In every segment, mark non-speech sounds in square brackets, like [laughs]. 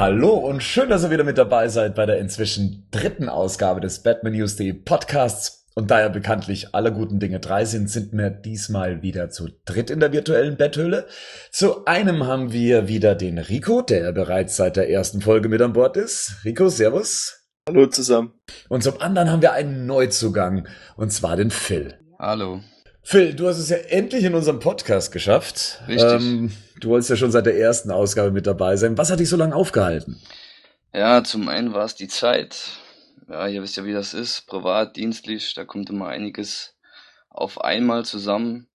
Hallo und schön, dass ihr wieder mit dabei seid bei der inzwischen dritten Ausgabe des Batman News.de Podcasts. Und da ja bekanntlich alle guten Dinge drei sind, sind wir diesmal wieder zu dritt in der virtuellen Betthöhle. Zu einem haben wir wieder den Rico, der bereits seit der ersten Folge mit an Bord ist. Rico, Servus. Hallo zusammen. Und zum anderen haben wir einen Neuzugang, und zwar den Phil. Hallo. Phil, du hast es ja endlich in unserem Podcast geschafft. Richtig. Ähm, du wolltest ja schon seit der ersten Ausgabe mit dabei sein. Was hat dich so lange aufgehalten? Ja, zum einen war es die Zeit. Ja, ihr wisst ja, wie das ist. Privat, dienstlich, da kommt immer einiges auf einmal zusammen.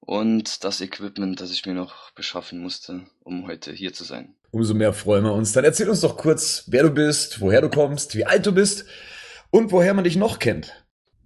Und das Equipment, das ich mir noch beschaffen musste, um heute hier zu sein. Umso mehr freuen wir uns. Dann erzähl uns doch kurz, wer du bist, woher du kommst, wie alt du bist und woher man dich noch kennt.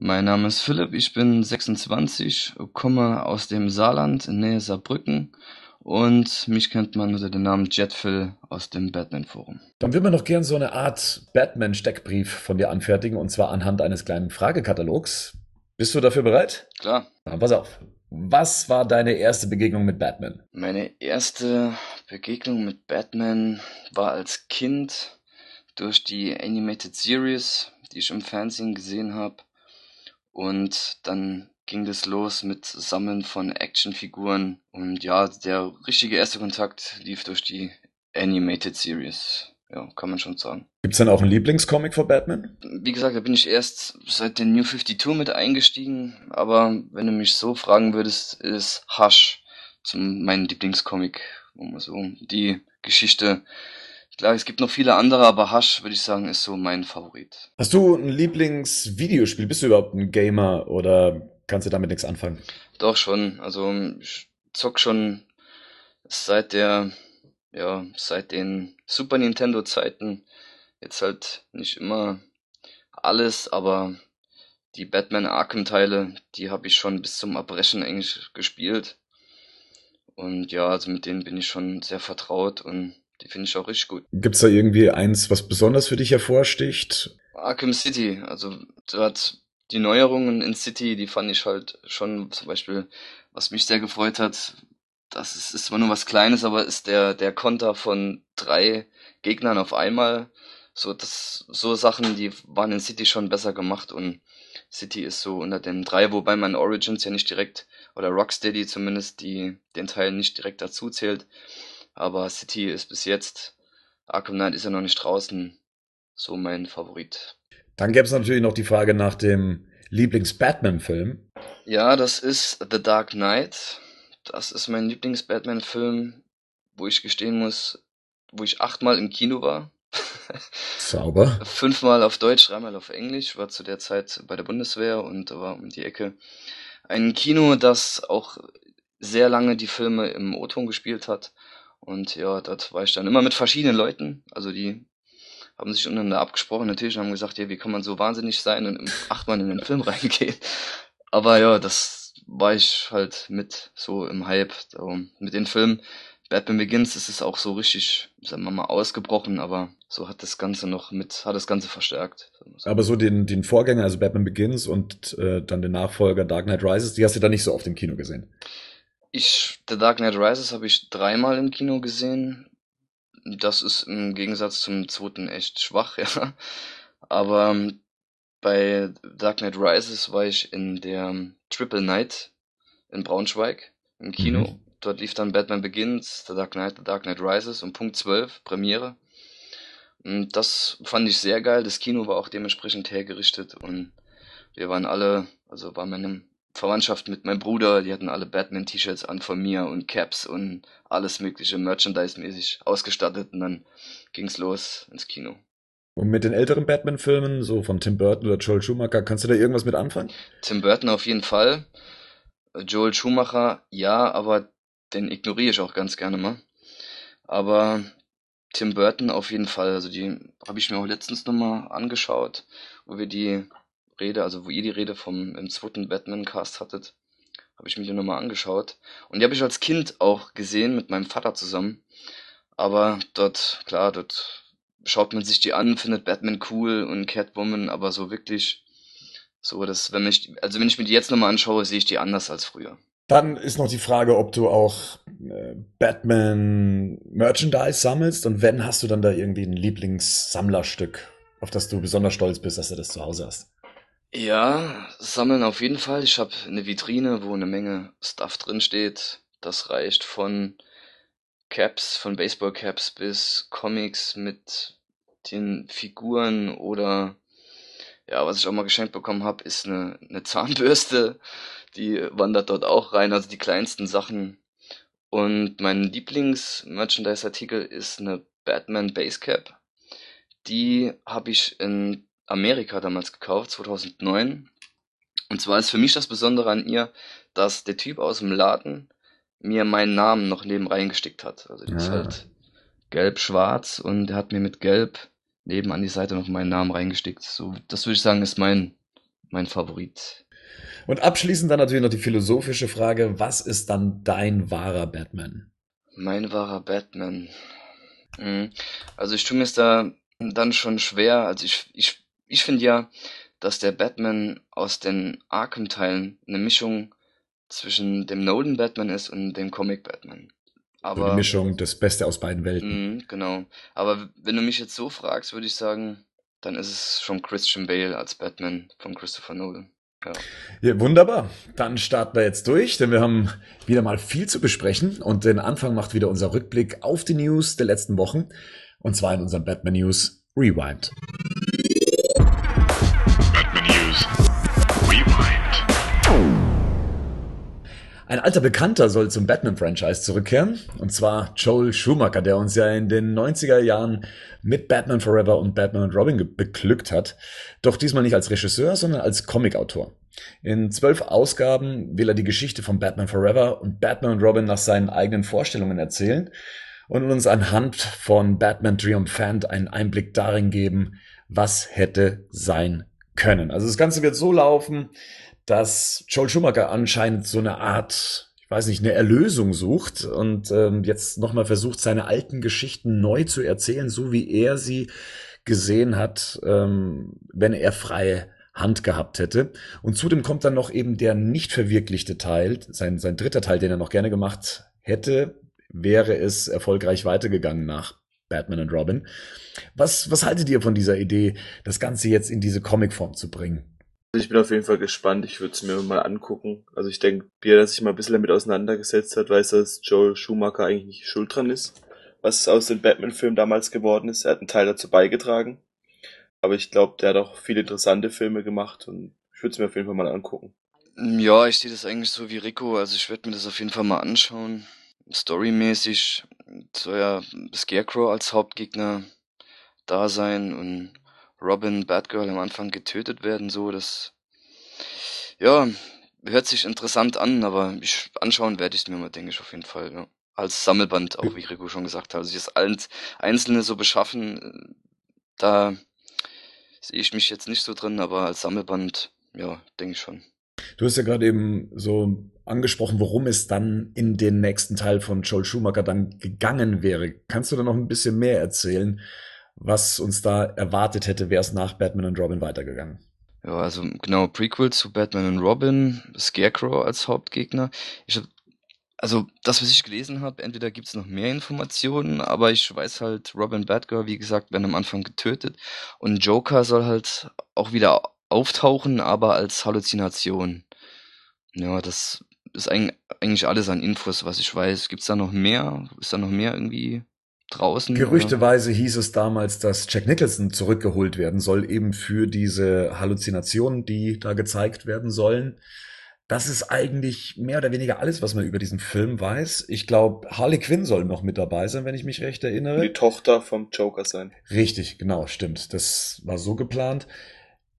Mein Name ist Philipp, ich bin 26, komme aus dem Saarland in Nähe Saarbrücken und mich kennt man unter dem Namen Jetphil aus dem Batman Forum. Dann würden wir noch gern so eine Art Batman-Steckbrief von dir anfertigen und zwar anhand eines kleinen Fragekatalogs. Bist du dafür bereit? Klar. Na, pass auf. Was war deine erste Begegnung mit Batman? Meine erste Begegnung mit Batman war als Kind durch die Animated Series, die ich im Fernsehen gesehen habe. Und dann ging das los mit Sammeln von Actionfiguren. Und ja, der richtige erste Kontakt lief durch die Animated Series. Ja, kann man schon sagen. Gibt's denn auch einen Lieblingscomic von Batman? Wie gesagt, da bin ich erst seit den New 52 mit eingestiegen. Aber wenn du mich so fragen würdest, ist Hush zum, mein Lieblingscomic. So, die Geschichte Klar, es gibt noch viele andere, aber Hush, würde ich sagen, ist so mein Favorit. Hast du ein Lieblingsvideospiel? Bist du überhaupt ein Gamer oder kannst du damit nichts anfangen? Doch schon. Also ich zock schon seit der, ja, seit den Super Nintendo Zeiten. Jetzt halt nicht immer alles, aber die Batman Arkham Teile, die habe ich schon bis zum Erbrechen eigentlich gespielt. Und ja, also mit denen bin ich schon sehr vertraut und die finde ich auch richtig gut. Gibt's da irgendwie eins, was besonders für dich hervorsticht? Arkham City, also dort die Neuerungen in City, die fand ich halt schon zum Beispiel, was mich sehr gefreut hat. Das ist, ist zwar nur was Kleines, aber ist der, der Konter von drei Gegnern auf einmal. So, das, so Sachen, die waren in City schon besser gemacht und City ist so unter den drei, wobei man Origins ja nicht direkt, oder Rocksteady zumindest, die den Teil nicht direkt dazu zählt. Aber City ist bis jetzt, Arkham Knight ist ja noch nicht draußen, so mein Favorit. Dann gäbe es natürlich noch die Frage nach dem Lieblings-Batman-Film. Ja, das ist The Dark Knight. Das ist mein Lieblings-Batman-Film, wo ich gestehen muss, wo ich achtmal im Kino war. [laughs] Sauber. Fünfmal auf Deutsch, dreimal auf Englisch, war zu der Zeit bei der Bundeswehr und war um die Ecke ein Kino, das auch sehr lange die Filme im O-Ton gespielt hat und ja, dort war ich dann immer mit verschiedenen Leuten. Also die haben sich untereinander abgesprochen natürlich und haben gesagt, ja, wie kann man so wahnsinnig sein und [laughs] achtmal in den Film reingehen. Aber ja, das war ich halt mit so im Hype. Darum. Mit den Filmen Batman Begins ist es auch so richtig, sagen wir mal, ausgebrochen, aber so hat das Ganze noch mit, hat das Ganze verstärkt. Aber so den, den Vorgänger, also Batman Begins und äh, dann den Nachfolger Dark Knight Rises, die hast du da nicht so oft im Kino gesehen. Ich, The Dark Knight Rises habe ich dreimal im Kino gesehen. Das ist im Gegensatz zum zweiten echt schwach, [laughs] ja. Aber ähm, bei Dark Knight Rises war ich in der Triple Night in Braunschweig im Kino. Mhm. Dort lief dann Batman Begins, The Dark Knight, The Dark Knight Rises um Punkt 12, Premiere. Und das fand ich sehr geil. Das Kino war auch dementsprechend hergerichtet und wir waren alle, also war meine Verwandtschaft mit meinem Bruder, die hatten alle Batman-T-Shirts an von mir und Caps und alles mögliche Merchandise-mäßig ausgestattet und dann ging's los ins Kino. Und mit den älteren Batman-Filmen, so von Tim Burton oder Joel Schumacher, kannst du da irgendwas mit anfangen? Tim Burton auf jeden Fall. Joel Schumacher, ja, aber den ignoriere ich auch ganz gerne mal. Aber Tim Burton auf jeden Fall, also die habe ich mir auch letztens nochmal angeschaut, wo wir die Rede, also wo ihr die Rede vom im zweiten Batman-Cast hattet, habe ich die nochmal angeschaut. Und die habe ich als Kind auch gesehen mit meinem Vater zusammen. Aber dort, klar, dort schaut man sich die an, findet Batman cool und Catwoman, aber so wirklich, so das, wenn ich, also wenn ich mir die jetzt nochmal anschaue, sehe ich die anders als früher. Dann ist noch die Frage, ob du auch äh, Batman Merchandise sammelst und wenn, hast du dann da irgendwie ein Lieblingssammlerstück, auf das du besonders stolz bist, dass du das zu Hause hast? Ja, sammeln auf jeden Fall. Ich habe eine Vitrine, wo eine Menge Stuff drin steht. Das reicht von Caps, von Baseballcaps bis Comics mit den Figuren oder ja, was ich auch mal geschenkt bekommen habe, ist eine, eine [laughs] Zahnbürste. Die wandert dort auch rein, also die kleinsten Sachen. Und mein Lieblings-Merchandise-Artikel ist eine Batman Basecap. Die habe ich in Amerika damals gekauft, 2009. Und zwar ist für mich das Besondere an ihr, dass der Typ aus dem Laden mir meinen Namen noch neben reingestickt hat. Also die ja. ist ah. halt gelb-schwarz und er hat mir mit gelb neben an die Seite noch meinen Namen reingestickt. So, das würde ich sagen, ist mein, mein Favorit. Und abschließend dann natürlich noch die philosophische Frage, was ist dann dein wahrer Batman? Mein wahrer Batman. Mhm. Also ich tue mir es da dann schon schwer. Also ich, ich, ich finde ja, dass der Batman aus den Arkham-Teilen eine Mischung zwischen dem Nolan Batman ist und dem Comic Batman. Aber, so die Mischung, das Beste aus beiden Welten. Mh, genau. Aber wenn du mich jetzt so fragst, würde ich sagen, dann ist es schon Christian Bale als Batman von Christopher Nolan. Ja. ja. wunderbar. Dann starten wir jetzt durch, denn wir haben wieder mal viel zu besprechen und den Anfang macht wieder unser Rückblick auf die News der letzten Wochen und zwar in unserem Batman News Rewind. Ein alter Bekannter soll zum Batman-Franchise zurückkehren, und zwar Joel Schumacher, der uns ja in den 90er Jahren mit Batman Forever und Batman und Robin beglückt hat. Doch diesmal nicht als Regisseur, sondern als Comicautor. In zwölf Ausgaben will er die Geschichte von Batman Forever und Batman und Robin nach seinen eigenen Vorstellungen erzählen und uns anhand von Batman Triumphant einen Einblick darin geben, was hätte sein können. Also das Ganze wird so laufen, dass Joel Schumacher anscheinend so eine Art, ich weiß nicht, eine Erlösung sucht und ähm, jetzt nochmal versucht, seine alten Geschichten neu zu erzählen, so wie er sie gesehen hat, ähm, wenn er freie Hand gehabt hätte. Und zudem kommt dann noch eben der nicht verwirklichte Teil, sein, sein dritter Teil, den er noch gerne gemacht hätte, wäre es erfolgreich weitergegangen nach Batman und Robin. Was, was haltet ihr von dieser Idee, das Ganze jetzt in diese Comicform zu bringen? Ich bin auf jeden Fall gespannt. Ich würde es mir mal angucken. Also ich denke, Bier, der sich mal ein bisschen damit auseinandergesetzt hat, weiß, dass Joel Schumacher eigentlich nicht schuld dran ist, was aus dem Batman-Film damals geworden ist. Er hat einen Teil dazu beigetragen. Aber ich glaube, der hat auch viele interessante Filme gemacht und ich würde es mir auf jeden Fall mal angucken. Ja, ich sehe das eigentlich so wie Rico. Also ich werde mir das auf jeden Fall mal anschauen. Storymäßig soll ja Scarecrow als Hauptgegner da sein und Robin, Batgirl am Anfang getötet werden, so, das, ja, hört sich interessant an, aber ich, anschauen werde ich es mir mal, denke ich, auf jeden Fall, ja. Als Sammelband, auch wie Rico schon gesagt hat. Also das Einzelne so beschaffen, da sehe ich mich jetzt nicht so drin, aber als Sammelband, ja, denke ich schon. Du hast ja gerade eben so angesprochen, worum es dann in den nächsten Teil von Joel Schumacher dann gegangen wäre. Kannst du da noch ein bisschen mehr erzählen? Was uns da erwartet hätte, wäre es nach Batman und Robin weitergegangen. Ja, also genau, Prequel zu Batman und Robin, Scarecrow als Hauptgegner. Ich hab, also das, was ich gelesen habe, entweder gibt es noch mehr Informationen, aber ich weiß halt, Robin Batgirl, wie gesagt, werden am Anfang getötet und Joker soll halt auch wieder auftauchen, aber als Halluzination. Ja, das ist eigentlich alles an Infos, was ich weiß. Gibt es da noch mehr? Ist da noch mehr irgendwie draußen. Gerüchteweise oder? hieß es damals, dass Jack Nicholson zurückgeholt werden soll, eben für diese Halluzinationen, die da gezeigt werden sollen. Das ist eigentlich mehr oder weniger alles, was man über diesen Film weiß. Ich glaube, Harley Quinn soll noch mit dabei sein, wenn ich mich recht erinnere. Die Tochter vom Joker sein. Richtig, genau, stimmt. Das war so geplant.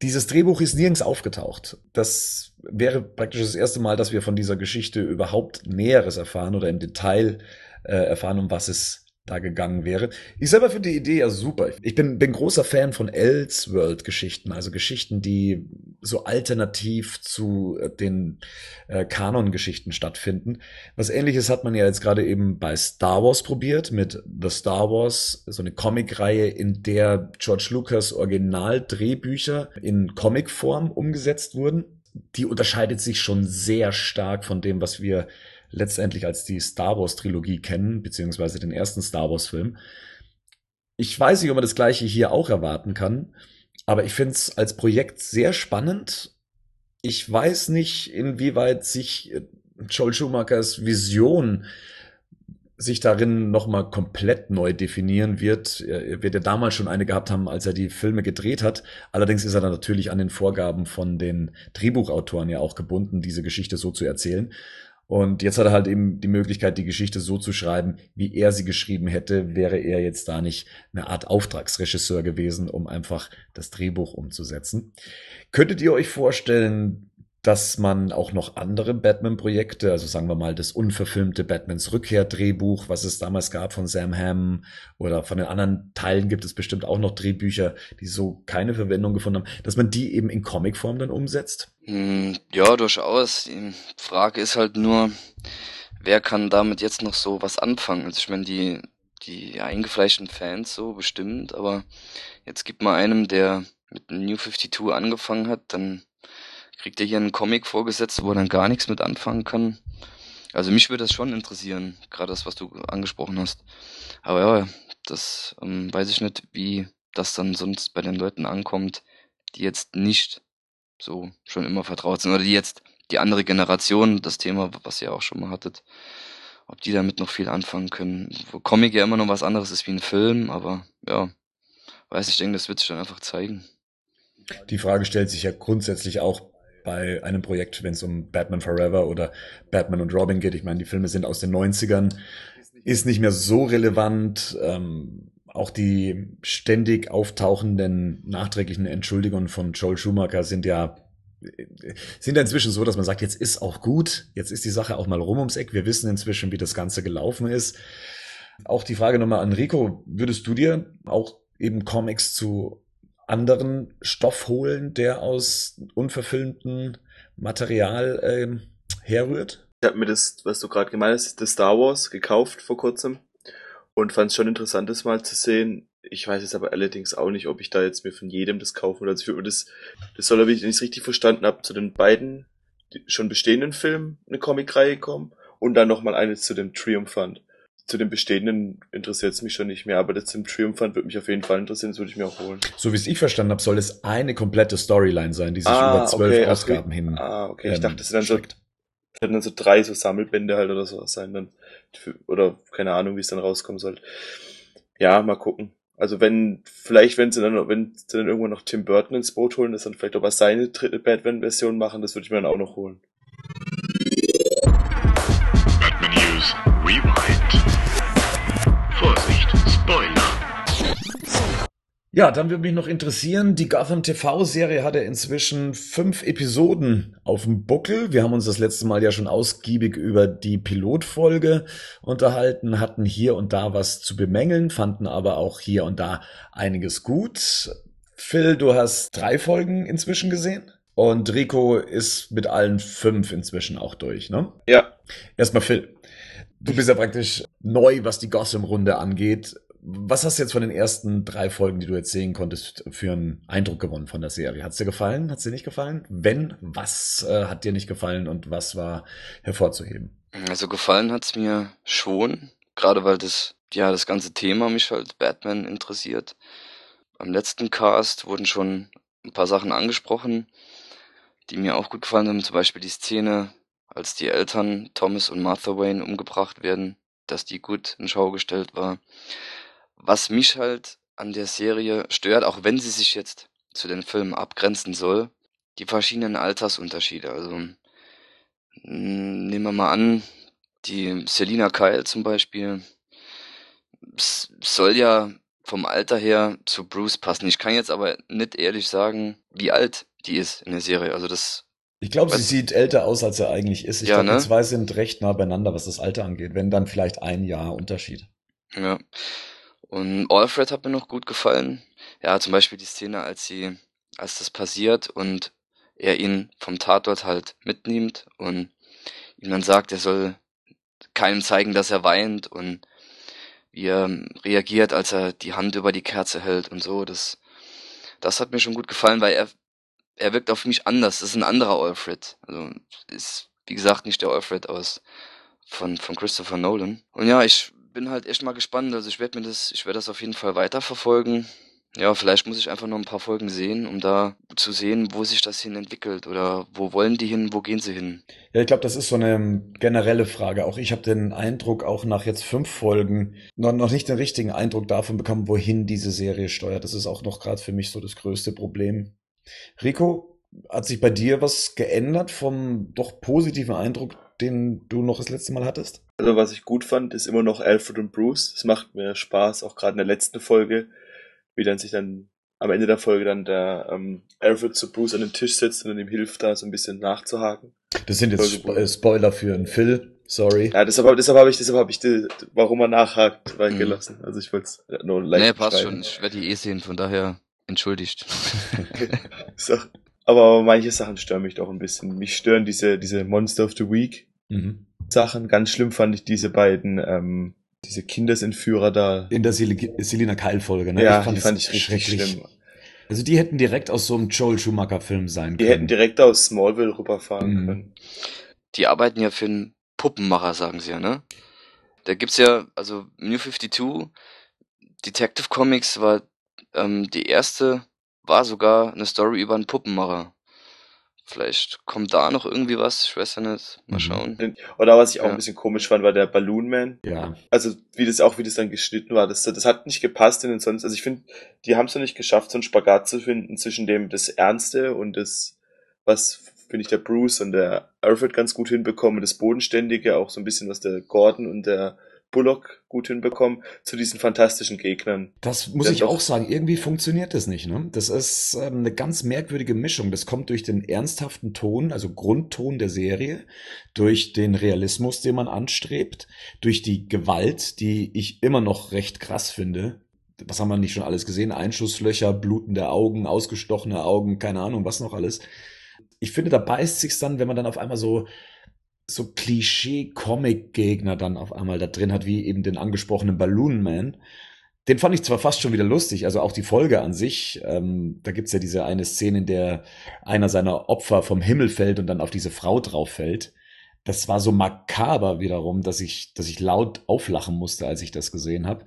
Dieses Drehbuch ist nirgends aufgetaucht. Das wäre praktisch das erste Mal, dass wir von dieser Geschichte überhaupt Näheres erfahren oder im Detail äh, erfahren, um was es da gegangen wäre. Ich selber finde die Idee ja super. Ich bin, bin großer Fan von Elseworld-Geschichten, also Geschichten, die so alternativ zu äh, den äh, Kanon-Geschichten stattfinden. Was ähnliches hat man ja jetzt gerade eben bei Star Wars probiert, mit The Star Wars, so eine Comic-Reihe, in der George Lucas Original-Drehbücher in Comic-Form umgesetzt wurden. die unterscheidet sich schon sehr stark von dem, was wir letztendlich als die Star Wars Trilogie kennen, beziehungsweise den ersten Star Wars Film. Ich weiß nicht, ob man das gleiche hier auch erwarten kann, aber ich finde es als Projekt sehr spannend. Ich weiß nicht, inwieweit sich äh, Joel Schumachers Vision sich darin nochmal komplett neu definieren wird. Er wird ja damals schon eine gehabt haben, als er die Filme gedreht hat. Allerdings ist er dann natürlich an den Vorgaben von den Drehbuchautoren ja auch gebunden, diese Geschichte so zu erzählen. Und jetzt hat er halt eben die Möglichkeit, die Geschichte so zu schreiben, wie er sie geschrieben hätte, wäre er jetzt da nicht eine Art Auftragsregisseur gewesen, um einfach das Drehbuch umzusetzen. Könntet ihr euch vorstellen, dass man auch noch andere Batman-Projekte, also sagen wir mal das unverfilmte Batmans Rückkehr-Drehbuch, was es damals gab von Sam Hamm oder von den anderen Teilen gibt es bestimmt auch noch Drehbücher, die so keine Verwendung gefunden haben, dass man die eben in Comicform dann umsetzt? Hm, ja, durchaus. Die Frage ist halt nur, wer kann damit jetzt noch so was anfangen? Also ich meine, die, die eingefleischten Fans so bestimmt, aber jetzt gibt man einem, der mit New 52 angefangen hat, dann kriegt er hier einen Comic vorgesetzt, wo er dann gar nichts mit anfangen kann. Also mich würde das schon interessieren, gerade das, was du angesprochen hast. Aber ja, das ähm, weiß ich nicht, wie das dann sonst bei den Leuten ankommt, die jetzt nicht so schon immer vertraut sind oder die jetzt die andere Generation, das Thema, was ihr auch schon mal hattet, ob die damit noch viel anfangen können. Wo Comic ja immer noch was anderes ist wie ein Film, aber ja, weiß ich denke, das wird sich dann einfach zeigen. Die Frage stellt sich ja grundsätzlich auch bei einem Projekt, wenn es um Batman Forever oder Batman und Robin geht. Ich meine, die Filme sind aus den 90ern, ist nicht mehr so relevant. Ähm, auch die ständig auftauchenden nachträglichen Entschuldigungen von Joel Schumacher sind ja sind inzwischen so, dass man sagt, jetzt ist auch gut, jetzt ist die Sache auch mal rum ums Eck. Wir wissen inzwischen, wie das Ganze gelaufen ist. Auch die Frage nochmal an Rico, würdest du dir auch eben Comics zu anderen Stoff holen, der aus unverfilmtem Material ähm, herrührt? Ich habe mir das, was du gerade gemeint hast, das Star Wars gekauft vor kurzem und fand es schon interessant, das mal zu sehen. Ich weiß jetzt aber allerdings auch nicht, ob ich da jetzt mir von jedem das kaufen würde. Also ich würde mir das, das soll, wenn ich es richtig verstanden habe, zu den beiden schon bestehenden Filmen eine Comicreihe kommen und dann nochmal eine zu dem Triumphant zu den bestehenden interessiert es mich schon nicht mehr, aber das zum Triumphant würde mich auf jeden Fall interessieren, das würde ich mir auch holen. So wie es ich verstanden habe, soll es eine komplette Storyline sein, die sich ah, über zwölf okay, Ausgaben okay. hin. Ah, okay. Ähm, ich dachte, das sind dann so, dann so drei so Sammelbände halt oder so sein dann. Oder keine Ahnung, wie es dann rauskommen soll. Ja, mal gucken. Also wenn, vielleicht wenn sie dann, wenn sie dann irgendwann noch Tim Burton ins Boot holen, das dann vielleicht auch was seine dritte Batman-Version machen, das würde ich mir dann auch noch holen. Ja, dann würde mich noch interessieren, die Gotham TV-Serie hatte inzwischen fünf Episoden auf dem Buckel. Wir haben uns das letzte Mal ja schon ausgiebig über die Pilotfolge unterhalten, hatten hier und da was zu bemängeln, fanden aber auch hier und da einiges gut. Phil, du hast drei Folgen inzwischen gesehen? Und Rico ist mit allen fünf inzwischen auch durch, ne? Ja. Erstmal Phil. Du bist ja praktisch neu, was die Gotham-Runde angeht. Was hast du jetzt von den ersten drei Folgen, die du jetzt sehen konntest, für einen Eindruck gewonnen von der Serie? Hat es dir gefallen? Hat es dir nicht gefallen? Wenn, was äh, hat dir nicht gefallen und was war hervorzuheben? Also gefallen hat es mir schon, gerade weil das, ja, das ganze Thema mich halt Batman interessiert. Am letzten Cast wurden schon ein paar Sachen angesprochen, die mir auch gut gefallen haben. Zum Beispiel die Szene, als die Eltern Thomas und Martha Wayne umgebracht werden, dass die gut in Schau gestellt war. Was mich halt an der Serie stört, auch wenn sie sich jetzt zu den Filmen abgrenzen soll, die verschiedenen Altersunterschiede. Also nehmen wir mal an, die Selina Kyle zum Beispiel soll ja vom Alter her zu Bruce passen. Ich kann jetzt aber nicht ehrlich sagen, wie alt die ist in der Serie. Also das. Ich glaube, sie sieht älter aus, als er eigentlich ist. Ich ja, glaube, ne? die zwei sind recht nah beieinander, was das Alter angeht. Wenn dann vielleicht ein Jahr Unterschied. Ja. Und Alfred hat mir noch gut gefallen. Ja, zum Beispiel die Szene, als sie, als das passiert und er ihn vom Tatort halt mitnimmt und ihm dann sagt, er soll keinem zeigen, dass er weint und wie er reagiert, als er die Hand über die Kerze hält und so. Das, das hat mir schon gut gefallen, weil er er wirkt auf mich anders. Das ist ein anderer Alfred. Also ist, wie gesagt, nicht der Alfred aus von, von Christopher Nolan. Und ja, ich bin halt echt mal gespannt. Also ich werde mir das, ich werde das auf jeden Fall weiterverfolgen. Ja, vielleicht muss ich einfach noch ein paar Folgen sehen, um da zu sehen, wo sich das hin entwickelt oder wo wollen die hin, wo gehen sie hin. Ja, ich glaube, das ist so eine generelle Frage. Auch ich habe den Eindruck, auch nach jetzt fünf Folgen, noch, noch nicht den richtigen Eindruck davon bekommen, wohin diese Serie steuert. Das ist auch noch gerade für mich so das größte Problem. Rico, hat sich bei dir was geändert vom doch positiven Eindruck, den du noch das letzte Mal hattest? Also was ich gut fand, ist immer noch Alfred und Bruce. Es macht mir Spaß, auch gerade in der letzten Folge, wie dann sich dann am Ende der Folge dann der ähm, Alfred zu Bruce an den Tisch setzt und ihm hilft, da so ein bisschen nachzuhaken. Das sind jetzt Spo äh, Spoiler für einen Phil, sorry. Ja, deshalb, deshalb habe ich, deshalb habe ich die, warum er nachhakt, reingelassen. Mhm. Also ich wollte es nur leicht Nee, passt schon. Ich werde die eh sehen, von daher entschuldigt. [laughs] so. Aber manche Sachen stören mich doch ein bisschen. Mich stören diese, diese Monster of the Week mhm. Sachen. Ganz schlimm fand ich diese beiden, ähm, diese Kindesentführer da. In der Selina Kyle-Folge, ne? Ja, ich fand die fand ich richtig schlimm. Also die hätten direkt aus so einem Joel Schumacher-Film sein können. Die hätten direkt aus Smallville rüberfahren mhm. können. Die arbeiten ja für einen Puppenmacher, sagen sie ja, ne? Da gibt's ja, also New 52, Detective Comics war ähm, die erste, war sogar eine Story über einen Puppenmacher. Vielleicht kommt da noch irgendwie was, ich weiß ja nicht. Mal mhm. schauen. Oder was ich auch ja. ein bisschen komisch fand, war der Balloon Man. Ja. Also wie das auch, wie das dann geschnitten war, das, das hat nicht gepasst in den sonst. Also ich finde, die haben es noch nicht geschafft, so einen Spagat zu finden zwischen dem das Ernste und das, was finde ich der Bruce und der Alfred ganz gut hinbekommen, das Bodenständige, auch so ein bisschen was der Gordon und der Bullock gut hinbekommen zu diesen fantastischen Gegnern. Das muss ich auch sagen. Irgendwie funktioniert das nicht. Ne? Das ist ähm, eine ganz merkwürdige Mischung. Das kommt durch den ernsthaften Ton, also Grundton der Serie, durch den Realismus, den man anstrebt, durch die Gewalt, die ich immer noch recht krass finde. Was haben wir nicht schon alles gesehen? Einschusslöcher, blutende Augen, ausgestochene Augen, keine Ahnung, was noch alles. Ich finde, da beißt sich's dann, wenn man dann auf einmal so so Klischee-Comic-Gegner dann auf einmal da drin hat, wie eben den angesprochenen Balloon Man. Den fand ich zwar fast schon wieder lustig, also auch die Folge an sich. Ähm, da gibt's ja diese eine Szene, in der einer seiner Opfer vom Himmel fällt und dann auf diese Frau drauf fällt. Das war so makaber wiederum, dass ich, dass ich laut auflachen musste, als ich das gesehen habe.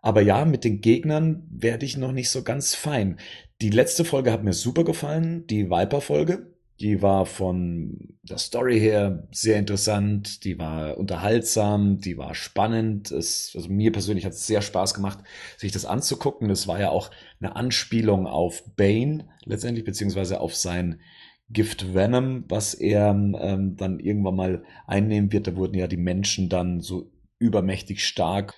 Aber ja, mit den Gegnern werde ich noch nicht so ganz fein. Die letzte Folge hat mir super gefallen, die Viper-Folge. Die war von der Story her sehr interessant, die war unterhaltsam, die war spannend. Es, also mir persönlich hat es sehr Spaß gemacht, sich das anzugucken. Das war ja auch eine Anspielung auf Bane letztendlich, beziehungsweise auf sein Gift Venom, was er ähm, dann irgendwann mal einnehmen wird. Da wurden ja die Menschen dann so übermächtig stark.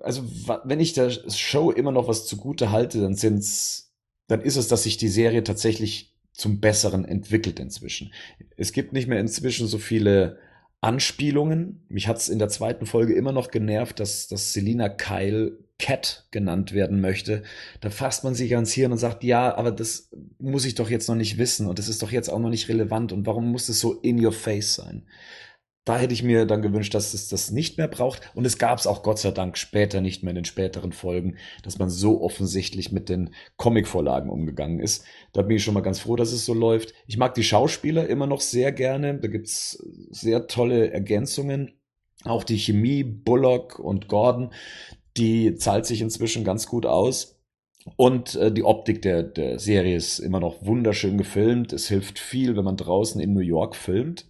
Also, wenn ich der Show immer noch was zugute halte, dann sind's, dann ist es, dass sich die Serie tatsächlich zum Besseren entwickelt inzwischen. Es gibt nicht mehr inzwischen so viele Anspielungen. Mich hat es in der zweiten Folge immer noch genervt, dass, dass Selina Kyle Cat genannt werden möchte. Da fasst man sich ans Hirn und sagt, ja, aber das muss ich doch jetzt noch nicht wissen und das ist doch jetzt auch noch nicht relevant und warum muss es so in your face sein? Da hätte ich mir dann gewünscht, dass es das nicht mehr braucht. Und es gab es auch Gott sei Dank später nicht mehr in den späteren Folgen, dass man so offensichtlich mit den Comic-Vorlagen umgegangen ist. Da bin ich schon mal ganz froh, dass es so läuft. Ich mag die Schauspieler immer noch sehr gerne. Da gibt's sehr tolle Ergänzungen. Auch die Chemie, Bullock und Gordon, die zahlt sich inzwischen ganz gut aus. Und äh, die Optik der, der Serie ist immer noch wunderschön gefilmt. Es hilft viel, wenn man draußen in New York filmt.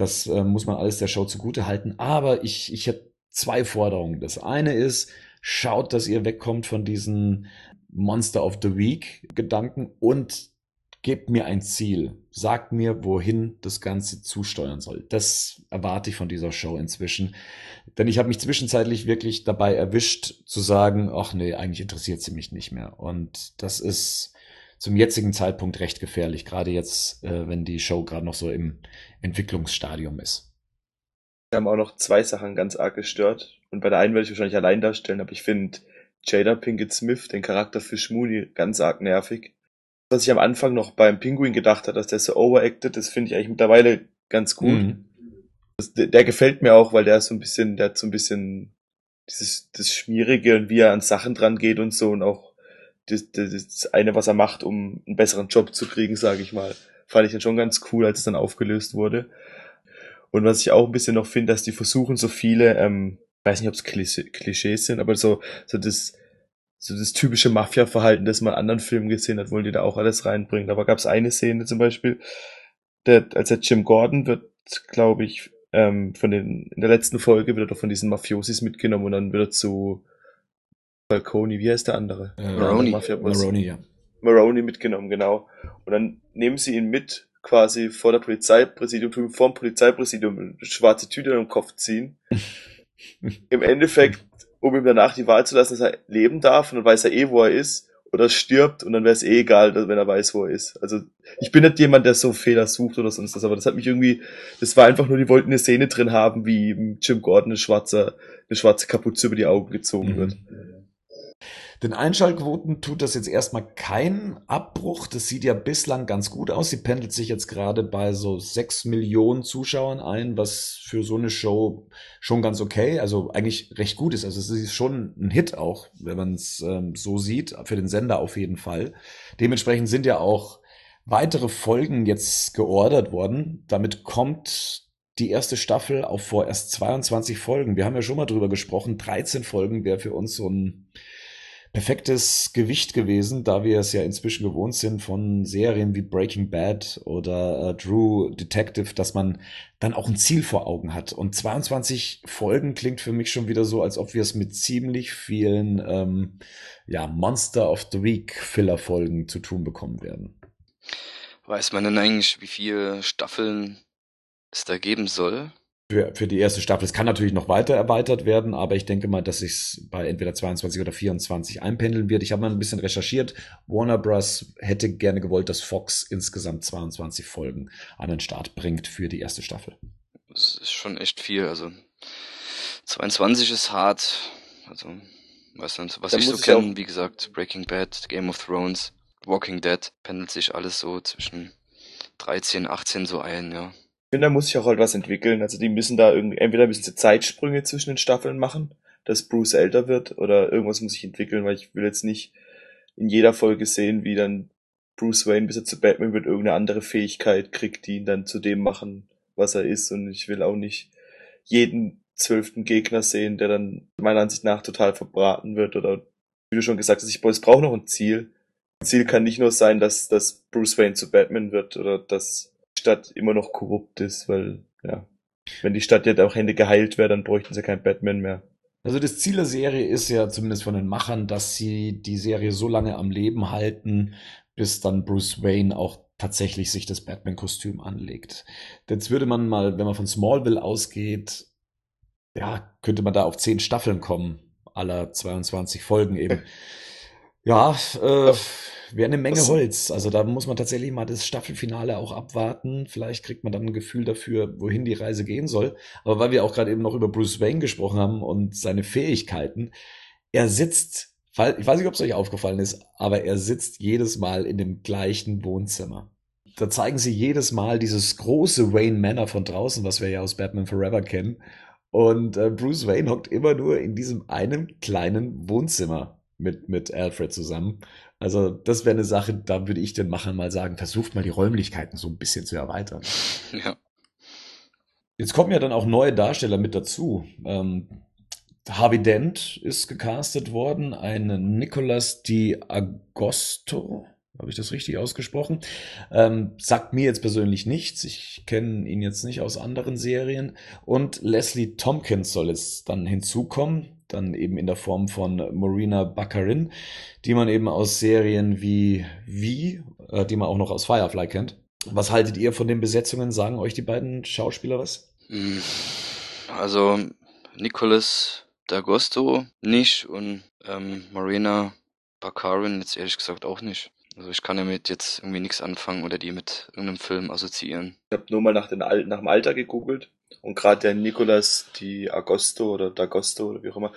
Das äh, muss man alles der Show zugute halten. Aber ich, ich habe zwei Forderungen. Das eine ist, schaut, dass ihr wegkommt von diesen Monster of the Week Gedanken und gebt mir ein Ziel. Sagt mir, wohin das Ganze zusteuern soll. Das erwarte ich von dieser Show inzwischen. Denn ich habe mich zwischenzeitlich wirklich dabei erwischt zu sagen, ach nee, eigentlich interessiert sie mich nicht mehr. Und das ist zum jetzigen Zeitpunkt recht gefährlich, gerade jetzt, äh, wenn die Show gerade noch so im Entwicklungsstadium ist. Wir haben auch noch zwei Sachen ganz arg gestört. Und bei der einen werde ich wahrscheinlich allein darstellen, aber ich finde Jada Pinkett Smith, den Charakter für Schmooni, ganz arg nervig. Was ich am Anfang noch beim Pinguin gedacht habe, dass der so overacted, das finde ich eigentlich mittlerweile ganz gut. Mhm. Das, der, der, gefällt mir auch, weil der ist so ein bisschen, der hat so ein bisschen dieses, das Schmierige und wie er an Sachen dran geht und so und auch das, das, das eine, was er macht, um einen besseren Job zu kriegen, sage ich mal. Fand ich dann schon ganz cool, als es dann aufgelöst wurde. Und was ich auch ein bisschen noch finde, dass die versuchen, so viele, ähm, weiß nicht, ob es Klischees sind, aber so, so das, so das typische Mafia-Verhalten, das man in anderen Filmen gesehen hat, wollen die da auch alles reinbringen. Aber gab es eine Szene zum Beispiel, der, als der Jim Gordon wird, glaube ich, ähm, von den, in der letzten Folge wird er doch von diesen Mafiosis mitgenommen und dann wird er zu Falcone, wie heißt der andere? Äh, Maroni. Maroni, ja. Maroni mitgenommen, genau. Und dann nehmen sie ihn mit, quasi vor der Polizeipräsidium, vor dem Polizeipräsidium eine schwarze Tüte im Kopf ziehen. [laughs] Im Endeffekt, um ihm danach die Wahl zu lassen, dass er leben darf, und dann weiß er eh, wo er ist, oder stirbt, und dann wäre es eh egal, wenn er weiß, wo er ist. Also, ich bin nicht jemand, der so Fehler sucht oder sonst was, aber das hat mich irgendwie, das war einfach nur, die wollten eine Szene drin haben, wie Jim Gordon eine schwarze, eine schwarze Kapuze über die Augen gezogen mhm. wird. Den Einschaltquoten tut das jetzt erstmal kein Abbruch. Das sieht ja bislang ganz gut aus. Sie pendelt sich jetzt gerade bei so sechs Millionen Zuschauern ein, was für so eine Show schon ganz okay, also eigentlich recht gut ist. Also es ist schon ein Hit auch, wenn man es ähm, so sieht, für den Sender auf jeden Fall. Dementsprechend sind ja auch weitere Folgen jetzt geordert worden. Damit kommt die erste Staffel auf vorerst 22 Folgen. Wir haben ja schon mal drüber gesprochen. 13 Folgen wäre für uns so ein perfektes Gewicht gewesen, da wir es ja inzwischen gewohnt sind von Serien wie Breaking Bad oder äh, True Detective, dass man dann auch ein Ziel vor Augen hat. Und 22 Folgen klingt für mich schon wieder so, als ob wir es mit ziemlich vielen ähm, ja, Monster of the Week Filler-Folgen zu tun bekommen werden. Weiß man denn eigentlich, wie viele Staffeln es da geben soll? Für, für die erste Staffel. Es kann natürlich noch weiter erweitert werden, aber ich denke mal, dass sich bei entweder 22 oder 24 einpendeln wird. Ich habe mal ein bisschen recherchiert. Warner Bros. hätte gerne gewollt, dass Fox insgesamt 22 Folgen an den Start bringt für die erste Staffel. Das ist schon echt viel. Also 22 ist hart. Also was, was ich so kenne, wie gesagt, Breaking Bad, Game of Thrones, Walking Dead, pendelt sich alles so zwischen 13, 18 so ein, ja finde, da muss sich auch halt was entwickeln. Also die müssen da irgendwie, entweder müssen sie Zeitsprünge zwischen den Staffeln machen, dass Bruce älter wird, oder irgendwas muss sich entwickeln, weil ich will jetzt nicht in jeder Folge sehen, wie dann Bruce Wayne, bis er zu Batman wird, irgendeine andere Fähigkeit kriegt, die ihn dann zu dem machen, was er ist. Und ich will auch nicht jeden zwölften Gegner sehen, der dann meiner Ansicht nach total verbraten wird. Oder wie du schon gesagt hast, ich brauche noch ein Ziel. Ziel kann nicht nur sein, dass, dass Bruce Wayne zu Batman wird oder dass Stadt immer noch korrupt ist, weil, ja, wenn die Stadt jetzt auch Hände geheilt wäre, dann bräuchten sie kein Batman mehr. Also das Ziel der Serie ist ja zumindest von den Machern, dass sie die Serie so lange am Leben halten, bis dann Bruce Wayne auch tatsächlich sich das Batman-Kostüm anlegt. Jetzt würde man mal, wenn man von Smallville ausgeht, ja, könnte man da auf zehn Staffeln kommen, aller 22 Folgen eben. Ja, äh, wäre eine Menge Holz. Also da muss man tatsächlich mal das Staffelfinale auch abwarten. Vielleicht kriegt man dann ein Gefühl dafür, wohin die Reise gehen soll. Aber weil wir auch gerade eben noch über Bruce Wayne gesprochen haben und seine Fähigkeiten, er sitzt, ich weiß nicht, ob es euch aufgefallen ist, aber er sitzt jedes Mal in dem gleichen Wohnzimmer. Da zeigen sie jedes Mal dieses große Wayne Manor von draußen, was wir ja aus Batman Forever kennen. Und äh, Bruce Wayne hockt immer nur in diesem einen kleinen Wohnzimmer mit, mit Alfred zusammen. Also das wäre eine Sache, da würde ich den Machern mal sagen, versucht mal die Räumlichkeiten so ein bisschen zu erweitern. Ja. Jetzt kommen ja dann auch neue Darsteller mit dazu. Ähm, Harvey Dent ist gecastet worden, ein Nicolas Di Agosto, habe ich das richtig ausgesprochen? Ähm, sagt mir jetzt persönlich nichts. Ich kenne ihn jetzt nicht aus anderen Serien. Und Leslie Tompkins soll jetzt dann hinzukommen dann eben in der Form von Marina Baccarin, die man eben aus Serien wie Wie, äh, die man auch noch aus Firefly kennt. Was haltet ihr von den Besetzungen? Sagen euch die beiden Schauspieler was? Hm, also Nicholas D'Agosto nicht und ähm, Marina Baccarin jetzt ehrlich gesagt auch nicht. Also ich kann damit jetzt irgendwie nichts anfangen oder die mit irgendeinem Film assoziieren. Ich habe nur mal nach, den, nach dem Alter gegoogelt und gerade der Nicolas Di Agosto oder D'Agosto oder wie auch immer,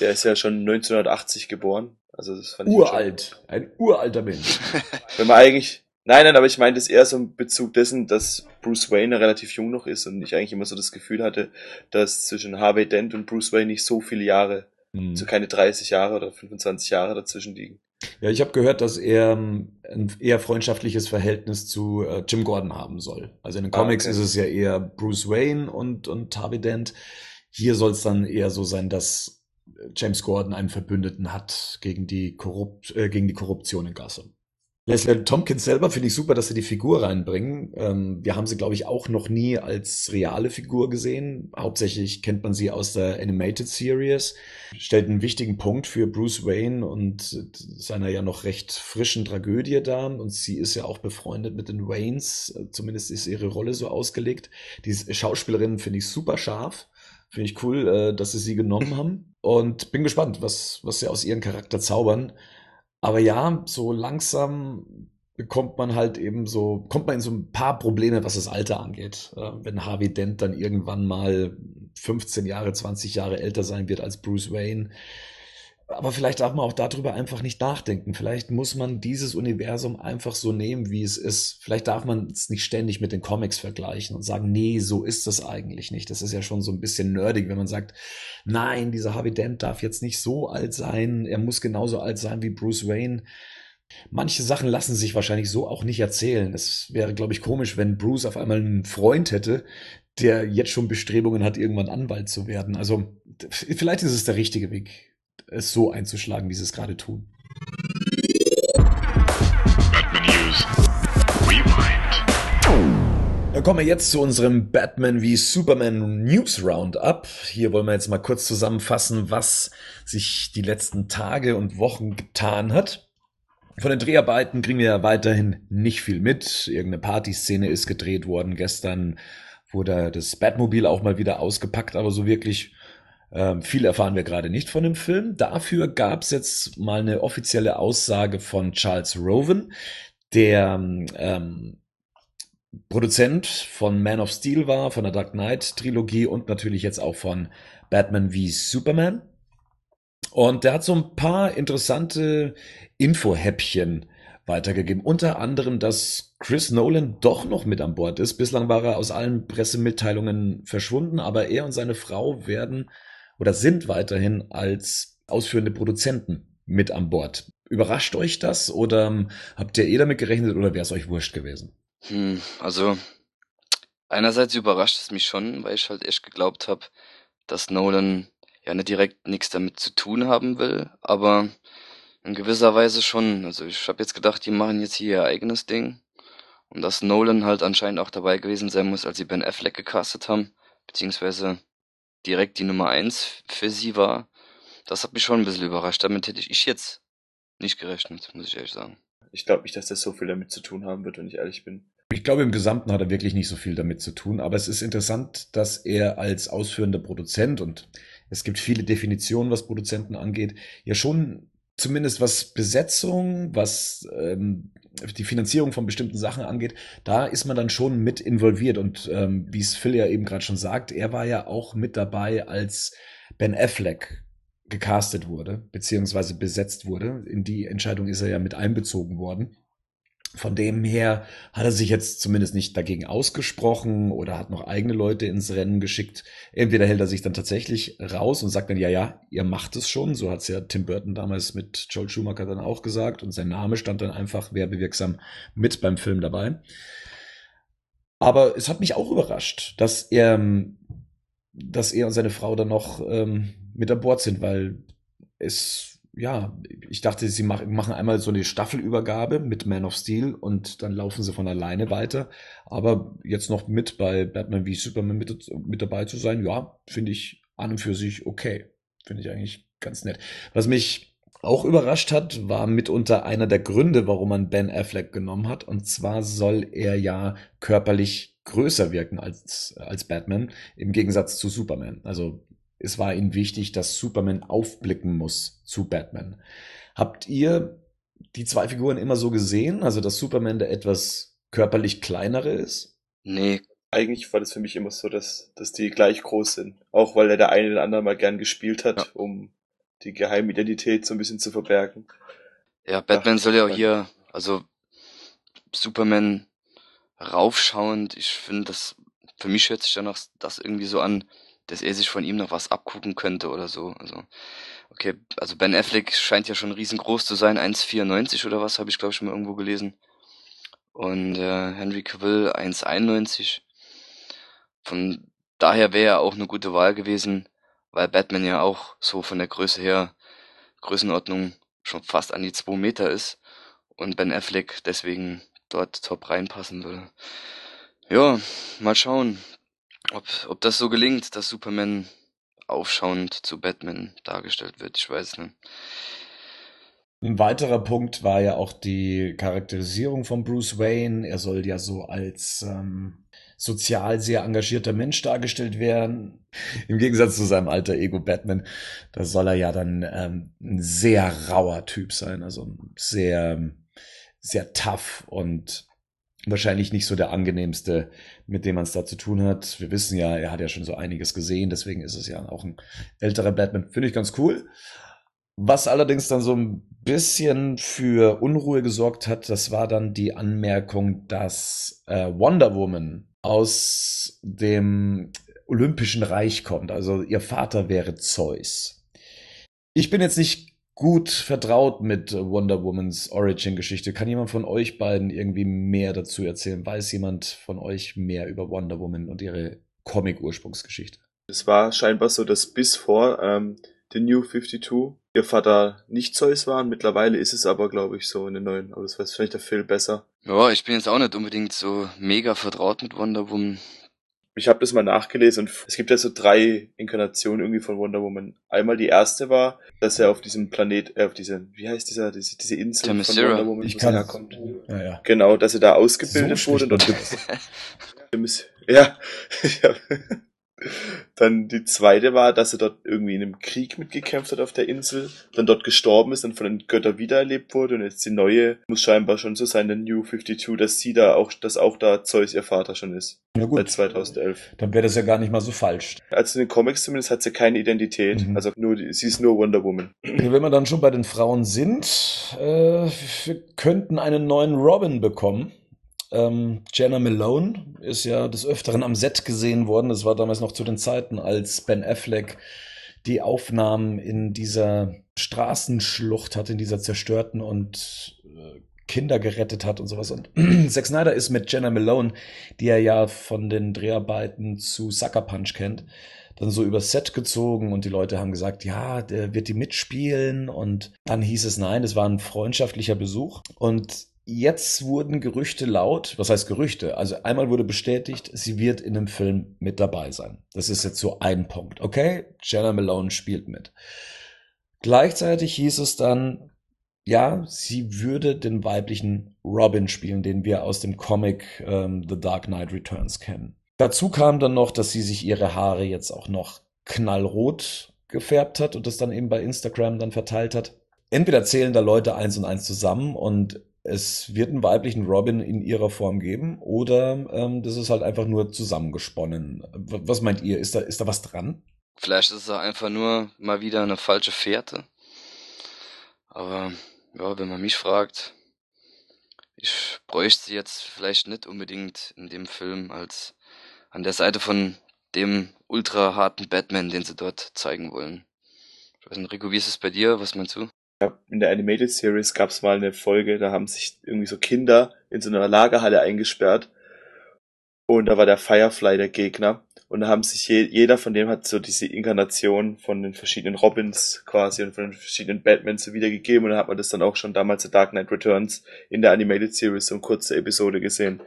der ist ja schon 1980 geboren. Also das fand Uralt, ich ein uralter Mensch. [laughs] Wenn man eigentlich, nein, nein, aber ich meine das eher so im Bezug dessen, dass Bruce Wayne relativ jung noch ist und ich eigentlich immer so das Gefühl hatte, dass zwischen Harvey Dent und Bruce Wayne nicht so viele Jahre, mhm. so keine 30 Jahre oder 25 Jahre dazwischen liegen. Ja, ich habe gehört, dass er ähm, ein eher freundschaftliches Verhältnis zu äh, Jim Gordon haben soll. Also in den Comics ah, okay. ist es ja eher Bruce Wayne und, und Harvey Dent. Hier soll es dann eher so sein, dass James Gordon einen Verbündeten hat gegen die, Korrupt, äh, gegen die Korruption in Gotham. Leslie Tompkins selber finde ich super, dass sie die Figur reinbringen. Ähm, wir haben sie, glaube ich, auch noch nie als reale Figur gesehen. Hauptsächlich kennt man sie aus der Animated Series. Stellt einen wichtigen Punkt für Bruce Wayne und seiner ja noch recht frischen Tragödie dar. Und sie ist ja auch befreundet mit den Waynes. Zumindest ist ihre Rolle so ausgelegt. Die Schauspielerin finde ich super scharf. Finde ich cool, äh, dass sie sie genommen haben. Und bin gespannt, was, was sie aus ihrem Charakter zaubern. Aber ja, so langsam bekommt man halt eben so, kommt man in so ein paar Probleme, was das Alter angeht. Äh, wenn Harvey Dent dann irgendwann mal 15 Jahre, 20 Jahre älter sein wird als Bruce Wayne, aber vielleicht darf man auch darüber einfach nicht nachdenken. Vielleicht muss man dieses Universum einfach so nehmen, wie es ist. Vielleicht darf man es nicht ständig mit den Comics vergleichen und sagen, nee, so ist das eigentlich nicht. Das ist ja schon so ein bisschen nerdig, wenn man sagt, nein, dieser Harvey Dent darf jetzt nicht so alt sein. Er muss genauso alt sein wie Bruce Wayne. Manche Sachen lassen sich wahrscheinlich so auch nicht erzählen. Es wäre, glaube ich, komisch, wenn Bruce auf einmal einen Freund hätte, der jetzt schon Bestrebungen hat, irgendwann Anwalt zu werden. Also vielleicht ist es der richtige Weg es so einzuschlagen, wie sie es gerade tun. Dann kommen wir jetzt zu unserem Batman wie Superman News Roundup. Hier wollen wir jetzt mal kurz zusammenfassen, was sich die letzten Tage und Wochen getan hat. Von den Dreharbeiten kriegen wir ja weiterhin nicht viel mit. Irgendeine Partyszene ist gedreht worden. Gestern wurde das Batmobil auch mal wieder ausgepackt, aber so wirklich ähm, viel erfahren wir gerade nicht von dem Film. Dafür gab es jetzt mal eine offizielle Aussage von Charles Rowan, der ähm, Produzent von Man of Steel war, von der Dark Knight Trilogie und natürlich jetzt auch von Batman wie Superman. Und der hat so ein paar interessante Info-Häppchen weitergegeben. Unter anderem, dass Chris Nolan doch noch mit an Bord ist. Bislang war er aus allen Pressemitteilungen verschwunden, aber er und seine Frau werden oder sind weiterhin als ausführende Produzenten mit an Bord. Überrascht euch das oder ähm, habt ihr eh damit gerechnet oder wäre es euch wurscht gewesen? Hm, also einerseits überrascht es mich schon, weil ich halt echt geglaubt habe, dass Nolan ja nicht direkt nichts damit zu tun haben will, aber in gewisser Weise schon. Also ich habe jetzt gedacht, die machen jetzt hier ihr eigenes Ding und dass Nolan halt anscheinend auch dabei gewesen sein muss, als sie Ben Affleck gecastet haben, beziehungsweise direkt die Nummer eins für sie war, das hat mich schon ein bisschen überrascht. Damit hätte ich jetzt nicht gerechnet, muss ich ehrlich sagen. Ich glaube nicht, dass das so viel damit zu tun haben wird, wenn ich ehrlich bin. Ich glaube, im Gesamten hat er wirklich nicht so viel damit zu tun, aber es ist interessant, dass er als ausführender Produzent und es gibt viele Definitionen, was Produzenten angeht, ja schon zumindest was Besetzung, was ähm, die Finanzierung von bestimmten Sachen angeht, da ist man dann schon mit involviert. Und ähm, wie es Phil ja eben gerade schon sagt, er war ja auch mit dabei, als Ben Affleck gecastet wurde, beziehungsweise besetzt wurde. In die Entscheidung ist er ja mit einbezogen worden. Von dem her hat er sich jetzt zumindest nicht dagegen ausgesprochen oder hat noch eigene Leute ins Rennen geschickt. Entweder hält er sich dann tatsächlich raus und sagt dann, ja, ja, ihr macht es schon. So hat es ja Tim Burton damals mit Joel Schumacher dann auch gesagt. Und sein Name stand dann einfach werbewirksam mit beim Film dabei. Aber es hat mich auch überrascht, dass er, dass er und seine Frau dann noch ähm, mit an Bord sind, weil es ja, ich dachte, sie machen einmal so eine Staffelübergabe mit Man of Steel und dann laufen sie von alleine weiter. Aber jetzt noch mit bei Batman wie Superman mit, mit dabei zu sein, ja, finde ich an und für sich okay. Finde ich eigentlich ganz nett. Was mich auch überrascht hat, war mitunter einer der Gründe, warum man Ben Affleck genommen hat. Und zwar soll er ja körperlich größer wirken als, als Batman, im Gegensatz zu Superman. Also es war ihnen wichtig, dass Superman aufblicken muss zu Batman. Habt ihr die zwei Figuren immer so gesehen? Also, dass Superman der etwas körperlich kleinere ist? Nee. Eigentlich war das für mich immer so, dass, dass die gleich groß sind. Auch weil er der eine den anderen mal gern gespielt hat, ja. um die Geheimidentität so ein bisschen zu verbergen. Ja, Batman soll ja auch hier, also Superman raufschauend, ich finde das, für mich hört sich danach das irgendwie so an, dass er sich von ihm noch was abgucken könnte oder so. Also Okay, also Ben Affleck scheint ja schon riesengroß zu sein, 1,94 oder was, habe ich glaube ich mal irgendwo gelesen. Und äh, Henry Cavill 1,91. Von daher wäre er auch eine gute Wahl gewesen, weil Batman ja auch so von der Größe her, Größenordnung schon fast an die 2 Meter ist und Ben Affleck deswegen dort top reinpassen würde. Ja, mal schauen, ob, ob das so gelingt, dass Superman aufschauend zu Batman dargestellt wird. Ich weiß nicht. Ein weiterer Punkt war ja auch die Charakterisierung von Bruce Wayne. Er soll ja so als ähm, sozial sehr engagierter Mensch dargestellt werden. [laughs] Im Gegensatz zu seinem alter Ego Batman, da soll er ja dann ähm, ein sehr rauer Typ sein, also sehr, sehr tough und wahrscheinlich nicht so der angenehmste, mit dem man es da zu tun hat. Wir wissen ja, er hat ja schon so einiges gesehen, deswegen ist es ja auch ein älterer Batman. Finde ich ganz cool. Was allerdings dann so ein bisschen für Unruhe gesorgt hat, das war dann die Anmerkung, dass äh, Wonder Woman aus dem Olympischen Reich kommt. Also ihr Vater wäre Zeus. Ich bin jetzt nicht gut vertraut mit Wonder Womans Origin-Geschichte. Kann jemand von euch beiden irgendwie mehr dazu erzählen? Weiß jemand von euch mehr über Wonder Woman und ihre Comic-Ursprungsgeschichte? Es war scheinbar so, dass bis vor ähm, The New 52 ihr Vater nicht Zeus war. Mittlerweile ist es aber, glaube ich, so in den neuen. Aber das weiß vielleicht der Phil besser. Ja, ich bin jetzt auch nicht unbedingt so mega vertraut mit Wonder Woman ich habe das mal nachgelesen und es gibt ja so drei Inkarnationen irgendwie von Wonder Woman. Einmal die erste war, dass er auf diesem Planet, äh, auf diese, wie heißt dieser, diese, diese Insel Themyscira. von Wonder Woman, ich kann, herkommt. Ja, ja. Genau, dass er da ausgebildet so wurde und dort gibt's. [laughs] ja, [laughs] ja. Dann die zweite war, dass er dort irgendwie in einem Krieg mitgekämpft hat auf der Insel, dann dort gestorben ist, und von den Göttern wiedererlebt wurde und jetzt die neue muss scheinbar schon so sein, der New 52, dass sie da auch, dass auch da Zeus ihr Vater schon ist. Ja gut. Seit 2011. Dann wäre das ja gar nicht mal so falsch. Also in den Comics zumindest hat sie keine Identität. Mhm. Also nur, sie ist nur Wonder Woman. Wenn wir dann schon bei den Frauen sind, äh, wir könnten einen neuen Robin bekommen. Ähm, Jenna Malone ist ja des Öfteren am Set gesehen worden. Das war damals noch zu den Zeiten, als Ben Affleck die Aufnahmen in dieser Straßenschlucht hat, in dieser zerstörten und äh, Kinder gerettet hat und sowas. Und [clears throat] Zack Snyder ist mit Jenna Malone, die er ja von den Dreharbeiten zu Sucker Punch kennt, dann so übers Set gezogen und die Leute haben gesagt, ja, der wird die mitspielen und dann hieß es nein, es war ein freundschaftlicher Besuch und Jetzt wurden Gerüchte laut, was heißt Gerüchte? Also einmal wurde bestätigt, sie wird in dem Film mit dabei sein. Das ist jetzt so ein Punkt. Okay, Jenna Malone spielt mit. Gleichzeitig hieß es dann, ja, sie würde den weiblichen Robin spielen, den wir aus dem Comic ähm, The Dark Knight Returns kennen. Dazu kam dann noch, dass sie sich ihre Haare jetzt auch noch knallrot gefärbt hat und das dann eben bei Instagram dann verteilt hat. Entweder zählen da Leute eins und eins zusammen und es wird einen weiblichen Robin in ihrer Form geben oder ähm, das ist halt einfach nur zusammengesponnen. Was meint ihr? Ist da, ist da was dran? Vielleicht ist es einfach nur mal wieder eine falsche Fährte. Aber ja, wenn man mich fragt, ich bräuchte sie jetzt vielleicht nicht unbedingt in dem Film als an der Seite von dem ultra harten Batman, den sie dort zeigen wollen. Ich weiß nicht, Rico, wie ist es bei dir? Was meinst du? In der Animated Series gab es mal eine Folge, da haben sich irgendwie so Kinder in so einer Lagerhalle eingesperrt und da war der Firefly der Gegner und da haben sich je, jeder von dem hat so diese Inkarnation von den verschiedenen Robins quasi und von den verschiedenen Batmans so wiedergegeben und da hat man das dann auch schon damals in Dark Knight Returns in der Animated Series so eine kurze Episode gesehen.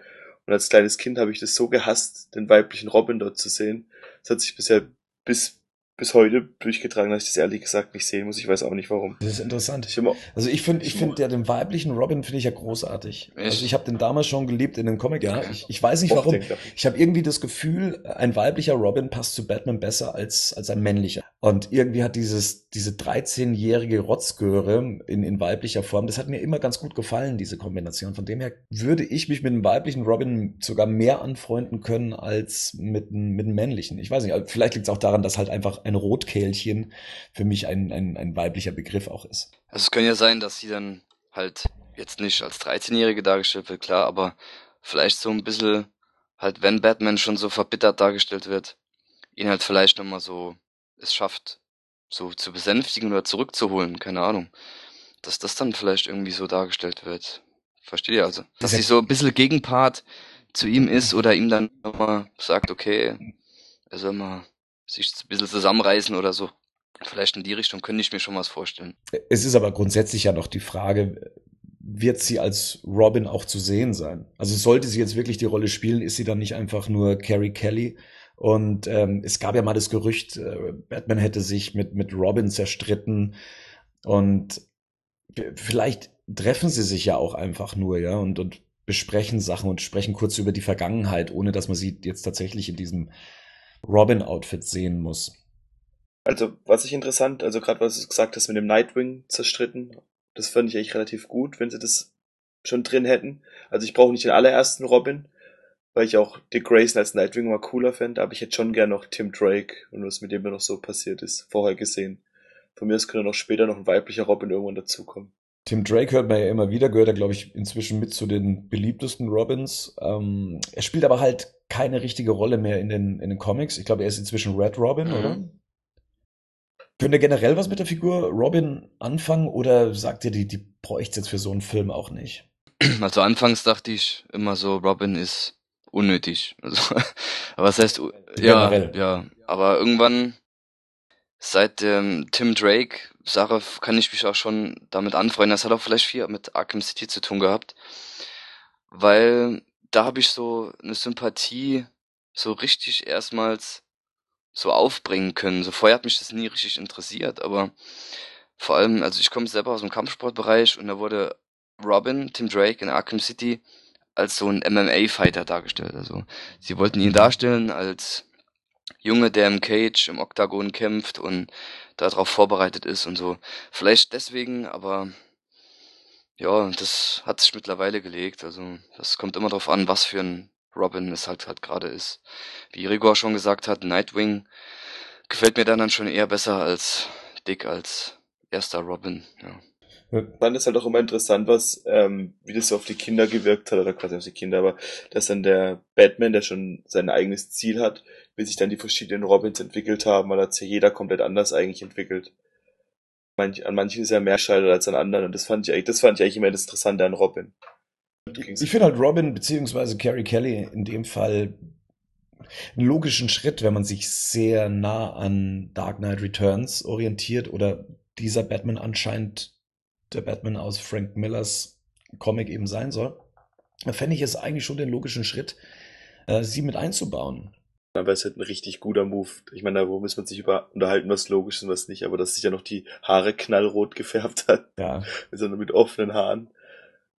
Und als kleines Kind habe ich das so gehasst, den weiblichen Robin dort zu sehen. Das hat sich bisher bis bis heute durchgetragen, dass ich das ehrlich gesagt nicht sehen muss. Ich weiß auch nicht warum. Das ist interessant. Ich also ich finde, ich finde ja den weiblichen Robin finde ich ja großartig. Echt? Also ich habe den damals schon geliebt in den Comic, ja. Ich, ich weiß nicht warum. Ich habe irgendwie das Gefühl, ein weiblicher Robin passt zu Batman besser als als ein männlicher. Und irgendwie hat dieses diese 13-jährige Rotzgöre in in weiblicher Form, das hat mir immer ganz gut gefallen, diese Kombination. Von dem her würde ich mich mit einem weiblichen Robin sogar mehr anfreunden können als mit mit einem männlichen. Ich weiß nicht, vielleicht liegt es auch daran, dass halt einfach ein Rotkehlchen für mich ein, ein, ein weiblicher Begriff auch ist. Also es kann ja sein, dass sie dann halt jetzt nicht als 13-Jährige dargestellt wird, klar, aber vielleicht so ein bisschen halt, wenn Batman schon so verbittert dargestellt wird, ihn halt vielleicht nochmal so es schafft, so zu besänftigen oder zurückzuholen, keine Ahnung. Dass das dann vielleicht irgendwie so dargestellt wird. Versteht ihr also? Dass sie so ein bisschen Gegenpart zu ihm ist oder ihm dann nochmal sagt, okay, er soll mal sich ein bisschen zusammenreißen oder so. Vielleicht in die Richtung könnte ich mir schon was vorstellen. Es ist aber grundsätzlich ja noch die Frage, wird sie als Robin auch zu sehen sein? Also sollte sie jetzt wirklich die Rolle spielen, ist sie dann nicht einfach nur Carrie Kelly? Und ähm, es gab ja mal das Gerücht, äh, Batman hätte sich mit, mit Robin zerstritten. Und vielleicht treffen sie sich ja auch einfach nur, ja, und, und besprechen Sachen und sprechen kurz über die Vergangenheit, ohne dass man sie jetzt tatsächlich in diesem Robin-Outfit sehen muss. Also, was ich interessant, also gerade was du gesagt hast mit dem Nightwing zerstritten, das fand ich eigentlich relativ gut, wenn sie das schon drin hätten. Also ich brauche nicht den allerersten Robin, weil ich auch Dick Grayson als Nightwing mal cooler fände, aber ich hätte schon gern noch Tim Drake und was mit dem noch so passiert ist, vorher gesehen. Von mir aus könnte noch später noch ein weiblicher Robin irgendwann dazukommen. Tim Drake hört man ja immer wieder, gehört er, glaube ich, inzwischen mit zu den beliebtesten Robins. Ähm, er spielt aber halt keine richtige Rolle mehr in den, in den Comics. Ich glaube, er ist inzwischen Red Robin, mhm. oder? Könnt ihr generell was mit der Figur Robin anfangen oder sagt ihr, die, die bräuchte jetzt für so einen Film auch nicht? Also anfangs dachte ich immer so, Robin ist unnötig. Also, aber [laughs] was heißt, ja, ja, aber irgendwann seit dem Tim Drake Sache kann ich mich auch schon damit anfreunden. Das hat auch vielleicht viel mit Arkham City zu tun gehabt, weil da habe ich so eine Sympathie so richtig erstmals so aufbringen können. So vorher hat mich das nie richtig interessiert, aber vor allem, also ich komme selber aus dem Kampfsportbereich und da wurde Robin, Tim Drake in Arkham City als so ein MMA-Fighter dargestellt. Also sie wollten ihn darstellen als Junge, der im Cage, im Oktagon kämpft und darauf vorbereitet ist und so. Vielleicht deswegen, aber ja, das hat sich mittlerweile gelegt. Also das kommt immer darauf an, was für ein Robin es halt halt gerade ist. Wie Rigor schon gesagt hat, Nightwing gefällt mir dann, dann schon eher besser als Dick als erster Robin. Ja. Dann ist halt auch immer interessant, was, ähm, wie das so auf die Kinder gewirkt hat, oder quasi auf die Kinder, aber dass dann der Batman, der schon sein eigenes Ziel hat, wie sich dann die verschiedenen Robins entwickelt haben, weil hat sich jeder komplett anders eigentlich entwickelt. Manch, an manchen ist er mehr scheitert als an anderen, und das fand ich eigentlich, das fand ich eigentlich immer das Interessante an Robin. Ich finde halt Robin beziehungsweise Carrie Kelly in dem Fall einen logischen Schritt, wenn man sich sehr nah an Dark Knight Returns orientiert oder dieser Batman anscheinend der Batman aus Frank Millers Comic eben sein soll, fände ich es eigentlich schon den logischen Schritt, äh, sie mit einzubauen. Aber es ist halt ein richtig guter Move. Ich meine, da muss man sich über unterhalten, was logisch ist und was nicht, aber dass sich ja noch die Haare knallrot gefärbt hat. Ja. [laughs] Sondern mit offenen Haaren.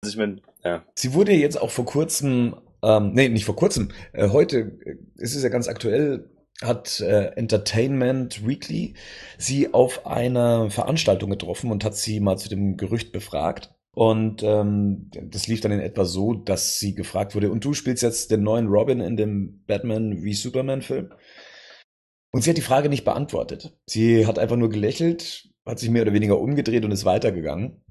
Also ich meine, ja. Sie wurde jetzt auch vor kurzem, ähm, nee, nicht vor kurzem, äh, heute ist es ja ganz aktuell hat äh, Entertainment Weekly sie auf einer Veranstaltung getroffen und hat sie mal zu dem Gerücht befragt. Und ähm, das lief dann in etwa so, dass sie gefragt wurde, und du spielst jetzt den neuen Robin in dem Batman wie Superman-Film? Und sie hat die Frage nicht beantwortet. Sie hat einfach nur gelächelt, hat sich mehr oder weniger umgedreht und ist weitergegangen.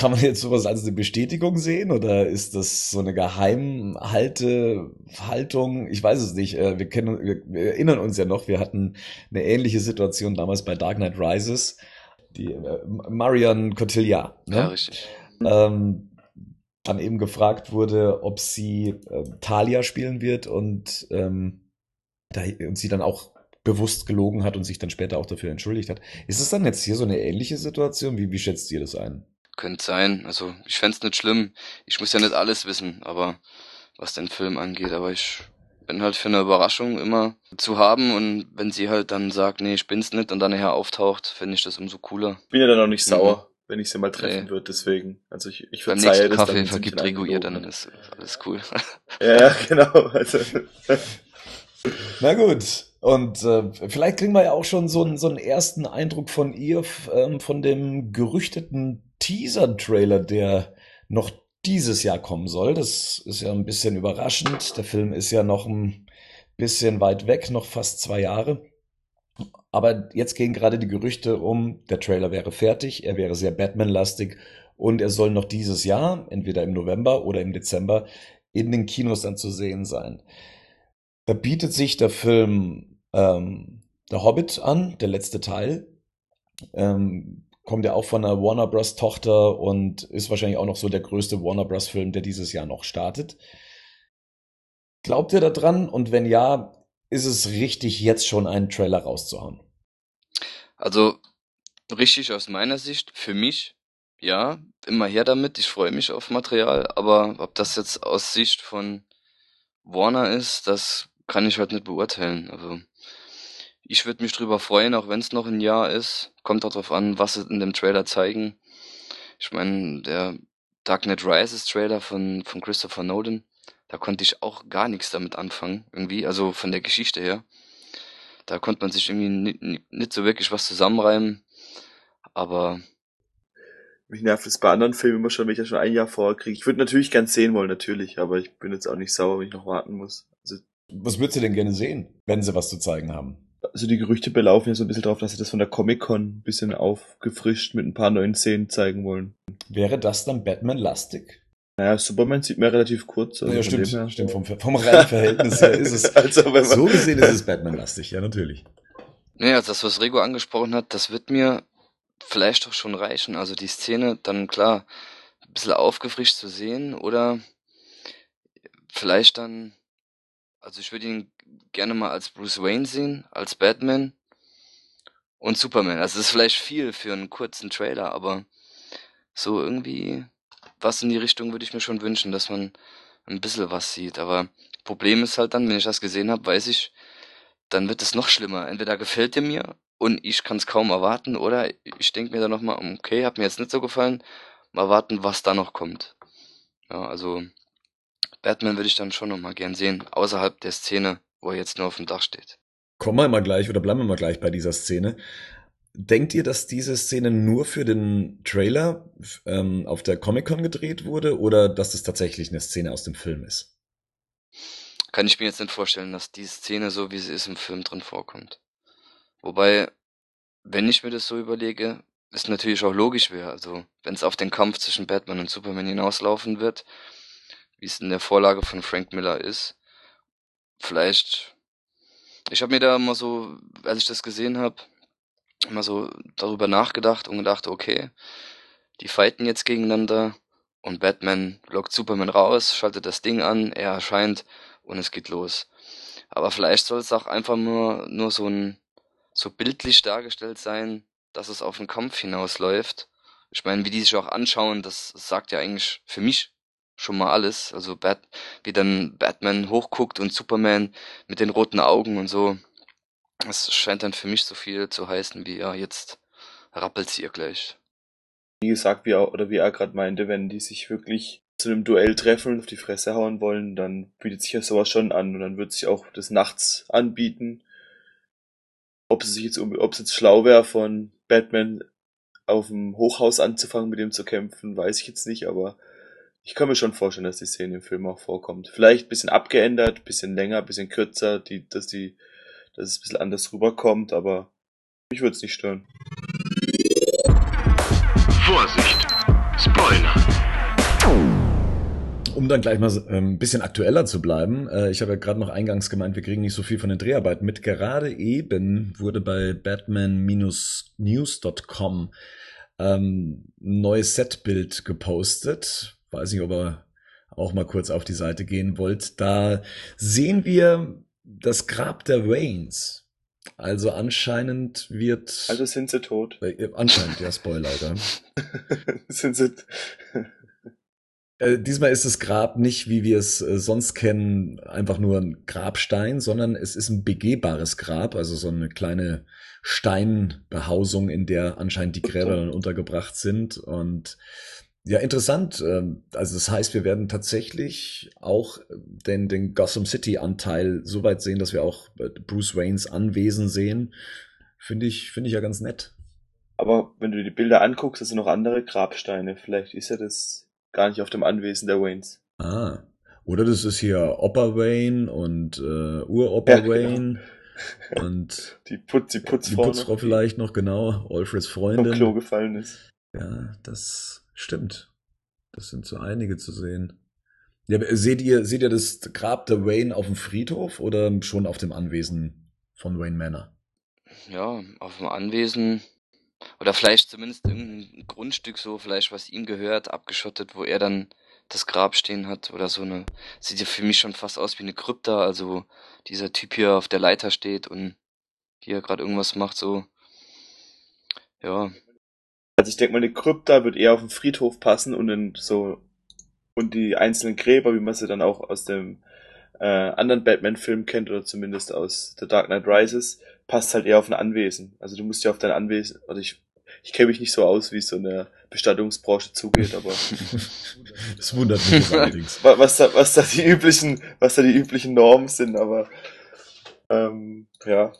Kann man jetzt sowas als eine Bestätigung sehen oder ist das so eine geheimhalte Haltung? Ich weiß es nicht. Äh, wir, kennen, wir erinnern uns ja noch, wir hatten eine ähnliche Situation damals bei Dark Knight Rises. Die äh, Marion Cotillard. Ne? Ja, richtig. Ähm, dann eben gefragt wurde, ob sie äh, Talia spielen wird und, ähm, da, und sie dann auch bewusst gelogen hat und sich dann später auch dafür entschuldigt hat. Ist es dann jetzt hier so eine ähnliche Situation? Wie, wie schätzt ihr das ein? Könnte sein. Also ich fände nicht schlimm. Ich muss ja nicht alles wissen, aber was den Film angeht, aber ich bin halt für eine Überraschung immer zu haben und wenn sie halt dann sagt, nee, ich bin's nicht und dann nachher auftaucht, finde ich das umso cooler. Ich bin ja dann auch nicht sauer, mhm. wenn ich sie mal treffen nee. würde, deswegen. Also ich, ich verzeihe Beim nächsten das Kaffee dann, vergibt Rigo ihr, dann ist alles cool. [laughs] Ja, genau. Also. [laughs] Na gut. Und äh, vielleicht kriegen wir ja auch schon so einen, so einen ersten Eindruck von ihr, ähm, von dem gerüchteten Teaser-Trailer, der noch dieses Jahr kommen soll. Das ist ja ein bisschen überraschend. Der Film ist ja noch ein bisschen weit weg, noch fast zwei Jahre. Aber jetzt gehen gerade die Gerüchte um, der Trailer wäre fertig, er wäre sehr Batman-lastig und er soll noch dieses Jahr, entweder im November oder im Dezember, in den Kinos dann zu sehen sein. Da bietet sich der Film ähm, Der Hobbit an, der letzte Teil, Ähm, kommt ja auch von einer Warner Bros. Tochter und ist wahrscheinlich auch noch so der größte Warner Bros. Film, der dieses Jahr noch startet. Glaubt ihr daran? Und wenn ja, ist es richtig, jetzt schon einen Trailer rauszuhauen? Also richtig aus meiner Sicht, für mich, ja, immer her damit. Ich freue mich auf Material, aber ob das jetzt aus Sicht von Warner ist, das kann ich halt nicht beurteilen. Also ich würde mich drüber freuen, auch wenn es noch ein Jahr ist. Kommt darauf an, was sie in dem Trailer zeigen. Ich meine, der Dark Knight Rises Trailer von, von Christopher Nolan, da konnte ich auch gar nichts damit anfangen, irgendwie, also von der Geschichte her. Da konnte man sich irgendwie nicht, nicht so wirklich was zusammenreimen, aber mich nervt es bei anderen Filmen immer schon, wenn ich das schon ein Jahr vorher kriege. Ich würde natürlich gern sehen wollen, natürlich, aber ich bin jetzt auch nicht sauer, wenn ich noch warten muss. Also, was würdest du denn gerne sehen, wenn sie was zu zeigen haben? Also die Gerüchte belaufen ja so ein bisschen drauf, dass sie das von der Comic-Con ein bisschen aufgefrischt mit ein paar neuen Szenen zeigen wollen. Wäre das dann Batman-lastig? Naja, Superman sieht mir relativ kurz. Also ja, stimmt, stimmt. Vom, vom reinen Verhältnis her ist es. [laughs] also, so gesehen ist es Batman-lastig, ja, natürlich. Naja, das, was Rego angesprochen hat, das wird mir vielleicht doch schon reichen. Also die Szene dann klar ein bisschen aufgefrischt zu sehen oder vielleicht dann, also ich würde ihn gerne mal als Bruce Wayne sehen, als Batman und Superman. Also das ist vielleicht viel für einen kurzen Trailer, aber so irgendwie was in die Richtung würde ich mir schon wünschen, dass man ein bisschen was sieht. Aber Problem ist halt dann, wenn ich das gesehen habe, weiß ich, dann wird es noch schlimmer. Entweder gefällt er mir und ich kann es kaum erwarten, oder ich denke mir dann nochmal, okay, hat mir jetzt nicht so gefallen, mal warten, was da noch kommt. Ja, also Batman würde ich dann schon nochmal gern sehen, außerhalb der Szene, wo er jetzt nur auf dem Dach steht. Kommen wir mal gleich oder bleiben wir mal gleich bei dieser Szene. Denkt ihr, dass diese Szene nur für den Trailer ähm, auf der Comic-Con gedreht wurde oder dass das tatsächlich eine Szene aus dem Film ist? Kann ich mir jetzt nicht vorstellen, dass die Szene so wie sie ist im Film drin vorkommt. Wobei, wenn ich mir das so überlege, es natürlich auch logisch wäre. Also, wenn es auf den Kampf zwischen Batman und Superman hinauslaufen wird, wie es in der Vorlage von Frank Miller ist, vielleicht. Ich habe mir da mal so, als ich das gesehen habe, mal so darüber nachgedacht und gedacht, okay, die fighten jetzt gegeneinander und Batman lockt Superman raus, schaltet das Ding an, er erscheint und es geht los. Aber vielleicht soll es auch einfach nur, nur so ein so bildlich dargestellt sein, dass es auf den Kampf hinausläuft. Ich meine, wie die sich auch anschauen, das sagt ja eigentlich für mich schon mal alles. Also Bat, wie dann Batman hochguckt und Superman mit den roten Augen und so. Das scheint dann für mich so viel zu heißen, wie ja, jetzt rappelt's ihr gleich. Wie gesagt, wie er, oder wie er gerade meinte, wenn die sich wirklich zu einem Duell treffen und auf die Fresse hauen wollen, dann bietet sich ja sowas schon an und dann wird sich auch das nachts anbieten ob es sich jetzt, ob es jetzt schlau wäre, von Batman auf dem Hochhaus anzufangen, mit ihm zu kämpfen, weiß ich jetzt nicht, aber ich kann mir schon vorstellen, dass die Szene im Film auch vorkommt. Vielleicht ein bisschen abgeändert, bisschen länger, bisschen kürzer, die, dass die, dass es ein bisschen anders rüberkommt, aber mich würde es nicht stören. Vorsicht! Spoiler! um dann gleich mal ein ähm, bisschen aktueller zu bleiben, äh, ich habe ja gerade noch eingangs gemeint, wir kriegen nicht so viel von den Dreharbeiten mit. Gerade eben wurde bei Batman-News.com ähm, ein neues Setbild gepostet. Weiß nicht, ob ihr auch mal kurz auf die Seite gehen wollt. Da sehen wir das Grab der Waynes. Also anscheinend wird. Also sind sie tot. Äh, anscheinend, ja, Spoiler, oder? [laughs] sind sie. Äh, diesmal ist das Grab nicht, wie wir es äh, sonst kennen, einfach nur ein Grabstein, sondern es ist ein begehbares Grab, also so eine kleine Steinbehausung, in der anscheinend die Gräber dann untergebracht sind. Und ja, interessant. Ähm, also das heißt, wir werden tatsächlich auch den, den Gotham City-Anteil so weit sehen, dass wir auch äh, Bruce Waynes Anwesen sehen. Finde ich, finde ich ja ganz nett. Aber wenn du die Bilder anguckst, das sind noch andere Grabsteine. Vielleicht ist ja das gar nicht auf dem Anwesen der Waynes. Ah. Oder das ist hier Opa Wayne und äh, Uropa ja, genau. Wayne. Genau. [laughs] Und die, Putz, die Putzfrau. Die Putzfrau vielleicht noch, genau. Alfreds Freundin. Vom Klo gefallen ist. Ja, das stimmt. Das sind so einige zu sehen. Ja, seht ihr, seht ihr das Grab der Wayne auf dem Friedhof oder schon auf dem Anwesen von Wayne Manor? Ja, auf dem Anwesen oder vielleicht zumindest irgendein Grundstück so, vielleicht was ihm gehört, abgeschottet, wo er dann das Grab stehen hat oder so eine. Sieht ja für mich schon fast aus wie eine Krypta, also dieser Typ hier auf der Leiter steht und hier gerade irgendwas macht, so. Ja. Also ich denke mal, eine Krypta wird eher auf den Friedhof passen und in so und die einzelnen Gräber, wie man sie dann auch aus dem äh, anderen Batman-Film kennt oder zumindest aus The Dark Knight Rises, passt halt eher auf ein Anwesen. Also du musst ja auf dein Anwesen, oder ich, ich kenne mich nicht so aus, wie es so in der Bestattungsbranche zugeht, aber [laughs] das wundert mich allerdings. [laughs] Was da, was da die üblichen, was da die üblichen Normen sind, aber ähm, ja.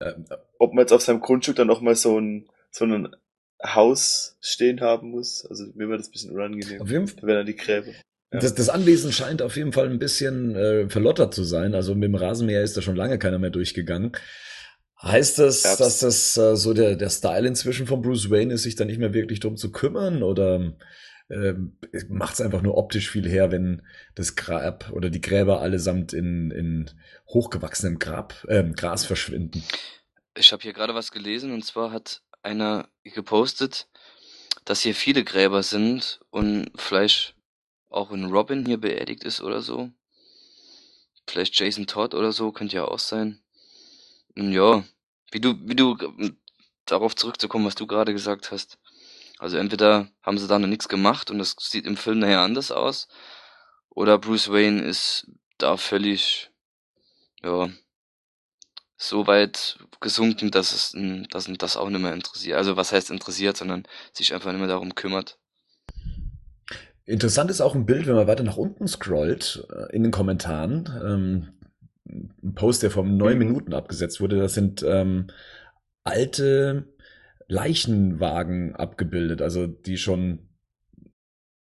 Ähm, Ob man jetzt auf seinem Grundstück dann noch mal so ein so ein Haus stehen haben muss, also mir war das ein bisschen unangenehm. Auf jeden Fall. Wenn dann die Gräber. Ja. Das, das Anwesen scheint auf jeden Fall ein bisschen äh, verlottert zu sein. Also mit dem Rasenmäher ist da schon lange keiner mehr durchgegangen. Heißt das, Herbst. dass das äh, so der, der Style inzwischen von Bruce Wayne ist, sich da nicht mehr wirklich drum zu kümmern? Oder äh, macht es einfach nur optisch viel her, wenn das Grab oder die Gräber allesamt in, in hochgewachsenem Grab, äh, Gras verschwinden? Ich habe hier gerade was gelesen und zwar hat einer gepostet, dass hier viele Gräber sind und vielleicht auch ein Robin hier beerdigt ist oder so. Vielleicht Jason Todd oder so, könnte ja auch sein. Und ja, wie du, wie du, darauf zurückzukommen, was du gerade gesagt hast. Also entweder haben sie da noch nichts gemacht und das sieht im Film nachher anders aus, oder Bruce Wayne ist da völlig, ja, so weit gesunken, dass es dass das auch nicht mehr interessiert. Also was heißt interessiert, sondern sich einfach nicht mehr darum kümmert. Interessant ist auch ein Bild, wenn man weiter nach unten scrollt, äh, in den Kommentaren. Ähm, ein Post, der vor neun mhm. Minuten abgesetzt wurde, das sind ähm, alte Leichenwagen abgebildet, also die schon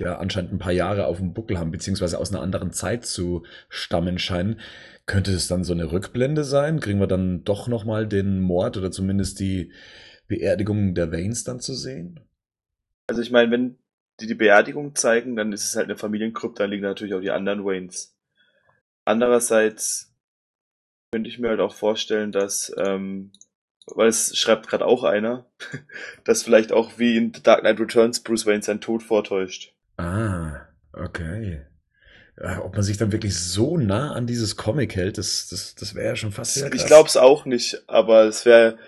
ja anscheinend ein paar Jahre auf dem Buckel haben, beziehungsweise aus einer anderen Zeit zu stammen scheinen. Könnte es dann so eine Rückblende sein? Kriegen wir dann doch nochmal den Mord oder zumindest die Beerdigung der Waynes dann zu sehen? Also ich meine, wenn die die Beerdigung zeigen, dann ist es halt eine Familiengruppe, dann liegen natürlich auch die anderen Waynes. Andererseits könnte ich mir halt auch vorstellen, dass, ähm, weil es schreibt gerade auch einer, [laughs] dass vielleicht auch wie in The Dark Knight Returns Bruce Wayne seinen Tod vortäuscht. Ah, okay. Ob man sich dann wirklich so nah an dieses Comic hält, das, das, das wäre ja schon fast sehr krass. Ich glaube es auch nicht, aber es wäre,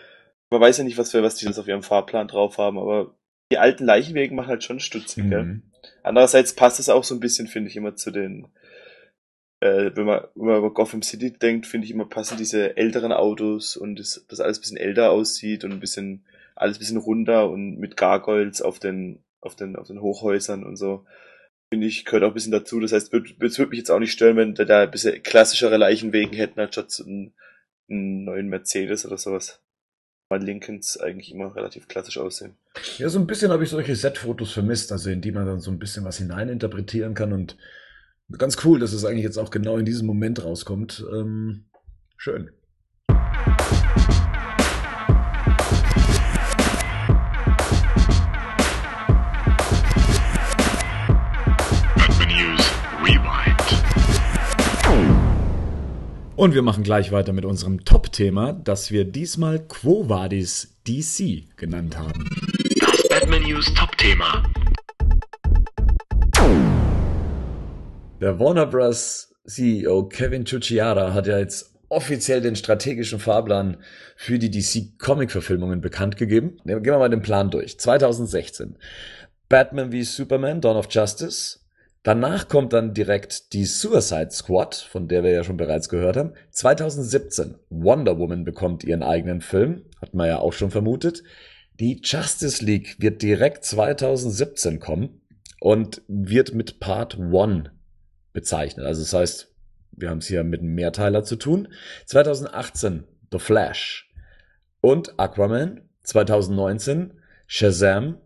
man weiß ja nicht, was, für, was die jetzt auf ihrem Fahrplan drauf haben, aber die alten Leichenwegen machen halt schon stutzig, mhm. gell? Andererseits passt es auch so ein bisschen, finde ich, immer zu den, äh, wenn man, wenn man über Gotham City denkt, finde ich immer passen diese älteren Autos und das, das alles ein bisschen älter aussieht und ein bisschen, alles ein bisschen runter und mit Gargoyles auf den, auf den, auf den Hochhäusern und so. Finde ich, gehört auch ein bisschen dazu. Das heißt, es würde mich jetzt auch nicht stören, wenn da ein bisschen klassischere Leichenwegen hätten, anstatt einen, einen neuen Mercedes oder sowas weil Lincolns eigentlich immer relativ klassisch aussehen. Ja, so ein bisschen habe ich solche Set-Fotos vermisst, also in die man dann so ein bisschen was hineininterpretieren kann und ganz cool, dass es eigentlich jetzt auch genau in diesem Moment rauskommt. Ähm, schön. Und wir machen gleich weiter mit unserem Top-Thema, das wir diesmal Quo Vadis DC genannt haben. Das Batman News Top-Thema. Der Warner Bros. CEO Kevin Chuchiara hat ja jetzt offiziell den strategischen Fahrplan für die DC Comic-Verfilmungen bekannt gegeben. Gehen wir mal den Plan durch. 2016. Batman wie Superman, Dawn of Justice. Danach kommt dann direkt die Suicide Squad, von der wir ja schon bereits gehört haben. 2017 Wonder Woman bekommt ihren eigenen Film, hat man ja auch schon vermutet. Die Justice League wird direkt 2017 kommen und wird mit Part 1 bezeichnet. Also das heißt, wir haben es hier mit einem Mehrteiler zu tun. 2018 The Flash und Aquaman. 2019 Shazam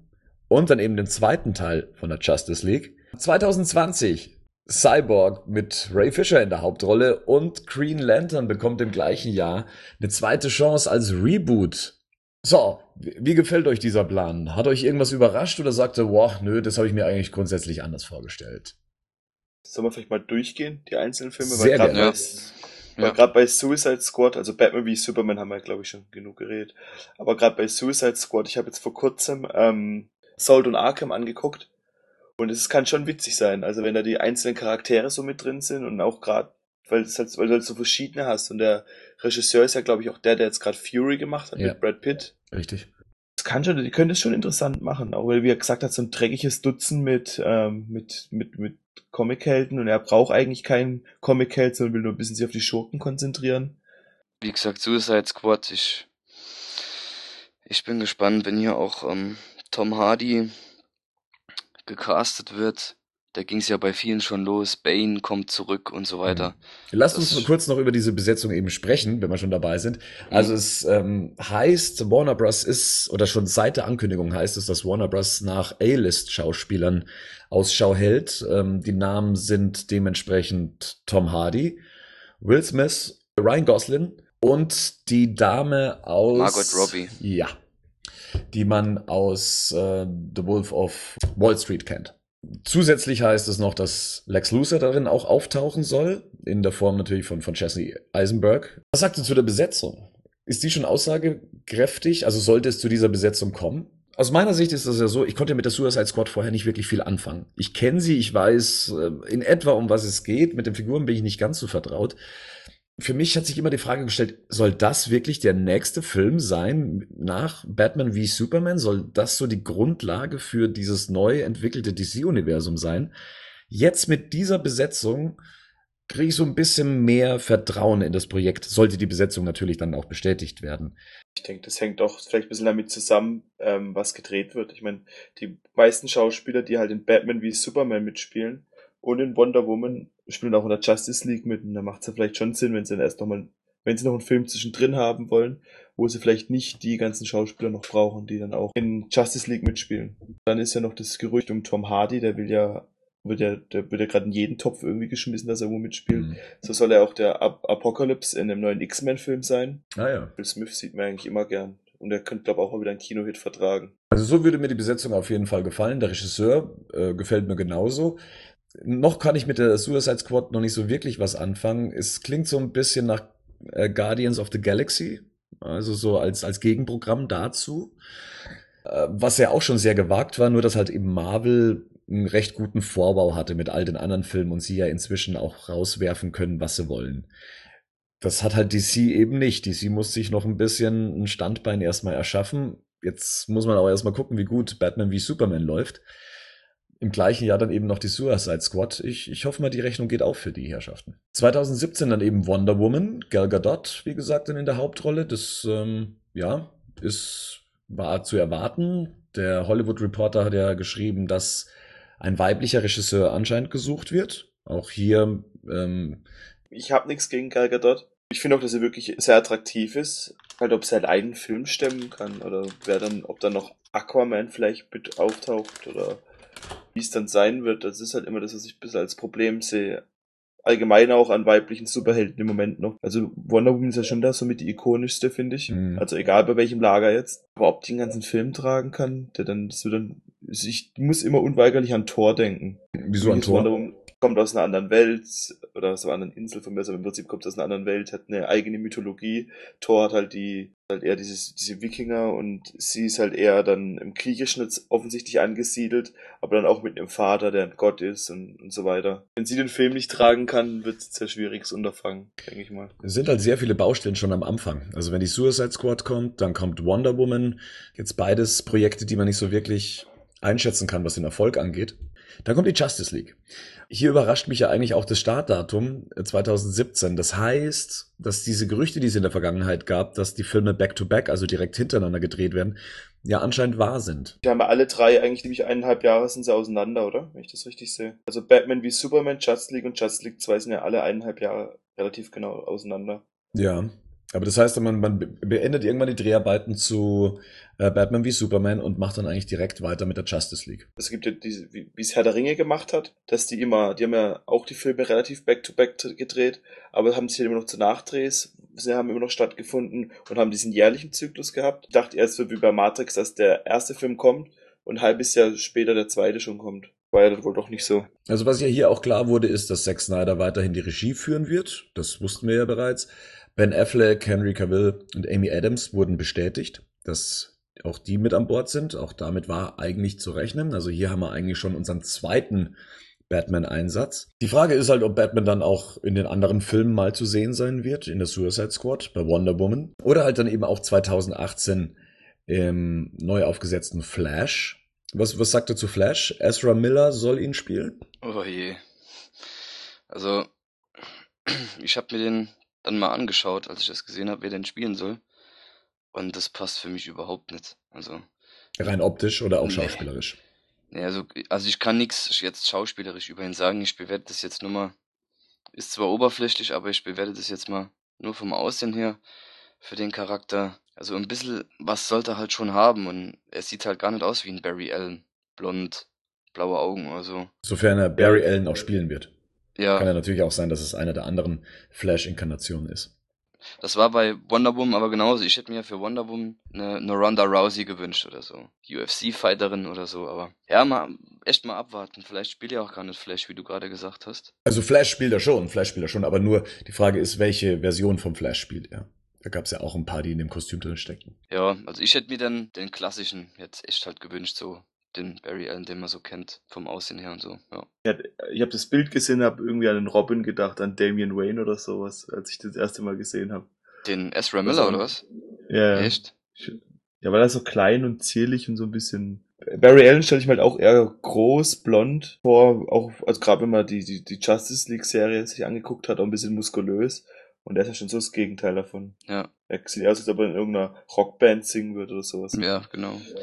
und dann eben den zweiten Teil von der Justice League. 2020 Cyborg mit Ray Fisher in der Hauptrolle und Green Lantern bekommt im gleichen Jahr eine zweite Chance als Reboot. So, wie gefällt euch dieser Plan? Hat euch irgendwas überrascht oder sagt ihr, boah, nö, das habe ich mir eigentlich grundsätzlich anders vorgestellt? Sollen wir vielleicht mal durchgehen, die einzelnen Filme? Sehr Weil gerne. Weil, Ja. Gerade bei Suicide Squad, also Batman wie Superman haben wir, glaube ich, schon genug geredet. Aber gerade bei Suicide Squad, ich habe jetzt vor kurzem ähm, Salt und Arkham angeguckt. Und es kann schon witzig sein. Also wenn da die einzelnen Charaktere so mit drin sind und auch gerade, weil, halt, weil du halt so verschiedene hast. Und der Regisseur ist ja, glaube ich, auch der, der jetzt gerade Fury gemacht hat ja. mit Brad Pitt. Richtig. Das kann schon, die können das schon interessant machen. Auch weil, wie er gesagt hat, so ein dreckiges Dutzend mit, ähm, mit, mit, mit Comichelden und er braucht eigentlich keinen Comicheld, sondern will nur ein bisschen sich auf die Schurken konzentrieren. Wie gesagt, Suicide Squad, ich, ich bin gespannt, wenn hier auch ähm, Tom Hardy gecastet wird. Da ging es ja bei vielen schon los. Bane kommt zurück und so weiter. Mhm. Lass uns das kurz noch über diese Besetzung eben sprechen, wenn wir schon dabei sind. Also es ähm, heißt, Warner Bros. ist, oder schon seit der Ankündigung heißt es, dass Warner Bros. nach A-List-Schauspielern Ausschau hält. Ähm, die Namen sind dementsprechend Tom Hardy, Will Smith, Ryan Gosling und die Dame aus... Margot Robbie. Ja. Die man aus äh, The Wolf of Wall Street kennt. Zusätzlich heißt es noch, dass Lex Luthor darin auch auftauchen soll, in der Form natürlich von, von Jesse Eisenberg. Was sagt ihr zu der Besetzung? Ist die schon aussagekräftig? Also sollte es zu dieser Besetzung kommen? Aus meiner Sicht ist das ja so, ich konnte mit der Suicide Squad vorher nicht wirklich viel anfangen. Ich kenne sie, ich weiß äh, in etwa, um was es geht. Mit den Figuren bin ich nicht ganz so vertraut für mich hat sich immer die Frage gestellt, soll das wirklich der nächste Film sein nach Batman wie Superman? Soll das so die Grundlage für dieses neu entwickelte DC-Universum sein? Jetzt mit dieser Besetzung kriege ich so ein bisschen mehr Vertrauen in das Projekt, sollte die Besetzung natürlich dann auch bestätigt werden. Ich denke, das hängt auch vielleicht ein bisschen damit zusammen, ähm, was gedreht wird. Ich meine, die meisten Schauspieler, die halt in Batman wie Superman mitspielen, und in Wonder Woman spielen auch in der Justice League mit. Und da macht es ja vielleicht schon Sinn, wenn sie dann erst nochmal, wenn sie noch einen Film zwischendrin haben wollen, wo sie vielleicht nicht die ganzen Schauspieler noch brauchen, die dann auch in Justice League mitspielen. Dann ist ja noch das Gerücht um Tom Hardy, der will ja, wird ja, der wird ja gerade in jeden Topf irgendwie geschmissen, dass er irgendwo mitspielt. Mhm. So soll er auch der Ap Apocalypse in dem neuen X-Men-Film sein. Ah ja. Will Smith sieht man eigentlich immer gern. Und er könnte, glaube ich, auch mal wieder einen Kinohit vertragen. Also so würde mir die Besetzung auf jeden Fall gefallen. Der Regisseur äh, gefällt mir genauso. Noch kann ich mit der Suicide Squad noch nicht so wirklich was anfangen. Es klingt so ein bisschen nach äh, Guardians of the Galaxy, also so als, als Gegenprogramm dazu. Äh, was ja auch schon sehr gewagt war, nur dass halt eben Marvel einen recht guten Vorbau hatte mit all den anderen Filmen und sie ja inzwischen auch rauswerfen können, was sie wollen. Das hat halt DC eben nicht. DC muss sich noch ein bisschen ein Standbein erstmal erschaffen. Jetzt muss man auch erstmal gucken, wie gut Batman wie Superman läuft im gleichen Jahr dann eben noch die Suicide Squad. Ich, ich hoffe mal, die Rechnung geht auf für die Herrschaften. 2017 dann eben Wonder Woman, Gal Gadot, wie gesagt, dann in der Hauptrolle. Das, ähm, ja, ist, war zu erwarten. Der Hollywood Reporter hat ja geschrieben, dass ein weiblicher Regisseur anscheinend gesucht wird. Auch hier, ähm, Ich habe nichts gegen Gal Gadot. Ich finde auch, dass sie wirklich sehr attraktiv ist. Halt, ob sie halt einen Film stemmen kann oder wer dann, ob dann noch Aquaman vielleicht mit auftaucht oder wie es dann sein wird, das ist halt immer das, was ich bisschen als Problem sehe. Allgemein auch an weiblichen Superhelden im Moment noch. Also Wonder Woman ist ja schon da so mit die ikonischste, finde ich. Mhm. Also egal bei welchem Lager jetzt. Aber ob die den ganzen Film tragen kann, der dann, das wird dann, ich muss immer unweigerlich an Thor denken. Wieso an Thor? Wonder Woman kommt aus einer anderen Welt oder aus einer anderen Insel von mir, aber im Prinzip kommt aus einer anderen Welt, hat eine eigene Mythologie. Thor hat halt die, halt eher dieses, diese Wikinger und sie ist halt eher dann im Griechischen jetzt offensichtlich angesiedelt, aber dann auch mit einem Vater, der ein Gott ist und, und so weiter. Wenn sie den Film nicht tragen kann, wird es ein sehr schwieriges Unterfangen, denke ich mal. Es sind halt sehr viele Baustellen schon am Anfang. Also wenn die Suicide Squad kommt, dann kommt Wonder Woman. Jetzt beides Projekte, die man nicht so wirklich einschätzen kann, was den Erfolg angeht. Dann kommt die Justice League. Hier überrascht mich ja eigentlich auch das Startdatum 2017. Äh, das heißt, dass diese Gerüchte, die es in der Vergangenheit gab, dass die Filme back-to-back, -back, also direkt hintereinander gedreht werden, ja anscheinend wahr sind. Die haben alle drei eigentlich nämlich eineinhalb Jahre sind sie auseinander, oder? Wenn ich das richtig sehe. Also Batman wie Superman, Justice League und Justice League 2 sind ja alle eineinhalb Jahre relativ genau auseinander. Ja, aber das heißt, man, man beendet irgendwann die Dreharbeiten zu äh, Batman wie Superman und macht dann eigentlich direkt weiter mit der Justice League. Es gibt ja diese, wie es Herr der Ringe gemacht hat, dass die immer, die haben ja auch die Filme relativ back-to-back -back gedreht, aber haben sich halt immer noch zu Nachdrehs, sie haben immer noch stattgefunden und haben diesen jährlichen Zyklus gehabt. Ich dachte erst so wie bei Matrix, dass der erste Film kommt und ein halbes Jahr später der zweite schon kommt. war ja dann wohl doch nicht so. Also was ja hier auch klar wurde, ist, dass Zack Snyder weiterhin die Regie führen wird. Das wussten wir ja bereits. Ben Affleck, Henry Cavill und Amy Adams wurden bestätigt, dass auch die mit an Bord sind. Auch damit war eigentlich zu rechnen. Also hier haben wir eigentlich schon unseren zweiten Batman-Einsatz. Die Frage ist halt, ob Batman dann auch in den anderen Filmen mal zu sehen sein wird, in der Suicide Squad, bei Wonder Woman. Oder halt dann eben auch 2018 im neu aufgesetzten Flash. Was, was sagt er zu Flash? Ezra Miller soll ihn spielen? Oh je. Also, [clears throat] ich habe mir den dann mal angeschaut, als ich das gesehen habe, wer den spielen soll. Und das passt für mich überhaupt nicht. Also. Rein optisch oder auch schauspielerisch? Nee, also, also ich kann nichts jetzt schauspielerisch über ihn sagen. Ich bewerte das jetzt nur mal. Ist zwar oberflächlich, aber ich bewerte das jetzt mal nur vom Aussehen her für den Charakter. Also ein bisschen was sollte er halt schon haben und er sieht halt gar nicht aus wie ein Barry Allen. Blond, blaue Augen oder so. Sofern er Barry Allen auch spielen wird. Ja. Kann ja natürlich auch sein, dass es einer der anderen Flash-Inkarnationen ist. Das war bei Wonder Woman aber genauso. Ich hätte mir für Wonder Woman eine, eine Ronda Rousey gewünscht oder so. UFC-Fighterin oder so, aber ja, mal echt mal abwarten. Vielleicht spielt er auch gar nicht Flash, wie du gerade gesagt hast. Also Flash spielt er schon, Flash spielt er schon, aber nur die Frage ist, welche Version vom Flash spielt er. Da gab es ja auch ein paar, die in dem Kostüm drin stecken. Ja, also ich hätte mir dann den klassischen jetzt echt halt gewünscht, so den Barry Allen, den man so kennt, vom Aussehen her und so, ja. Ja, ich habe das Bild gesehen, habe irgendwie an den Robin gedacht, an Damian Wayne oder sowas, als ich das erste Mal gesehen habe. Den Ezra Miller oder was? Ja. Echt? Ja, weil er so klein und zierlich und so ein bisschen. Barry Allen stelle ich mir halt auch eher groß, blond vor, auch, also gerade wenn man die, die, die Justice League Serie sich angeguckt hat, auch ein bisschen muskulös. Und der ist ja schon so das Gegenteil davon. Ja. Er sieht aus, als ob er in irgendeiner Rockband singen würde oder sowas. Ja, genau. Ja,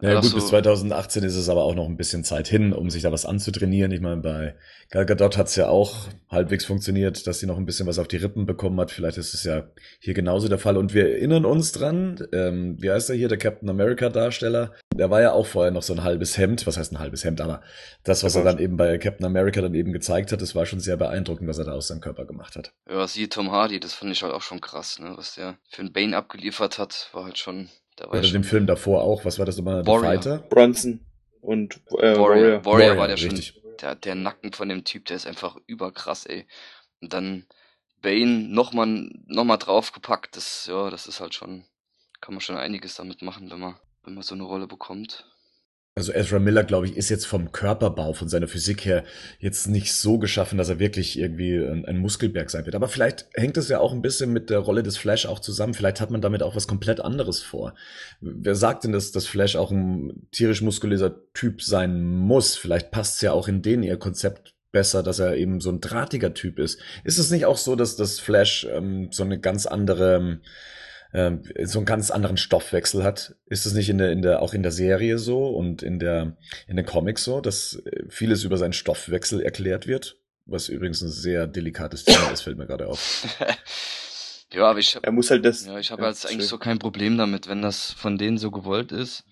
Ach gut, so. bis 2018 ist es aber auch noch ein bisschen Zeit hin, um sich da was anzutrainieren. Ich meine, bei Gal Gadot hat's ja auch halbwegs funktioniert, dass sie noch ein bisschen was auf die Rippen bekommen hat. Vielleicht ist es ja hier genauso der Fall. Und wir erinnern uns dran, ähm, wie heißt er hier, der Captain America Darsteller? Der war ja auch vorher noch so ein halbes Hemd. Was heißt ein halbes Hemd? Aber das, was er dann eben bei Captain America dann eben gezeigt hat, das war schon sehr beeindruckend, was er da aus seinem Körper gemacht hat. Ja, siehe Tom Hardy, das fand ich halt auch schon krass, ne? Was der für einen Bane abgeliefert hat, war halt schon. Oder ich dem Film davor auch. Was war das nochmal? The Warrior. Fighter? Bronson und äh, Warrior, Warrior. Warrior, war der richtig. schon. Der, der Nacken von dem Typ, der ist einfach überkrass, ey. Und dann Bane nochmal noch mal draufgepackt, das, ja, das ist halt schon, kann man schon einiges damit machen, wenn man, wenn man so eine Rolle bekommt. Also Ezra Miller, glaube ich, ist jetzt vom Körperbau, von seiner Physik her jetzt nicht so geschaffen, dass er wirklich irgendwie ein, ein Muskelberg sein wird. Aber vielleicht hängt es ja auch ein bisschen mit der Rolle des Flash auch zusammen. Vielleicht hat man damit auch was komplett anderes vor. Wer sagt denn, dass das Flash auch ein tierisch muskulöser Typ sein muss? Vielleicht passt es ja auch in den ihr Konzept besser, dass er eben so ein drahtiger Typ ist. Ist es nicht auch so, dass das Flash ähm, so eine ganz andere ähm, so einen ganz anderen Stoffwechsel hat. Ist es nicht in der, in der, auch in der Serie so und in der, in den Comics so, dass äh, vieles über seinen Stoffwechsel erklärt wird? Was übrigens ein sehr delikates Thema ist, fällt mir gerade auf. [laughs] ja, aber ich hab, Er muss halt das. ja, ich habe ja, jetzt eigentlich so kein Problem damit, wenn das von denen so gewollt ist,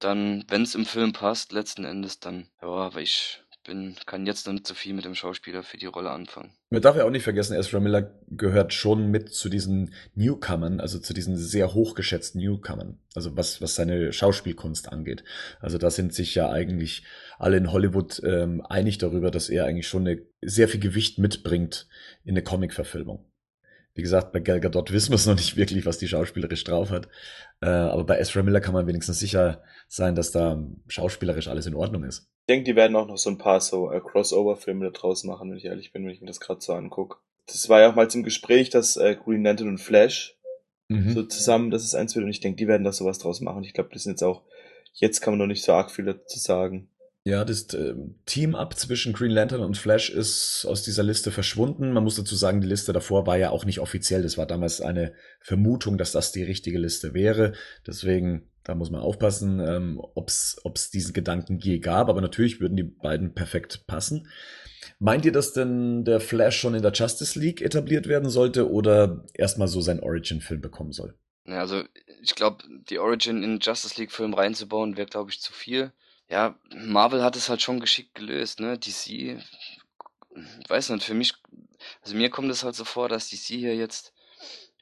dann, wenn es im Film passt, letzten Endes, dann, ja, aber ich bin, kann jetzt noch nicht so viel mit dem Schauspieler für die Rolle anfangen. Man darf ja auch nicht vergessen, Ezra Miller gehört schon mit zu diesen Newcomern, also zu diesen sehr hochgeschätzten Newcomern, also was, was seine Schauspielkunst angeht. Also da sind sich ja eigentlich alle in Hollywood ähm, einig darüber, dass er eigentlich schon eine, sehr viel Gewicht mitbringt in eine Comic-Verfilmung. Wie gesagt, bei Gal Gadot wissen wir es noch nicht wirklich, was die schauspielerisch drauf hat. Äh, aber bei Ezra Miller kann man wenigstens sicher sein, dass da schauspielerisch alles in Ordnung ist. Ich denke, die werden auch noch so ein paar so äh, Crossover-Filme da draus machen, wenn ich ehrlich bin, wenn ich mir das gerade so angucke. Das war ja auch mal zum Gespräch, dass äh, Green Lantern und Flash Mhm. so zusammen, das ist eins wird und ich denke, die werden da sowas draus machen. Ich glaube, das sind jetzt auch, jetzt kann man noch nicht so arg viel dazu sagen. Ja, das ähm, Team-Up zwischen Green Lantern und Flash ist aus dieser Liste verschwunden. Man muss dazu sagen, die Liste davor war ja auch nicht offiziell. Das war damals eine Vermutung, dass das die richtige Liste wäre. Deswegen, da muss man aufpassen, ähm, ob es diesen Gedanken je gab. Aber natürlich würden die beiden perfekt passen. Meint ihr, dass denn der Flash schon in der Justice League etabliert werden sollte oder erstmal so seinen Origin-Film bekommen soll? Ja, also ich glaube, die Origin in Justice League Film reinzubauen, wäre, glaube ich, zu viel. Ja, Marvel hat es halt schon geschickt gelöst, ne? DC, ich weiß nicht, für mich, also mir kommt es halt so vor, dass DC hier jetzt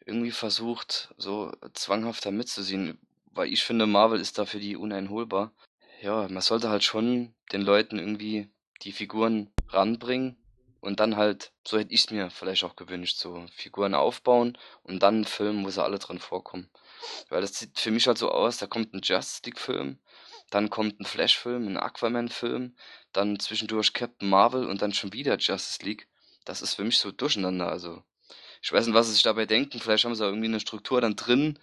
irgendwie versucht, so zwanghafter mitzuziehen, weil ich finde, Marvel ist da für die uneinholbar. ja, man sollte halt schon den Leuten irgendwie die Figuren ranbringen und dann halt, so hätte ich es mir vielleicht auch gewünscht, so Figuren aufbauen und dann einen Film, wo sie alle drin vorkommen. Weil das sieht für mich halt so aus, da kommt ein Justice League-Film, dann kommt ein Flash-Film, ein Aquaman-Film, dann zwischendurch Captain Marvel und dann schon wieder Justice League. Das ist für mich so durcheinander. Also, ich weiß nicht, was sie sich dabei denken. Vielleicht haben sie auch irgendwie eine Struktur dann drin,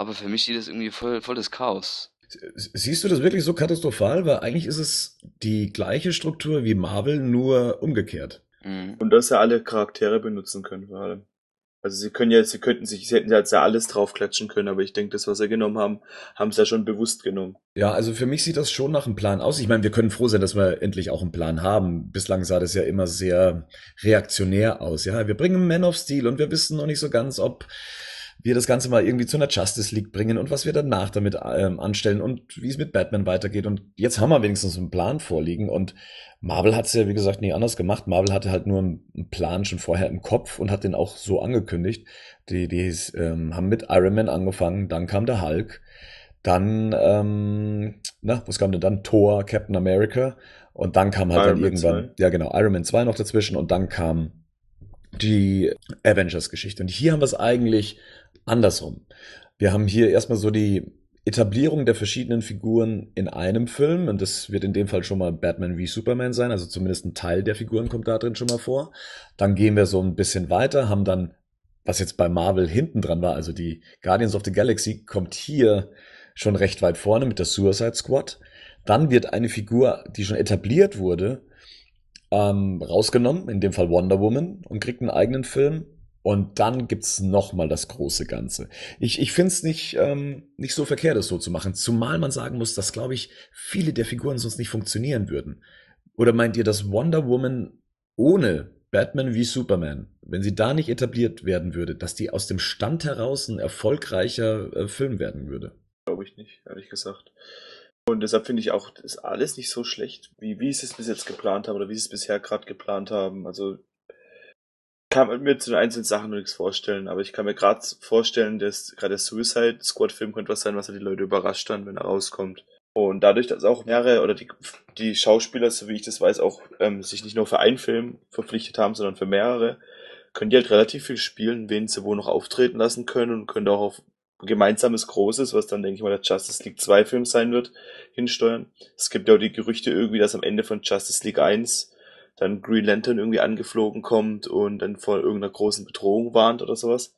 aber für mich sieht das irgendwie voll, voll das Chaos. Siehst du das wirklich so katastrophal? Weil eigentlich ist es die gleiche Struktur wie Marvel, nur umgekehrt. Mhm. Und dass sie alle Charaktere benutzen können, vor allem. Also sie können ja, sie könnten sich, sie hätten jetzt ja alles draufklatschen können, aber ich denke, das, was sie genommen haben, haben sie ja schon bewusst genommen. Ja, also für mich sieht das schon nach einem Plan aus. Ich meine, wir können froh sein, dass wir endlich auch einen Plan haben. Bislang sah das ja immer sehr reaktionär aus. Ja, wir bringen Man of Steel und wir wissen noch nicht so ganz, ob wir das Ganze mal irgendwie zu einer Justice League bringen und was wir danach damit ähm, anstellen und wie es mit Batman weitergeht. Und jetzt haben wir wenigstens einen Plan vorliegen und Marvel hat es ja, wie gesagt, nie anders gemacht. Marvel hatte halt nur einen Plan schon vorher im Kopf und hat den auch so angekündigt. Die, die ähm, haben mit Iron Man angefangen, dann kam der Hulk, dann, ähm, na, was kam denn dann? Thor, Captain America und dann kam halt Iron dann irgendwann, 2. ja genau, Iron Man 2 noch dazwischen und dann kam die Avengers-Geschichte. Und hier haben wir es eigentlich andersrum. Wir haben hier erstmal so die Etablierung der verschiedenen Figuren in einem Film und das wird in dem Fall schon mal Batman wie Superman sein, also zumindest ein Teil der Figuren kommt da drin schon mal vor. Dann gehen wir so ein bisschen weiter, haben dann, was jetzt bei Marvel hinten dran war, also die Guardians of the Galaxy kommt hier schon recht weit vorne mit der Suicide Squad. Dann wird eine Figur, die schon etabliert wurde, ähm, rausgenommen, in dem Fall Wonder Woman, und kriegt einen eigenen Film. Und dann gibt's noch mal das große Ganze. Ich, ich finde es nicht, ähm, nicht so verkehrt, das so zu machen. Zumal man sagen muss, dass, glaube ich, viele der Figuren sonst nicht funktionieren würden. Oder meint ihr, dass Wonder Woman ohne Batman wie Superman, wenn sie da nicht etabliert werden würde, dass die aus dem Stand heraus ein erfolgreicher äh, Film werden würde? Glaube ich nicht, ehrlich gesagt. Und deshalb finde ich auch, das ist alles nicht so schlecht, wie, wie sie es bis jetzt geplant haben oder wie sie es bisher gerade geplant haben. Also kann mir zu den einzelnen Sachen noch nichts vorstellen, aber ich kann mir gerade vorstellen, dass gerade der Suicide Squad Film könnte was sein, was ja die Leute überrascht dann, wenn er rauskommt. Und dadurch, dass auch mehrere oder die, die Schauspieler, so wie ich das weiß, auch ähm, sich nicht nur für einen Film verpflichtet haben, sondern für mehrere, können die halt relativ viel spielen, wen sie wohl noch auftreten lassen können und können auch auf gemeinsames Großes, was dann denke ich mal der Justice League 2 Film sein wird, hinsteuern. Es gibt ja auch die Gerüchte irgendwie, dass am Ende von Justice League 1 dann Green Lantern irgendwie angeflogen kommt und dann vor irgendeiner großen Bedrohung warnt oder sowas.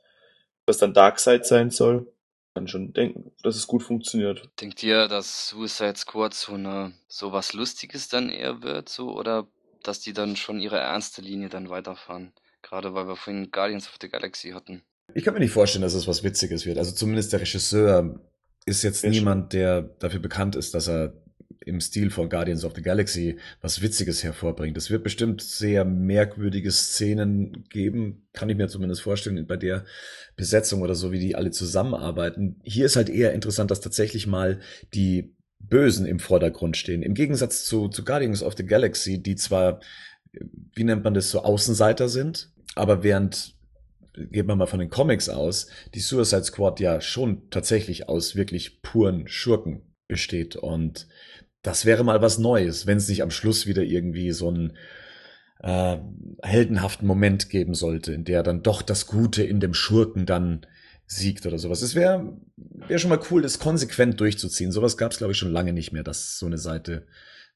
Was dann Darkseid sein soll. Kann schon denken, dass es gut funktioniert. Denkt ihr, dass Suicide Squad so eine so was Lustiges dann eher wird, so oder dass die dann schon ihre ernste Linie dann weiterfahren? Gerade weil wir vorhin Guardians of the Galaxy hatten. Ich kann mir nicht vorstellen, dass es was Witziges wird. Also zumindest der Regisseur ist jetzt ist niemand, der dafür bekannt ist, dass er im Stil von Guardians of the Galaxy was Witziges hervorbringt. Es wird bestimmt sehr merkwürdige Szenen geben, kann ich mir zumindest vorstellen, bei der Besetzung oder so, wie die alle zusammenarbeiten. Hier ist halt eher interessant, dass tatsächlich mal die Bösen im Vordergrund stehen. Im Gegensatz zu, zu Guardians of the Galaxy, die zwar, wie nennt man das, so Außenseiter sind, aber während geht man mal von den Comics aus, die Suicide Squad ja schon tatsächlich aus wirklich puren Schurken besteht. Und das wäre mal was Neues, wenn es nicht am Schluss wieder irgendwie so einen äh, heldenhaften Moment geben sollte, in der dann doch das Gute in dem Schurken dann siegt oder sowas. Es wäre wär schon mal cool, das konsequent durchzuziehen. Sowas gab es, glaube ich, schon lange nicht mehr, dass so eine Seite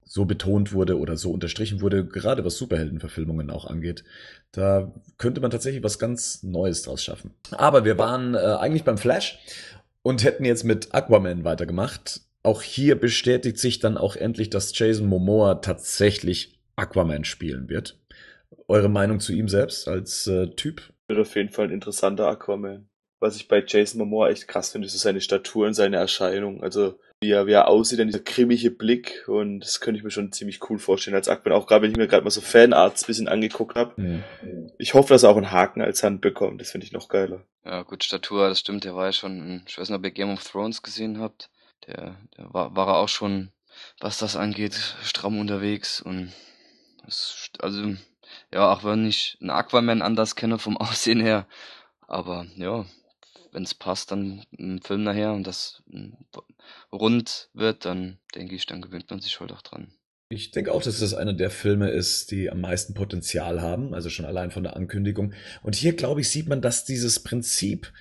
so betont wurde oder so unterstrichen wurde, gerade was Superheldenverfilmungen auch angeht. Da könnte man tatsächlich was ganz Neues draus schaffen. Aber wir waren äh, eigentlich beim Flash und hätten jetzt mit Aquaman weitergemacht auch hier bestätigt sich dann auch endlich, dass Jason Momoa tatsächlich Aquaman spielen wird. Eure Meinung zu ihm selbst als äh, Typ? Wird auf jeden Fall ein interessanter Aquaman. Was ich bei Jason Momoa echt krass finde, ist seine Statur und seine Erscheinung. Also wie er, wie er aussieht, dann dieser grimmige Blick und das könnte ich mir schon ziemlich cool vorstellen als Aquaman, auch gerade wenn ich mir gerade mal so Fanarts ein bisschen angeguckt habe. Mhm. Ich hoffe, dass er auch einen Haken als Hand bekommt, das finde ich noch geiler. Ja, gut, Statur, das stimmt, der war ja schon, ich weiß nicht, ob ihr Game of Thrones gesehen habt der, der war, war er auch schon, was das angeht, stramm unterwegs und das, also ja, auch wenn ich einen Aquaman anders kenne vom [laughs] Aussehen her, aber ja, wenn es passt, dann im Film nachher und das rund wird, dann denke ich, dann gewöhnt man sich halt auch dran. Ich denke auch, dass das einer der Filme ist, die am meisten Potenzial haben, also schon allein von der Ankündigung. Und hier, glaube ich, sieht man, dass dieses Prinzip,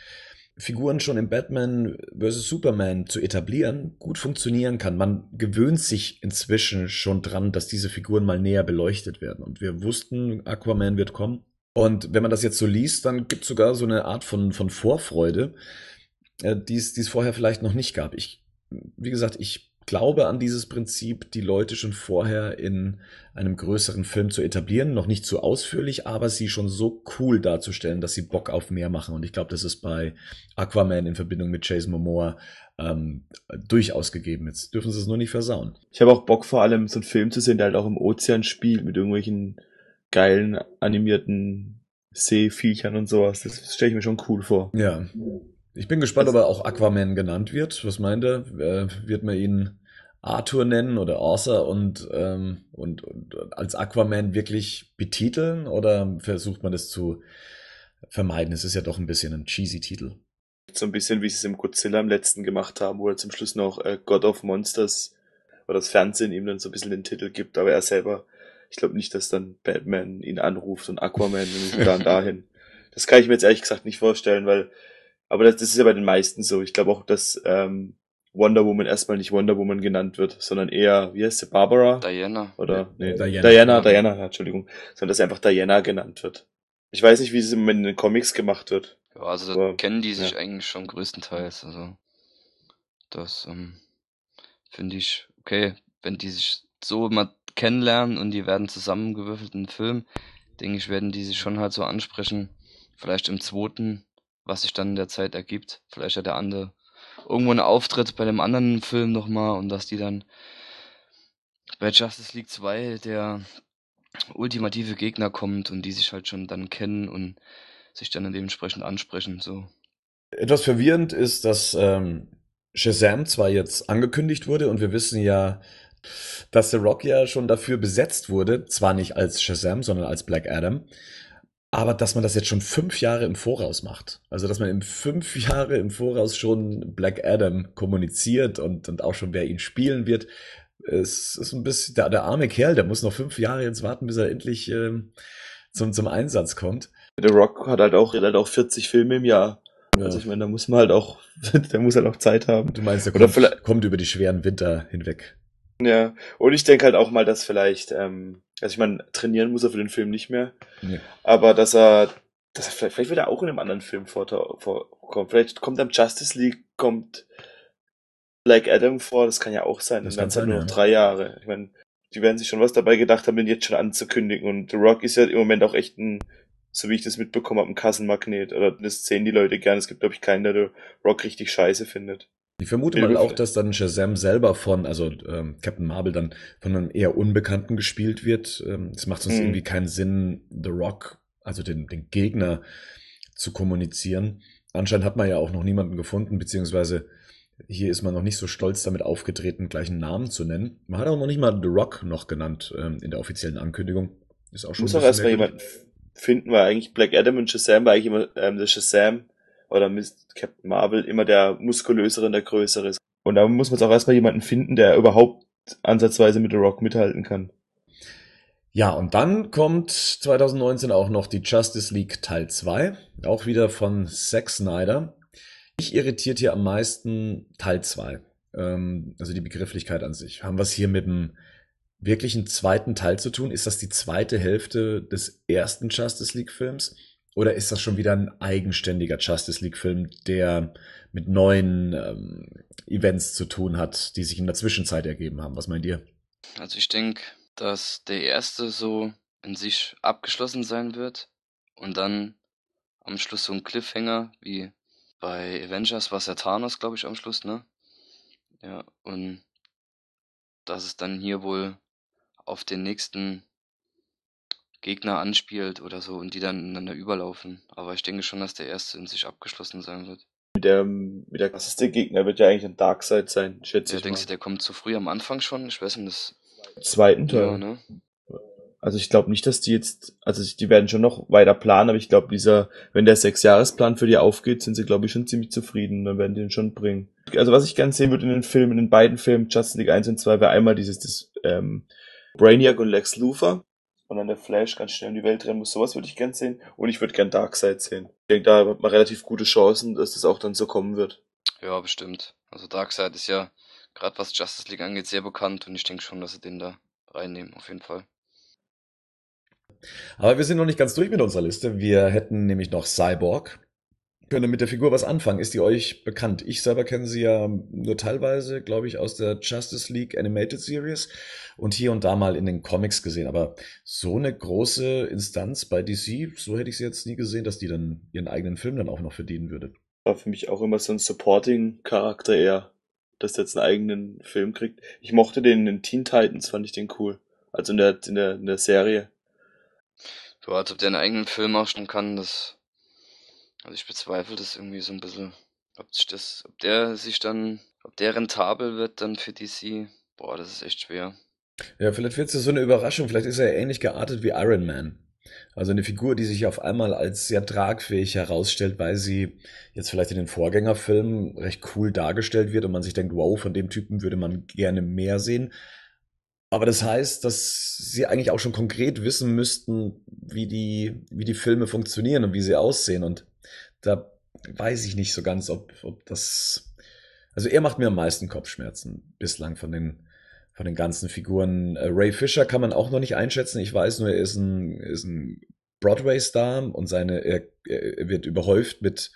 Figuren schon im Batman vs. Superman zu etablieren, gut funktionieren kann. Man gewöhnt sich inzwischen schon dran, dass diese Figuren mal näher beleuchtet werden. Und wir wussten, Aquaman wird kommen. Und wenn man das jetzt so liest, dann gibt es sogar so eine Art von, von Vorfreude, äh, die es vorher vielleicht noch nicht gab. Ich, wie gesagt, ich glaube an dieses Prinzip, die Leute schon vorher in einem größeren Film zu etablieren, noch nicht zu ausführlich, aber sie schon so cool darzustellen, dass sie Bock auf mehr machen. Und ich glaube, das ist bei Aquaman in Verbindung mit Jason Momoa ähm, durchaus gegeben. Jetzt dürfen sie es nur nicht versauen. Ich habe auch Bock vor allem, so einen Film zu sehen, der halt auch im Ozean spielt, mit irgendwelchen geilen animierten Seeviechern und sowas. Das stelle ich mir schon cool vor. Ja. Ich bin gespannt, ob er auch Aquaman genannt wird. Was meint er? Äh, wird man ihn Arthur nennen oder Arthur und, ähm, und, und als Aquaman wirklich betiteln oder versucht man das zu vermeiden? Es ist ja doch ein bisschen ein cheesy Titel. So ein bisschen wie sie es im Godzilla im letzten gemacht haben, wo er zum Schluss noch äh, God of Monsters oder das Fernsehen ihm dann so ein bisschen den Titel gibt, aber er selber, ich glaube nicht, dass dann Batman ihn anruft und Aquaman und dann [laughs] dahin. Das kann ich mir jetzt ehrlich gesagt nicht vorstellen, weil aber das, das ist ja bei den meisten so. Ich glaube auch, dass ähm, Wonder Woman erstmal nicht Wonder Woman genannt wird, sondern eher, wie heißt sie, Barbara? Diana. Oder, nee, Diana. Diana, Diana, Entschuldigung. Sondern dass einfach Diana genannt wird. Ich weiß nicht, wie es im Moment in den Comics gemacht wird. Ja, also da Aber, kennen die sich ja. eigentlich schon größtenteils. Also das ähm, finde ich okay, wenn die sich so mal kennenlernen und die werden zusammengewürfelt in einem Film, denke ich, werden die sich schon halt so ansprechen. Vielleicht im zweiten, was sich dann in der Zeit ergibt. Vielleicht hat der andere irgendwo einen Auftritt bei dem anderen Film nochmal und dass die dann bei Justice League 2 der ultimative Gegner kommt und die sich halt schon dann kennen und sich dann dementsprechend ansprechen. So. Etwas verwirrend ist, dass ähm, Shazam zwar jetzt angekündigt wurde und wir wissen ja, dass The Rock ja schon dafür besetzt wurde, zwar nicht als Shazam, sondern als Black Adam, aber dass man das jetzt schon fünf Jahre im Voraus macht. Also dass man im fünf [laughs] Jahre im Voraus schon Black Adam kommuniziert und, und auch schon wer ihn spielen wird, es ist ein bisschen der, der arme Kerl, der muss noch fünf Jahre jetzt warten, bis er endlich ähm, zum, zum Einsatz kommt. The Rock hat halt auch, hat halt auch 40 Filme im Jahr. Ja. Also ich meine, da muss man halt auch, [laughs] der muss halt auch Zeit haben. Du meinst, er Oder kommt, kommt über die schweren Winter hinweg. Ja, und ich denke halt auch mal, dass vielleicht, ähm, also ich meine, trainieren muss er für den Film nicht mehr, Nee. aber dass er, dass er vielleicht, vielleicht wird er auch in einem anderen Film vorkommen. Vor, vielleicht kommt am Justice League, kommt Black Adam vor, das kann ja auch sein. Das dann sind sein, nur noch drei Jahre. Ich meine, die werden sich schon was dabei gedacht haben, den jetzt schon anzukündigen. Und The Rock ist ja im Moment auch echt ein, so wie ich das mitbekommen habe, ein Kassenmagnet. Oder das sehen die Leute gern. Es gibt, glaube ich, keinen, der The Rock richtig scheiße findet. Ich vermute mal auch, dass dann Shazam selber von, also ähm, Captain Marvel dann von einem eher Unbekannten gespielt wird. Ähm, Es macht sonst Mhm. irgendwie keinen Sinn, The Rock, also den, den Gegner, zu kommunizieren. Anscheinend hat man ja auch noch niemanden gefunden, beziehungsweise hier ist man noch nicht so stolz damit aufgetreten, gleich einen Namen zu nennen. Man hat auch noch nicht mal The Rock noch genannt ähm, in der offiziellen Ankündigung. Ist auch schon muss auch erstmal jemanden finden, weil eigentlich Black Adam und Shazam war eigentlich immer ähm, der Shazam oder Captain Marvel immer der muskulösere und der größere ist. Und da muss man jetzt auch erstmal jemanden finden, der überhaupt ansatzweise mit The Rock mithalten kann. Ja, und dann kommt 2019 auch noch die Justice League Teil 2, auch wieder von Zack Snyder. Mich irritiert hier am meisten Teil 2, ähm, also die Begrifflichkeit an sich. Haben wir es hier mit dem wirklichen zweiten Teil zu tun? Ist das die zweite Hälfte des ersten Justice League Films? Oder ist das schon wieder ein eigenständiger Justice League Film, der mit neuen ähm, Events zu tun hat, die sich in der Zwischenzeit ergeben haben? Was meint ihr? Also ich denke, dass der erste so in sich abgeschlossen sein wird und dann am Schluss so ein Cliffhanger wie bei Avengers war es ja Thanos, glaube ich, am Schluss, ne? Ja, und dass es dann hier wohl auf den nächsten Gegner anspielt oder so und die dann ineinander überlaufen. Aber ich denke schon, dass der erste in sich abgeschlossen sein wird. Mit der, mit der krasseste Gegner wird ja eigentlich ein Darkseid sein, schätze Ja, ich denkst du, der kommt zu früh am Anfang schon? Ich weiß nicht, das. Zweiten Teil. Ja, ne? Also ich glaube nicht, dass die jetzt, also die werden schon noch weiter planen, aber ich glaube, dieser, wenn der Sechsjahresplan für die aufgeht, sind sie, glaube ich, schon ziemlich zufrieden. Dann werden die den schon bringen. Also was ich gerne sehen würde in den Filmen, in den beiden Filmen, Justice League 1 und 2, wäre einmal dieses, das, ähm, Brainiac und Lex Luthor. Und dann der Flash ganz schnell in die Welt rennen muss. Sowas würde ich gern sehen. Und ich würde gern Darkseid sehen. Ich denke, da hat man relativ gute Chancen, dass das auch dann so kommen wird. Ja, bestimmt. Also Darkseid ist ja, gerade was Justice League angeht, sehr bekannt und ich denke schon, dass sie den da reinnehmen, auf jeden Fall. Aber wir sind noch nicht ganz durch mit unserer Liste. Wir hätten nämlich noch Cyborg. Können mit der Figur was anfangen? Ist die euch bekannt? Ich selber kenne sie ja nur teilweise, glaube ich, aus der Justice League Animated Series und hier und da mal in den Comics gesehen. Aber so eine große Instanz bei DC, so hätte ich sie jetzt nie gesehen, dass die dann ihren eigenen Film dann auch noch verdienen würde. War für mich auch immer so ein Supporting-Charakter eher, dass der jetzt einen eigenen Film kriegt. Ich mochte den in Teen Titans, fand ich den cool. Also in der, in der, in der Serie. So, als ob der einen eigenen Film auch schon kann, das. Also ich bezweifle das irgendwie so ein bisschen. Ob sich das, ob der sich dann, ob der rentabel wird dann für DC, boah, das ist echt schwer. Ja, vielleicht wird es ja so eine Überraschung. Vielleicht ist er ähnlich geartet wie Iron Man. Also eine Figur, die sich auf einmal als sehr tragfähig herausstellt, weil sie jetzt vielleicht in den Vorgängerfilmen recht cool dargestellt wird und man sich denkt, wow, von dem Typen würde man gerne mehr sehen. Aber das heißt, dass sie eigentlich auch schon konkret wissen müssten, wie die, wie die Filme funktionieren und wie sie aussehen. Und da weiß ich nicht so ganz, ob, ob das. Also er macht mir am meisten Kopfschmerzen bislang von den, von den ganzen Figuren. Äh, Ray Fisher kann man auch noch nicht einschätzen. Ich weiß nur, er ist ein, ist ein Broadway-Star und seine, er, er wird überhäuft mit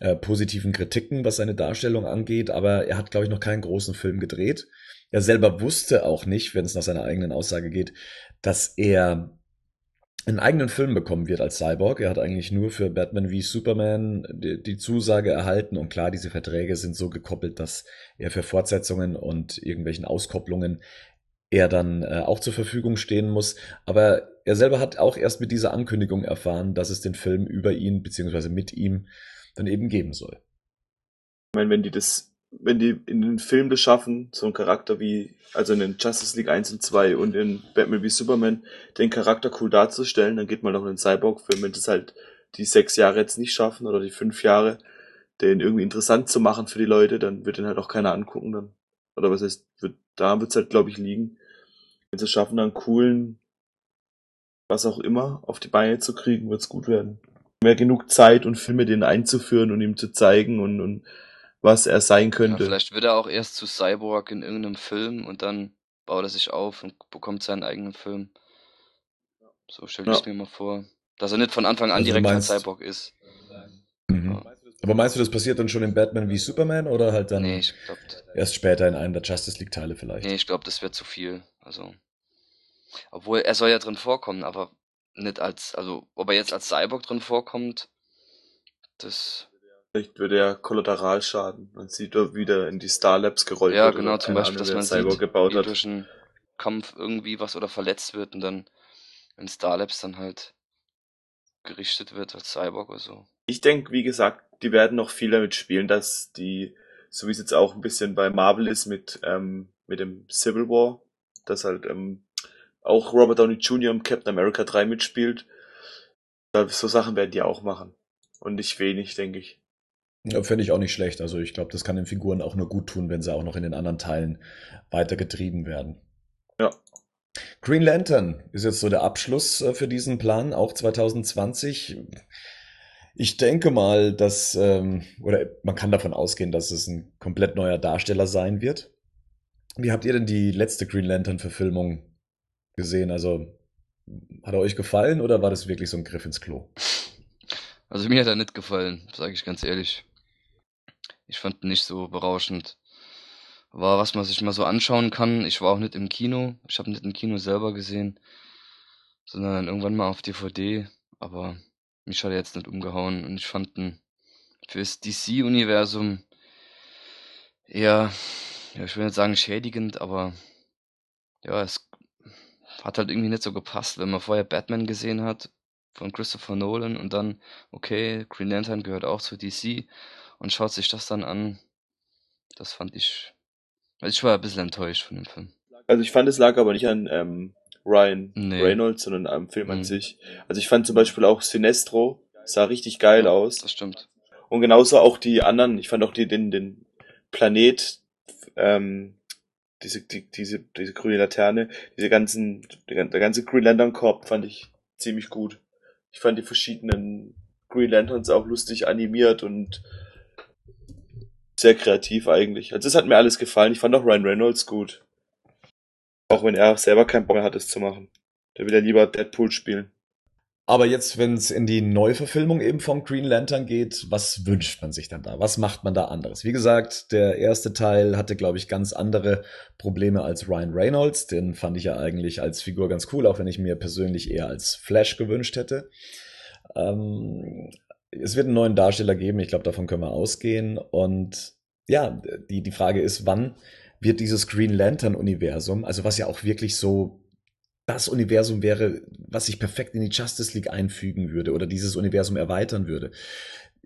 äh, positiven Kritiken, was seine Darstellung angeht, aber er hat, glaube ich, noch keinen großen Film gedreht. Er selber wusste auch nicht, wenn es nach seiner eigenen Aussage geht, dass er einen eigenen Film bekommen wird als Cyborg. Er hat eigentlich nur für Batman wie Superman die, die, Zusage erhalten und klar, diese Verträge sind so gekoppelt, dass er für Fortsetzungen und irgendwelchen Auskopplungen er dann äh, auch zur Verfügung stehen muss. Aber er selber hat auch erst mit dieser Ankündigung erfahren, dass es den Film über ihn beziehungsweise mit ihm dann eben geben soll. Ich meine, wenn die das wenn die in den Film das schaffen, so einen Charakter wie, also in den Justice League 1 und 2 und in Batman wie Superman, den Charakter cool darzustellen, dann geht man noch in den Cyborg-Film, wenn das halt die sechs Jahre jetzt nicht schaffen oder die fünf Jahre, den irgendwie interessant zu machen für die Leute, dann wird den halt auch keiner angucken dann. Oder was heißt, wird, da wird's halt, glaube ich, liegen. Wenn sie es schaffen, dann coolen, was auch immer, auf die Beine zu kriegen, wird's gut werden. Mehr genug Zeit und Filme den einzuführen und ihm zu zeigen und, und was er sein könnte. Ja, vielleicht wird er auch erst zu Cyborg in irgendeinem Film und dann baut er sich auf und bekommt seinen eigenen Film. So stelle ich ja. mir mal vor. Dass er nicht von Anfang an also direkt meinst, ein Cyborg ist. Mhm. Ja. Aber meinst du, das passiert dann schon in Batman wie Superman oder halt dann nee, glaub, erst später in einem der Justice League Teile vielleicht? Nee, ich glaube, das wäre zu viel. Also, obwohl er soll ja drin vorkommen, aber nicht als, also, ob er jetzt als Cyborg drin vorkommt, das Vielleicht würde er Kollateralschaden. Man sieht doch wieder in die Star Labs gerollt Ja, genau, zum Beispiel, Ahnung, dass man sieht, gebaut hat. durch einen Kampf irgendwie was oder verletzt wird und dann in Star Labs dann halt gerichtet wird als Cyborg oder so. Ich denke, wie gesagt, die werden noch viel damit spielen, dass die, so wie es jetzt auch ein bisschen bei Marvel ist mit, ähm, mit dem Civil War, dass halt ähm, auch Robert Downey Jr. im Captain America 3 mitspielt. So Sachen werden die auch machen. Und nicht wenig, denke ich. Ja, Fände ich auch nicht schlecht. Also ich glaube, das kann den Figuren auch nur gut tun, wenn sie auch noch in den anderen Teilen weitergetrieben werden. Ja. Green Lantern ist jetzt so der Abschluss äh, für diesen Plan, auch 2020. Ich denke mal, dass, ähm, oder man kann davon ausgehen, dass es ein komplett neuer Darsteller sein wird. Wie habt ihr denn die letzte Green Lantern-Verfilmung gesehen? Also, hat er euch gefallen oder war das wirklich so ein Griff ins Klo? Also mir hat er nicht gefallen, sage ich ganz ehrlich. Ich fand nicht so berauschend. War was man sich mal so anschauen kann. Ich war auch nicht im Kino. Ich habe nicht im Kino selber gesehen, sondern irgendwann mal auf DVD. Aber mich hat er jetzt nicht umgehauen und ich fand ihn fürs DC-Universum eher, ja, ich will nicht sagen schädigend, aber ja, es hat halt irgendwie nicht so gepasst, wenn man vorher Batman gesehen hat von Christopher Nolan und dann, okay, Green Lantern gehört auch zu DC und schaut sich das dann an. Das fand ich. Also ich war ein bisschen enttäuscht von dem Film. Also ich fand, es lag aber nicht an, ähm, Ryan Nee. Reynolds, sondern am Film an Mhm. sich. Also ich fand zum Beispiel auch Sinestro, sah richtig geil aus. Das stimmt. Und genauso auch die anderen, ich fand auch die, den, den Planet, ähm, diese, die, diese, diese grüne Laterne, diese ganzen, der der ganze Green Lantern Korb fand ich ziemlich gut. Ich fand die verschiedenen Green Lanterns auch lustig animiert und sehr kreativ eigentlich. Also das hat mir alles gefallen. Ich fand auch Ryan Reynolds gut. Auch wenn er selber keinen Bock mehr hat, es zu machen. Der will ja lieber Deadpool spielen. Aber jetzt, wenn es in die Neuverfilmung eben vom Green Lantern geht, was wünscht man sich dann da? Was macht man da anderes? Wie gesagt, der erste Teil hatte, glaube ich, ganz andere Probleme als Ryan Reynolds. Den fand ich ja eigentlich als Figur ganz cool, auch wenn ich mir persönlich eher als Flash gewünscht hätte. Ähm, es wird einen neuen Darsteller geben, ich glaube, davon können wir ausgehen. Und ja, die, die Frage ist, wann wird dieses Green Lantern-Universum, also was ja auch wirklich so das Universum wäre, was sich perfekt in die Justice League einfügen würde oder dieses Universum erweitern würde.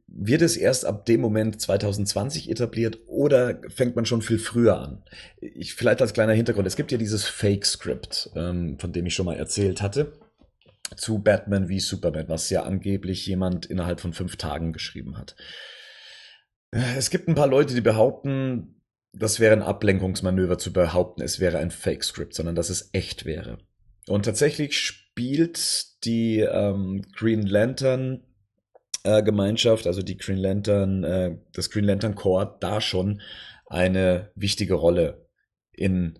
Wird es erst ab dem Moment 2020 etabliert oder fängt man schon viel früher an? Ich, vielleicht als kleiner Hintergrund, es gibt ja dieses Fake-Script, ähm, von dem ich schon mal erzählt hatte, zu Batman wie Superman, was ja angeblich jemand innerhalb von fünf Tagen geschrieben hat. Es gibt ein paar Leute, die behaupten, das wäre ein Ablenkungsmanöver zu behaupten, es wäre ein Fake-Script, sondern dass es echt wäre. Und tatsächlich spielt die ähm, Green Lantern äh, Gemeinschaft, also die Green Lantern, äh, das Green Lantern Corps, da schon eine wichtige Rolle in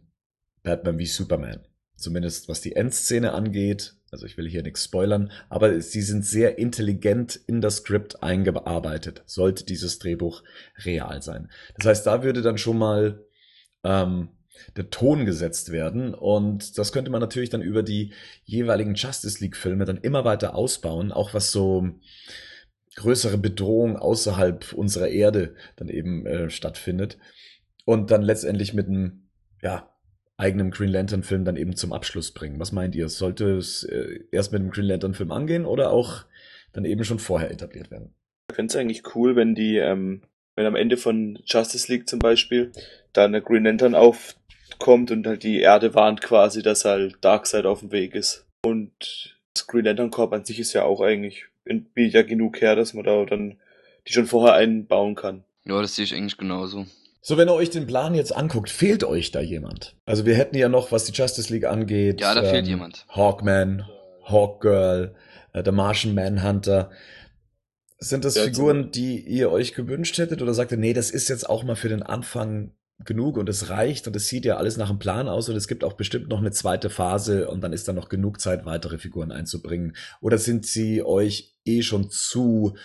Batman wie Superman. Zumindest was die Endszene angeht. Also ich will hier nichts spoilern, aber sie sind sehr intelligent in das Skript eingearbeitet, sollte dieses Drehbuch real sein. Das heißt, da würde dann schon mal ähm, der Ton gesetzt werden. Und das könnte man natürlich dann über die jeweiligen Justice League-Filme dann immer weiter ausbauen, auch was so größere Bedrohung außerhalb unserer Erde dann eben äh, stattfindet. Und dann letztendlich mit einem, ja, eigenen Green Lantern-Film dann eben zum Abschluss bringen. Was meint ihr? Sollte es äh, erst mit dem Green Lantern-Film angehen oder auch dann eben schon vorher etabliert werden? Ich fände es eigentlich cool, wenn die, ähm, wenn am Ende von Justice League zum Beispiel da eine Green Lantern aufkommt und halt die Erde warnt quasi, dass halt Darkseid auf dem Weg ist. Und das Green Lantern Corp an sich ist ja auch eigentlich, bietet ja genug her, dass man da dann die schon vorher einbauen kann. Ja, das sehe ich eigentlich genauso. So, wenn ihr euch den Plan jetzt anguckt, fehlt euch da jemand? Also wir hätten ja noch, was die Justice League angeht. Ja, da fehlt jemand. Hawkman, Hawkgirl, äh, The Martian Manhunter. Sind das Ja, Figuren, die ihr euch gewünscht hättet oder sagt ihr, nee, das ist jetzt auch mal für den Anfang genug und es reicht und es sieht ja alles nach einem Plan aus und es gibt auch bestimmt noch eine zweite Phase und dann ist da noch genug Zeit, weitere Figuren einzubringen? Oder sind sie euch eh schon zu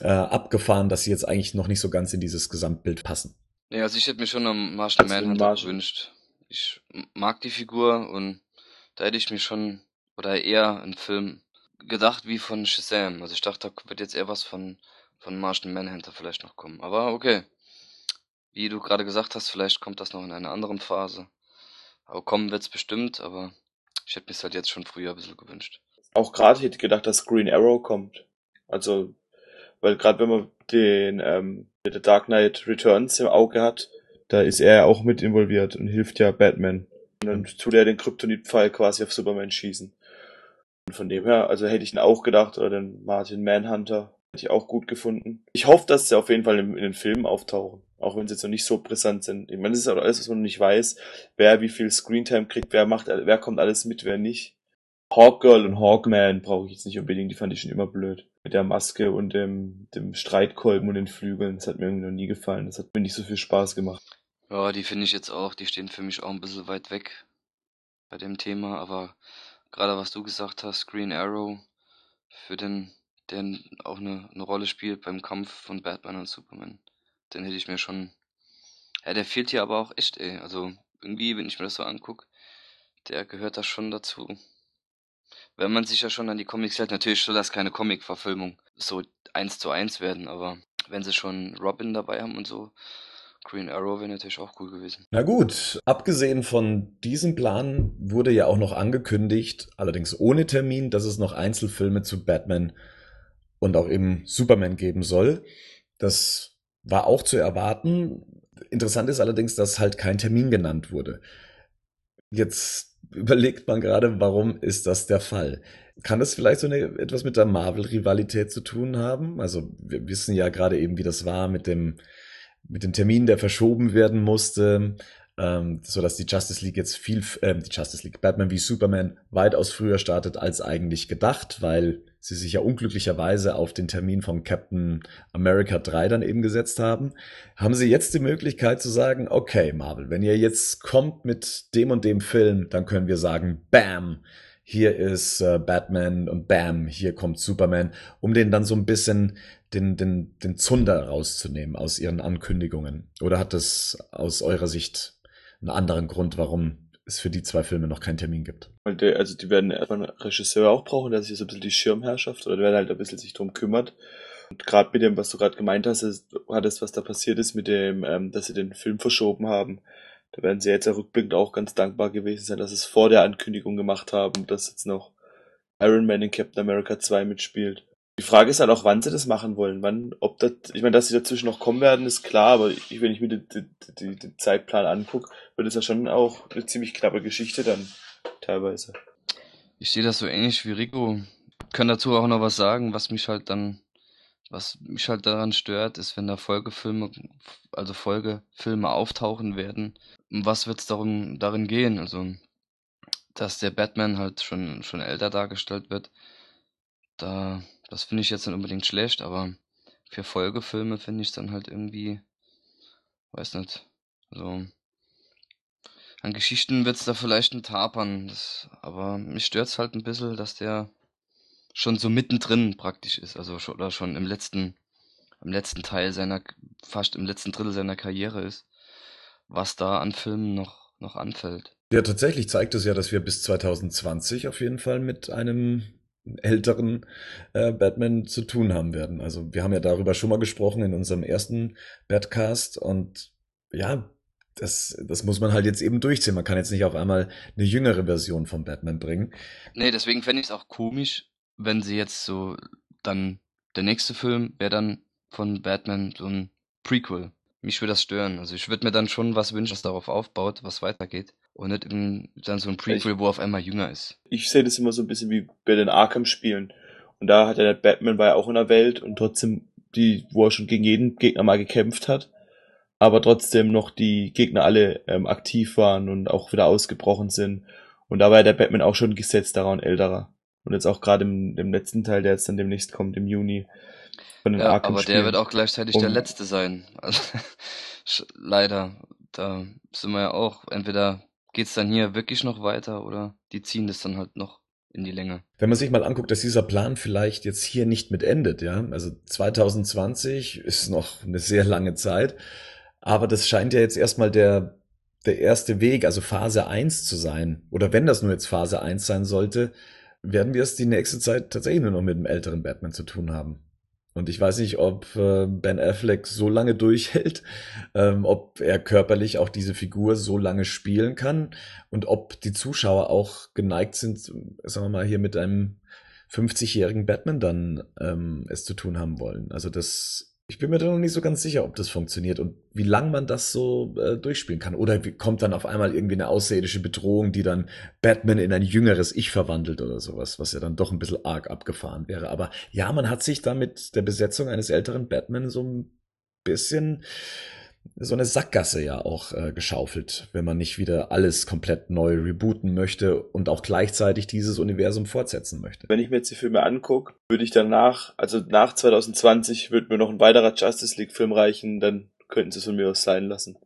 äh, abgefahren, dass sie jetzt eigentlich noch nicht so ganz in dieses Gesamtbild passen? Ja, also ich hätte mir schon einen Also den Manhunter gewünscht. Ich mag die Figur und da hätte ich mir schon, oder eher einen Film gedacht wie von Shazam. Also ich dachte, da wird jetzt eher was von, von Martian Manhunter vielleicht noch kommen. Aber okay. Wie du gerade gesagt hast, vielleicht kommt das noch in einer anderen Phase. Aber kommen wird's bestimmt, aber ich hätte mir halt jetzt schon früher ein bisschen gewünscht. Auch gerade hätte ich gedacht, dass Green Arrow kommt. Also, weil gerade wenn man den ähm, The Dark Knight Returns im Auge hat, da ist er ja auch mit involviert und hilft ja Batman. Und dann tut er den Kryptonit-Pfeil quasi auf Superman schießen. Und von dem her, also hätte ich ihn auch gedacht, oder den Martin Manhunter, hätte ich auch gut gefunden. Ich hoffe, dass sie auf jeden Fall in, in den Filmen auftauchen. Auch wenn sie jetzt noch nicht so brisant sind. Ich meine, das ist auch alles, was man noch nicht weiß. Wer wie viel Screentime kriegt, wer macht, wer kommt alles mit, wer nicht. Hawkgirl und Hawkman brauche ich jetzt nicht unbedingt, die fand ich schon immer blöd. Mit der Maske und dem, dem Streitkolben und den Flügeln, das hat mir irgendwie noch nie gefallen. Das hat mir nicht so viel Spaß gemacht. Ja, die finde ich jetzt auch, die stehen für mich auch ein bisschen weit weg bei dem Thema, aber gerade was du gesagt hast, Green Arrow, für den, der auch eine, eine Rolle spielt beim Kampf von Batman und Superman, den hätte ich mir schon. Ja, der fehlt hier aber auch echt, ey. Also irgendwie, wenn ich mir das so angucke, der gehört da schon dazu. Wenn man sich ja schon an die Comics hält, natürlich soll das keine Comic-Verfilmung so eins zu eins werden, aber wenn sie schon Robin dabei haben und so, Green Arrow wäre natürlich auch cool gewesen. Na gut, abgesehen von diesem Plan wurde ja auch noch angekündigt, allerdings ohne Termin, dass es noch Einzelfilme zu Batman und auch eben Superman geben soll. Das war auch zu erwarten. Interessant ist allerdings, dass halt kein Termin genannt wurde. Jetzt überlegt man gerade, warum ist das der Fall? Kann das vielleicht so eine, etwas mit der Marvel-Rivalität zu tun haben? Also wir wissen ja gerade eben, wie das war mit dem, mit dem Termin, der verschoben werden musste, ähm, so dass die Justice League jetzt viel, äh, die Justice League, Batman wie Superman weitaus früher startet als eigentlich gedacht, weil sie sich ja unglücklicherweise auf den Termin von Captain America 3 dann eben gesetzt haben, haben sie jetzt die Möglichkeit zu sagen, okay, Marvel, wenn ihr jetzt kommt mit dem und dem Film, dann können wir sagen, bam, hier ist äh, Batman und bam, hier kommt Superman, um den dann so ein bisschen den, den, den Zunder rauszunehmen aus ihren Ankündigungen. Oder hat das aus eurer Sicht einen anderen Grund, warum es für die zwei Filme noch keinen Termin gibt. Weil der, also die werden einfach einen Regisseur auch brauchen, der sich so ein bisschen die Schirmherrschaft oder der halt ein bisschen sich drum kümmert. Und gerade mit dem, was du gerade gemeint hast, ist, hat es, was da passiert ist mit dem, ähm, dass sie den Film verschoben haben. Da werden sie jetzt ja rückblickend auch ganz dankbar gewesen sein, dass sie es vor der Ankündigung gemacht haben, dass jetzt noch Iron Man in Captain America 2 mitspielt. Die Frage ist halt auch, wann sie das machen wollen. Wann, ob das, ich meine, dass sie dazwischen noch kommen werden, ist klar, aber ich, wenn ich mir den, den, den Zeitplan angucke, wird es ja schon auch eine ziemlich knappe Geschichte dann teilweise. Ich sehe das so ähnlich wie Rico. Kann dazu auch noch was sagen, was mich halt dann, was mich halt daran stört, ist, wenn da Folgefilme, also Folgefilme auftauchen werden. Was wird es darum darin gehen? Also, dass der Batman halt schon schon älter dargestellt wird. Da das finde ich jetzt nicht unbedingt schlecht, aber für Folgefilme finde ich es dann halt irgendwie, weiß nicht, so. An Geschichten wird es da vielleicht ein Tapern, das, aber mich stört es halt ein bisschen, dass der schon so mittendrin praktisch ist, also schon, oder schon im letzten, im letzten Teil seiner, fast im letzten Drittel seiner Karriere ist, was da an Filmen noch, noch anfällt. Ja, tatsächlich zeigt es ja, dass wir bis 2020 auf jeden Fall mit einem älteren äh, Batman zu tun haben werden. Also wir haben ja darüber schon mal gesprochen in unserem ersten Batcast und ja, das, das muss man halt jetzt eben durchziehen. Man kann jetzt nicht auf einmal eine jüngere Version von Batman bringen. Nee, deswegen fände ich es auch komisch, wenn sie jetzt so dann der nächste Film wäre dann von Batman so ein Prequel. Mich würde das stören. Also ich würde mir dann schon was wünschen, was darauf aufbaut, was weitergeht. Und nicht im, dann so ein Prequel, ich, wo er auf einmal jünger ist. Ich sehe das immer so ein bisschen wie bei den Arkham-Spielen. Und da hat ja der Batman war ja auch in der Welt und trotzdem die, wo er schon gegen jeden Gegner mal gekämpft hat, aber trotzdem noch die Gegner alle ähm, aktiv waren und auch wieder ausgebrochen sind. Und da war ja der Batman auch schon gesetzterer und älterer. Und jetzt auch gerade im, im letzten Teil, der jetzt dann demnächst kommt, im Juni. Von den ja, Arkham aber der wird auch gleichzeitig um, der letzte sein. [laughs] Also, leider. Da sind wir ja auch entweder geht's dann hier wirklich noch weiter oder die ziehen das dann halt noch in die Länge. Wenn man sich mal anguckt, dass dieser Plan vielleicht jetzt hier nicht mit endet, ja, also 2020 ist noch eine sehr lange Zeit, aber das scheint ja jetzt erstmal der, der erste Weg, also Phase 1 zu sein. Oder wenn das nur jetzt Phase 1 sein sollte, werden wir es die nächste Zeit tatsächlich nur noch mit dem älteren Batman zu tun haben. Und ich weiß nicht, ob äh, Ben Affleck so lange durchhält, ähm, ob er körperlich auch diese Figur so lange spielen kann und ob die Zuschauer auch geneigt sind, sagen wir mal, hier mit einem 50-jährigen Batman dann ähm, es zu tun haben wollen. Also das ich bin mir da noch nicht so ganz sicher, ob das funktioniert und wie lang man das so äh, durchspielen kann. Oder kommt dann auf einmal irgendwie eine außerirdische Bedrohung, die dann Batman in ein jüngeres Ich verwandelt oder sowas, was ja dann doch ein bisschen arg abgefahren wäre. Aber ja, man hat sich da mit der Besetzung eines älteren Batman so ein bisschen so eine Sackgasse ja auch äh, geschaufelt, wenn man nicht wieder alles komplett neu rebooten möchte und auch gleichzeitig dieses Universum fortsetzen möchte. Wenn ich mir jetzt die Filme angucke, würde ich danach, also nach 2020, würde mir noch ein weiterer Justice League Film reichen, dann könnten sie es von mir aus sein lassen.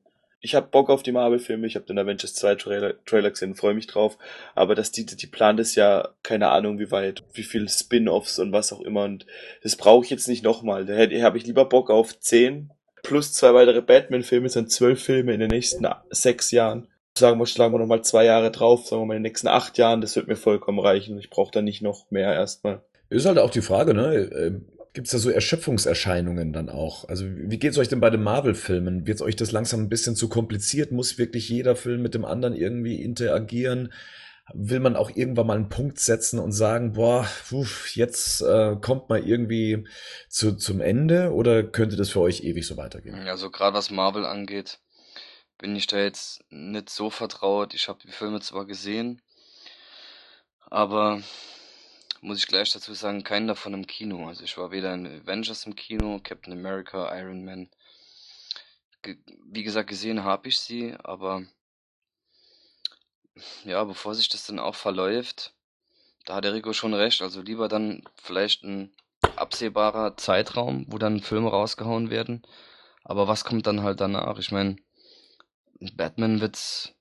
Ich habe Bock auf die Marvel-Filme, ich habe den Avengers 2 Trailer, Trailer gesehen, freue mich drauf, aber das die, die plant es ja, keine Ahnung wie weit, wie viel Spin-Offs und was auch immer und das brauche ich jetzt nicht nochmal. Da habe ich lieber Bock auf 10 plus zwei weitere Batman-Filme sind zwölf Filme in den nächsten sechs Jahren. Sagen wir, schlagen wir nochmal zwei Jahre drauf, sagen wir mal in den nächsten acht Jahren, das wird mir vollkommen reichen. Ich brauche da nicht noch mehr erstmal. Ist halt auch die Frage, ne? Ähm, Gibt es da so Erschöpfungserscheinungen dann auch? Also wie geht's euch denn bei den Marvel-Filmen? Wird euch das langsam ein bisschen zu kompliziert? Muss wirklich jeder Film mit dem anderen irgendwie interagieren? Will man auch irgendwann mal einen Punkt setzen und sagen, boah, uff, jetzt äh, kommt mal irgendwie zu, zum Ende oder könnte das für euch ewig so weitergehen? Also gerade was Marvel angeht, bin ich da jetzt nicht so vertraut. Ich habe die Filme zwar gesehen, aber muss ich gleich dazu sagen, keinen davon im Kino. Also ich war weder in Avengers im Kino, Captain America, Iron Man. Ge wie gesagt, gesehen habe ich sie, aber ja, bevor sich das dann auch verläuft, da hat der Rico schon recht. Also lieber dann vielleicht ein absehbarer Zeitraum, wo dann Filme rausgehauen werden. Aber was kommt dann halt danach? Ich meine, Batman wird's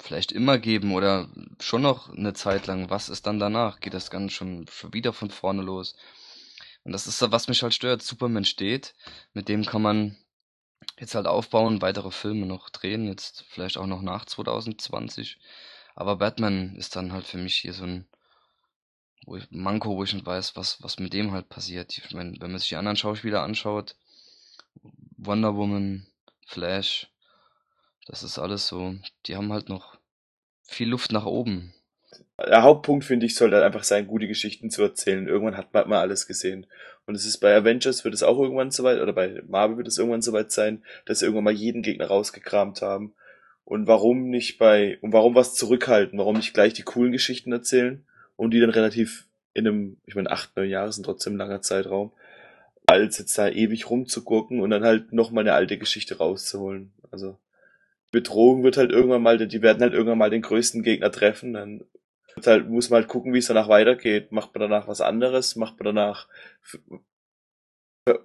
vielleicht immer geben oder schon noch eine Zeit lang. Was ist dann danach? Geht das Ganze schon, wieder von vorne los? Und das ist was mich halt stört. Superman steht, mit dem kann man jetzt halt aufbauen, weitere Filme noch drehen, jetzt vielleicht auch noch nach 2020. Aber Batman ist dann halt für mich hier so ein wo ich, Manko, wo ich nicht weiß, was, was mit dem halt passiert. Ich meine, wenn man sich die anderen Schauspieler anschaut, Wonder Woman, Flash, das ist alles so, die haben halt noch viel Luft nach oben. Der Hauptpunkt, finde ich, soll halt einfach sein, gute Geschichten zu erzählen. Irgendwann hat man mal alles gesehen. Und es ist bei Avengers wird es auch irgendwann soweit, oder bei Marvel wird es irgendwann soweit sein, dass sie irgendwann mal jeden Gegner rausgekramt haben. Und warum nicht bei, und warum was zurückhalten? Warum nicht gleich die coolen Geschichten erzählen und die dann relativ in einem, ich meine, acht, neun Jahre sind trotzdem ein langer Zeitraum, als jetzt da ewig rumzugurken und dann halt nochmal eine alte Geschichte rauszuholen. Also, Bedrohung wird halt irgendwann mal, die werden halt irgendwann mal den größten Gegner treffen, dann halt, muss man halt gucken, wie es danach weitergeht. Macht man danach was anderes? Macht man danach,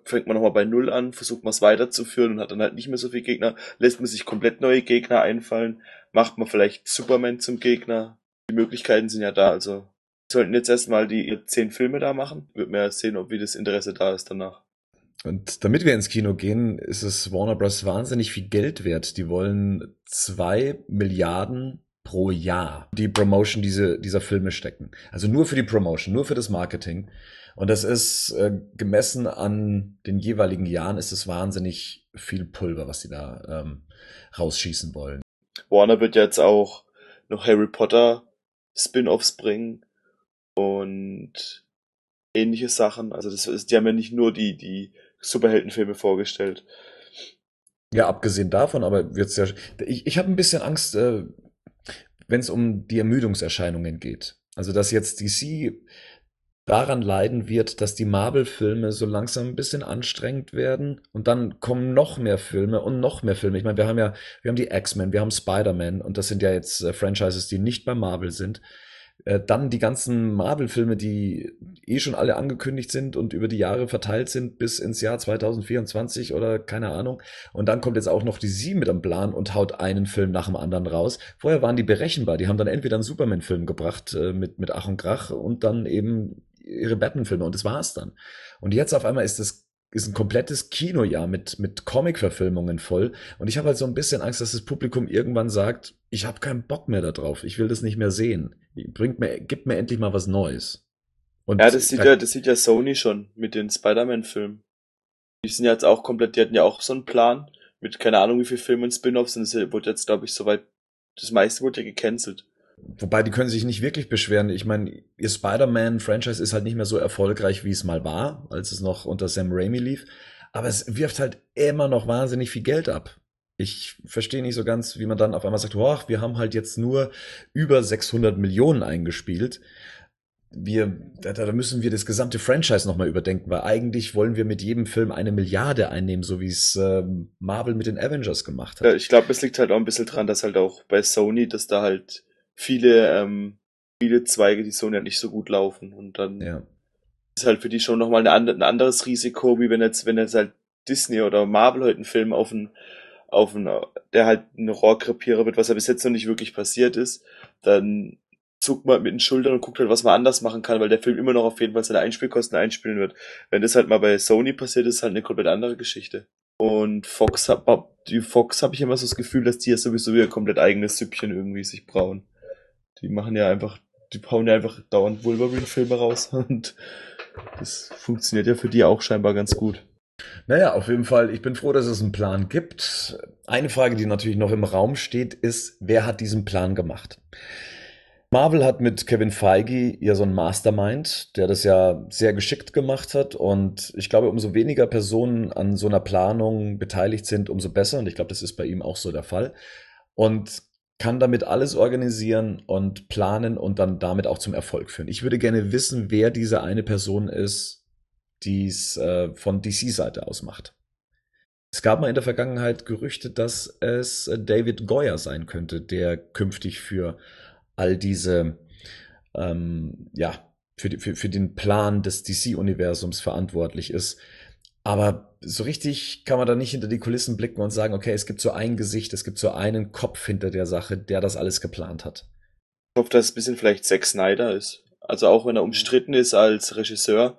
fängt man nochmal bei Null an, versucht man es weiterzuführen und hat dann halt nicht mehr so viele Gegner, lässt man sich komplett neue Gegner einfallen, macht man vielleicht Superman zum Gegner. Die Möglichkeiten sind ja da, also sollten jetzt erstmal die zehn Filme da machen. Wird mir sehen, ob wie das Interesse da ist danach. Und damit wir ins Kino gehen, ist es Warner Bros. wahnsinnig viel Geld wert. Die wollen zwei Milliarden pro Jahr die Promotion diese, dieser Filme stecken. Also nur für die Promotion, nur für das Marketing. Und das ist äh, gemessen an den jeweiligen Jahren ist es wahnsinnig viel Pulver, was sie da ähm, rausschießen wollen. Warner wird jetzt auch noch Harry Potter Spin-offs bringen und ähnliche Sachen. Also das ist, die haben ja nicht nur die, die Superheldenfilme vorgestellt. Ja, abgesehen davon, aber wird's ja. Ich, ich habe ein bisschen Angst, äh, wenn es um die Ermüdungserscheinungen geht. Also dass jetzt DC daran leiden wird, dass die Marvel-Filme so langsam ein bisschen anstrengend werden und dann kommen noch mehr Filme und noch mehr Filme. Ich meine, wir haben ja, wir haben die X-Men, wir haben Spider-Man und das sind ja jetzt äh, Franchises, die nicht bei Marvel sind. Äh, dann die ganzen Marvel-Filme, die eh schon alle angekündigt sind und über die Jahre verteilt sind bis ins Jahr 2024 oder keine Ahnung. Und dann kommt jetzt auch noch die Sie mit am Plan und haut einen Film nach dem anderen raus. Vorher waren die berechenbar. Die haben dann entweder einen Superman-Film gebracht äh, mit, mit Ach und Krach und dann eben ihre Batman-Filme und das war's dann. Und jetzt auf einmal ist das ist ein komplettes Kinojahr mit, mit Comic-Verfilmungen voll. Und ich habe halt so ein bisschen Angst, dass das Publikum irgendwann sagt, ich habe keinen Bock mehr darauf, ich will das nicht mehr sehen. Bringt mir, gibt mir endlich mal was Neues. Und ja, das sieht ja, das sieht ja Sony schon mit den Spider-Man-Filmen. Die sind ja jetzt auch komplett, die hatten ja auch so einen Plan mit keine Ahnung wie viel Filmen und Spin-offs und es wurde jetzt, glaube ich, soweit, das meiste wurde ja gecancelt. Wobei, die können sich nicht wirklich beschweren. Ich meine, ihr Spider-Man-Franchise ist halt nicht mehr so erfolgreich, wie es mal war, als es noch unter Sam Raimi lief. Aber es wirft halt immer noch wahnsinnig viel Geld ab. Ich verstehe nicht so ganz, wie man dann auf einmal sagt, oh, wir haben halt jetzt nur über 600 Millionen eingespielt. Wir, da, da müssen wir das gesamte Franchise nochmal überdenken, weil eigentlich wollen wir mit jedem Film eine Milliarde einnehmen, so wie es äh, Marvel mit den Avengers gemacht hat. Ja, ich glaube, es liegt halt auch ein bisschen dran, dass halt auch bei Sony, dass da halt viele, ähm, viele Zweige, die Sony halt nicht so gut laufen. Und dann ja. ist halt für die schon nochmal eine, ein anderes Risiko, wie wenn jetzt, wenn jetzt halt Disney oder Marvel heute einen Film auf einen, auf einen, der halt ein Rohrkrepierer wird, was ja bis jetzt noch nicht wirklich passiert ist, dann zuckt man mit den Schultern und guckt halt, was man anders machen kann, weil der Film immer noch auf jeden Fall seine Einspielkosten einspielen wird. Wenn das halt mal bei Sony passiert, ist halt eine komplett andere Geschichte. Und Fox hat, die Fox habe ich immer so das Gefühl, dass die ja sowieso wieder komplett eigenes Süppchen irgendwie sich brauen. Die machen ja einfach, die hauen ja einfach dauernd Wolverine-Filme raus [laughs] und das funktioniert ja für die auch scheinbar ganz gut. Naja, auf jeden Fall, ich bin froh, dass es einen Plan gibt. Eine Frage, die natürlich noch im Raum steht, ist, wer hat diesen Plan gemacht? Marvel hat mit Kevin Feige ja so einen Mastermind, der das ja sehr geschickt gemacht hat. Und ich glaube, umso weniger Personen an so einer Planung beteiligt sind, umso besser. Und ich glaube, das ist bei ihm auch so der Fall. Und kann damit alles organisieren und planen und dann damit auch zum Erfolg führen. Ich würde gerne wissen, wer diese eine Person ist, die es äh, von DC-Seite aus macht. Es gab mal in der Vergangenheit Gerüchte, dass es David Goyer sein könnte, der künftig für all diese, ähm, ja, für, die, für, für den Plan des DC-Universums verantwortlich ist. Aber so richtig kann man da nicht hinter die Kulissen blicken und sagen, okay, es gibt so ein Gesicht, es gibt so einen Kopf hinter der Sache, der das alles geplant hat. Ich hoffe, dass es ein bisschen vielleicht Zack Snyder ist. Also auch wenn er umstritten ist als Regisseur.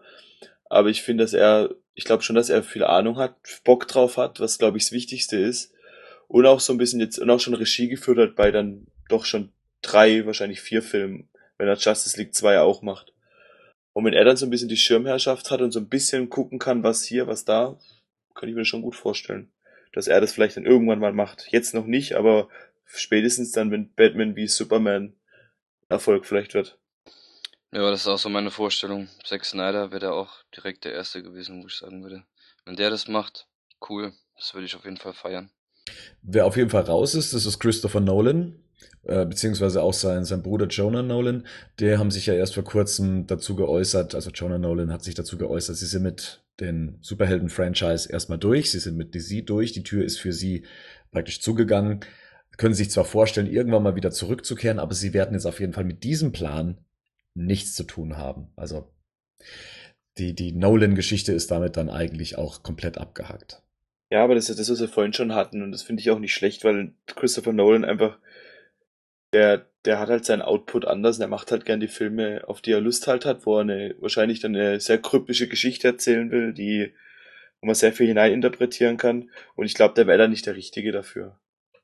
Aber ich finde, dass er, ich glaube schon, dass er viel Ahnung hat, Bock drauf hat, was glaube ich das Wichtigste ist. Und auch so ein bisschen jetzt, und auch schon Regie geführt hat bei dann doch schon drei, wahrscheinlich vier Filmen, wenn er Justice League 2 auch macht. Und wenn er dann so ein bisschen die Schirmherrschaft hat und so ein bisschen gucken kann, was hier, was da, kann ich mir schon gut vorstellen. Dass er das vielleicht dann irgendwann mal macht. Jetzt noch nicht, aber spätestens dann, wenn Batman wie Superman Erfolg vielleicht wird. Ja, das ist auch so meine Vorstellung. Zack Snyder wäre da auch direkt der Erste gewesen, wo ich sagen würde. Wenn der das macht, cool. Das würde ich auf jeden Fall feiern. Wer auf jeden Fall raus ist, das ist Christopher Nolan. Äh, beziehungsweise auch sein, sein Bruder Jonah Nolan, der haben sich ja erst vor kurzem dazu geäußert, also Jonah Nolan hat sich dazu geäußert, sie sind mit den Superhelden-Franchise erstmal durch, sie sind mit DC durch, die Tür ist für sie praktisch zugegangen, können sich zwar vorstellen, irgendwann mal wieder zurückzukehren, aber sie werden jetzt auf jeden Fall mit diesem Plan nichts zu tun haben. Also die, die Nolan-Geschichte ist damit dann eigentlich auch komplett abgehakt. Ja, aber das ist das, was wir vorhin schon hatten und das finde ich auch nicht schlecht, weil Christopher Nolan einfach der, der hat halt seinen Output anders und er macht halt gern die Filme, auf die er Lust halt hat, wo er eine, wahrscheinlich dann eine sehr kryptische Geschichte erzählen will, die, wo man sehr viel hineininterpretieren kann. Und ich glaube, der wäre da nicht der Richtige dafür.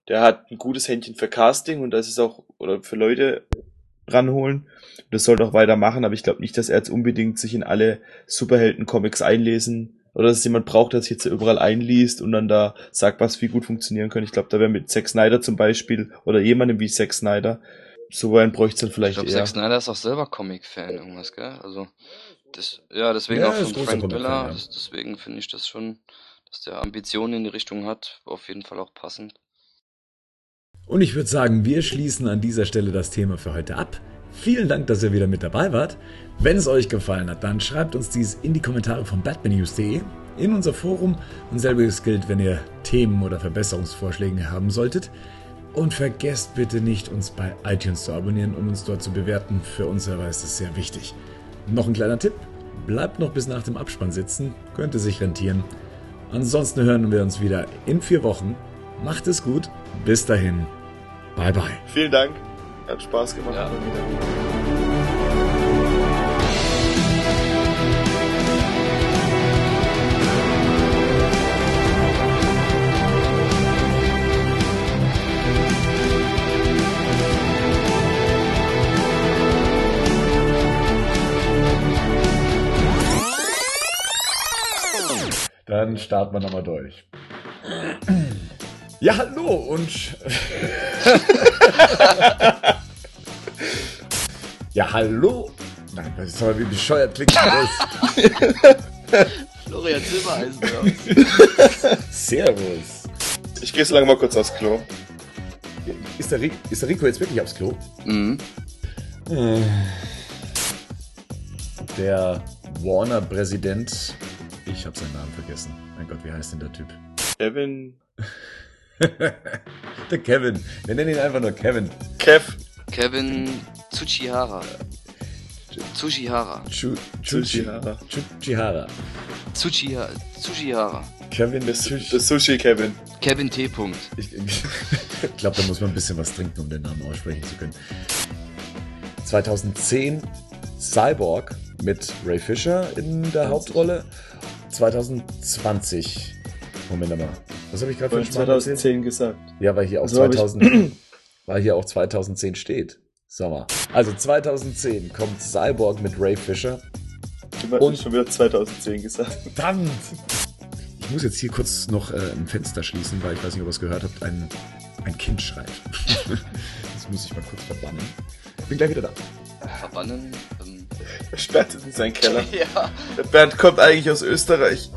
Der hat ein gutes Händchen für Casting und das ist auch, oder für Leute ranholen. Das soll auch weitermachen, aber ich glaube nicht, dass er jetzt unbedingt sich in alle Superhelden-Comics einlesen oder dass es jemand braucht, der sich jetzt überall einliest und dann da sagt, was wie gut funktionieren kann. Ich glaube, da wäre mit Zack Snyder zum Beispiel oder jemandem wie Zack Snyder, so einen bräuchte es dann vielleicht ich glaub, eher. Zack Snyder ist auch selber Comic-Fan irgendwas, gell? Also, das, ja, deswegen Ja, auch von Frank Miller, ja. das, deswegen finde ich das schon, dass der Ambitionen in die Richtung hat, auf jeden Fall auch passend. Und ich würde sagen, wir schließen an dieser Stelle das Thema für heute ab. Vielen Dank, dass ihr wieder mit dabei wart. Wenn es euch gefallen hat, dann schreibt uns dies in die Kommentare von batmannews.de, in unser Forum und selbiges gilt, wenn ihr Themen oder Verbesserungsvorschläge haben solltet. Und vergesst bitte nicht, uns bei iTunes zu abonnieren und uns dort zu bewerten. Für uns selber ist das sehr wichtig. Noch ein kleiner Tipp. Bleibt noch bis nach dem Abspann sitzen, könnte sich rentieren. Ansonsten hören wir uns wieder in vier Wochen. Macht es gut. Bis dahin. Bye bye. Vielen Dank. Hat Spaß gemacht. Ja. Dann starten wir nochmal durch. Ja, hallo und. [laughs] ja, hallo. Nein, das ist aber wie bescheuert klingt das. [laughs] Florian Silbereisen, [laughs] Servus. Ich gehe so lange mal kurz aufs Klo. Ist der, ist der Rico jetzt wirklich aufs Klo? mhm. Der Warner-Präsident. Ich habe seinen Namen vergessen. Mein Gott, wie heißt denn der Typ? Kevin. [laughs] der Kevin. Wir nennen ihn einfach nur Kevin. Kev. Kevin Tsuchihara. Tsuchihara. Tsuchihara. Chuchihara. Tsuchiha Tsuchihara. Kevin Das, Tsuch- das Sushi Kevin. Kevin T. Punkt. Ich, ich [laughs] glaube, da muss man ein bisschen was trinken, um den Namen aussprechen zu können. 2010 Cyborg mit Ray Fisher in der Hauptrolle. 2020. Moment mal. Was habe ich gerade für Von einen Schmarrn erzählt? 2010 gesagt. Ja, weil hier auch So hab ich- 2000, [clears throat] weil hier auch 2010 steht. Sag mal. Also 2010 kommt Cyborg mit Ray Fisher. Und Und- schon wieder 2010 gesagt. Verdammt! Ich muss jetzt hier kurz noch äh, ein Fenster schließen, weil ich weiß nicht, ob ihr es gehört habt. Ein, ein Kind schreit. [laughs] das muss ich mal kurz verbannen. bin gleich wieder da. Verbannen. Er sperrt in seinen Keller. [laughs] ja. Der Bernd kommt eigentlich aus Österreich.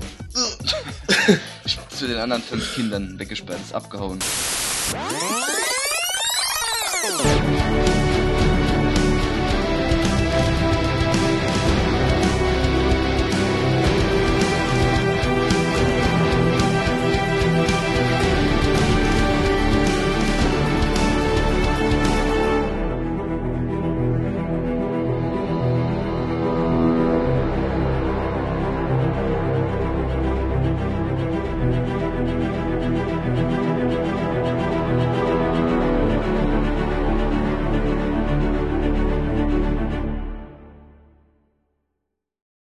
Zu den anderen fünf Kindern weggesperrt, ist abgehauen. [laughs]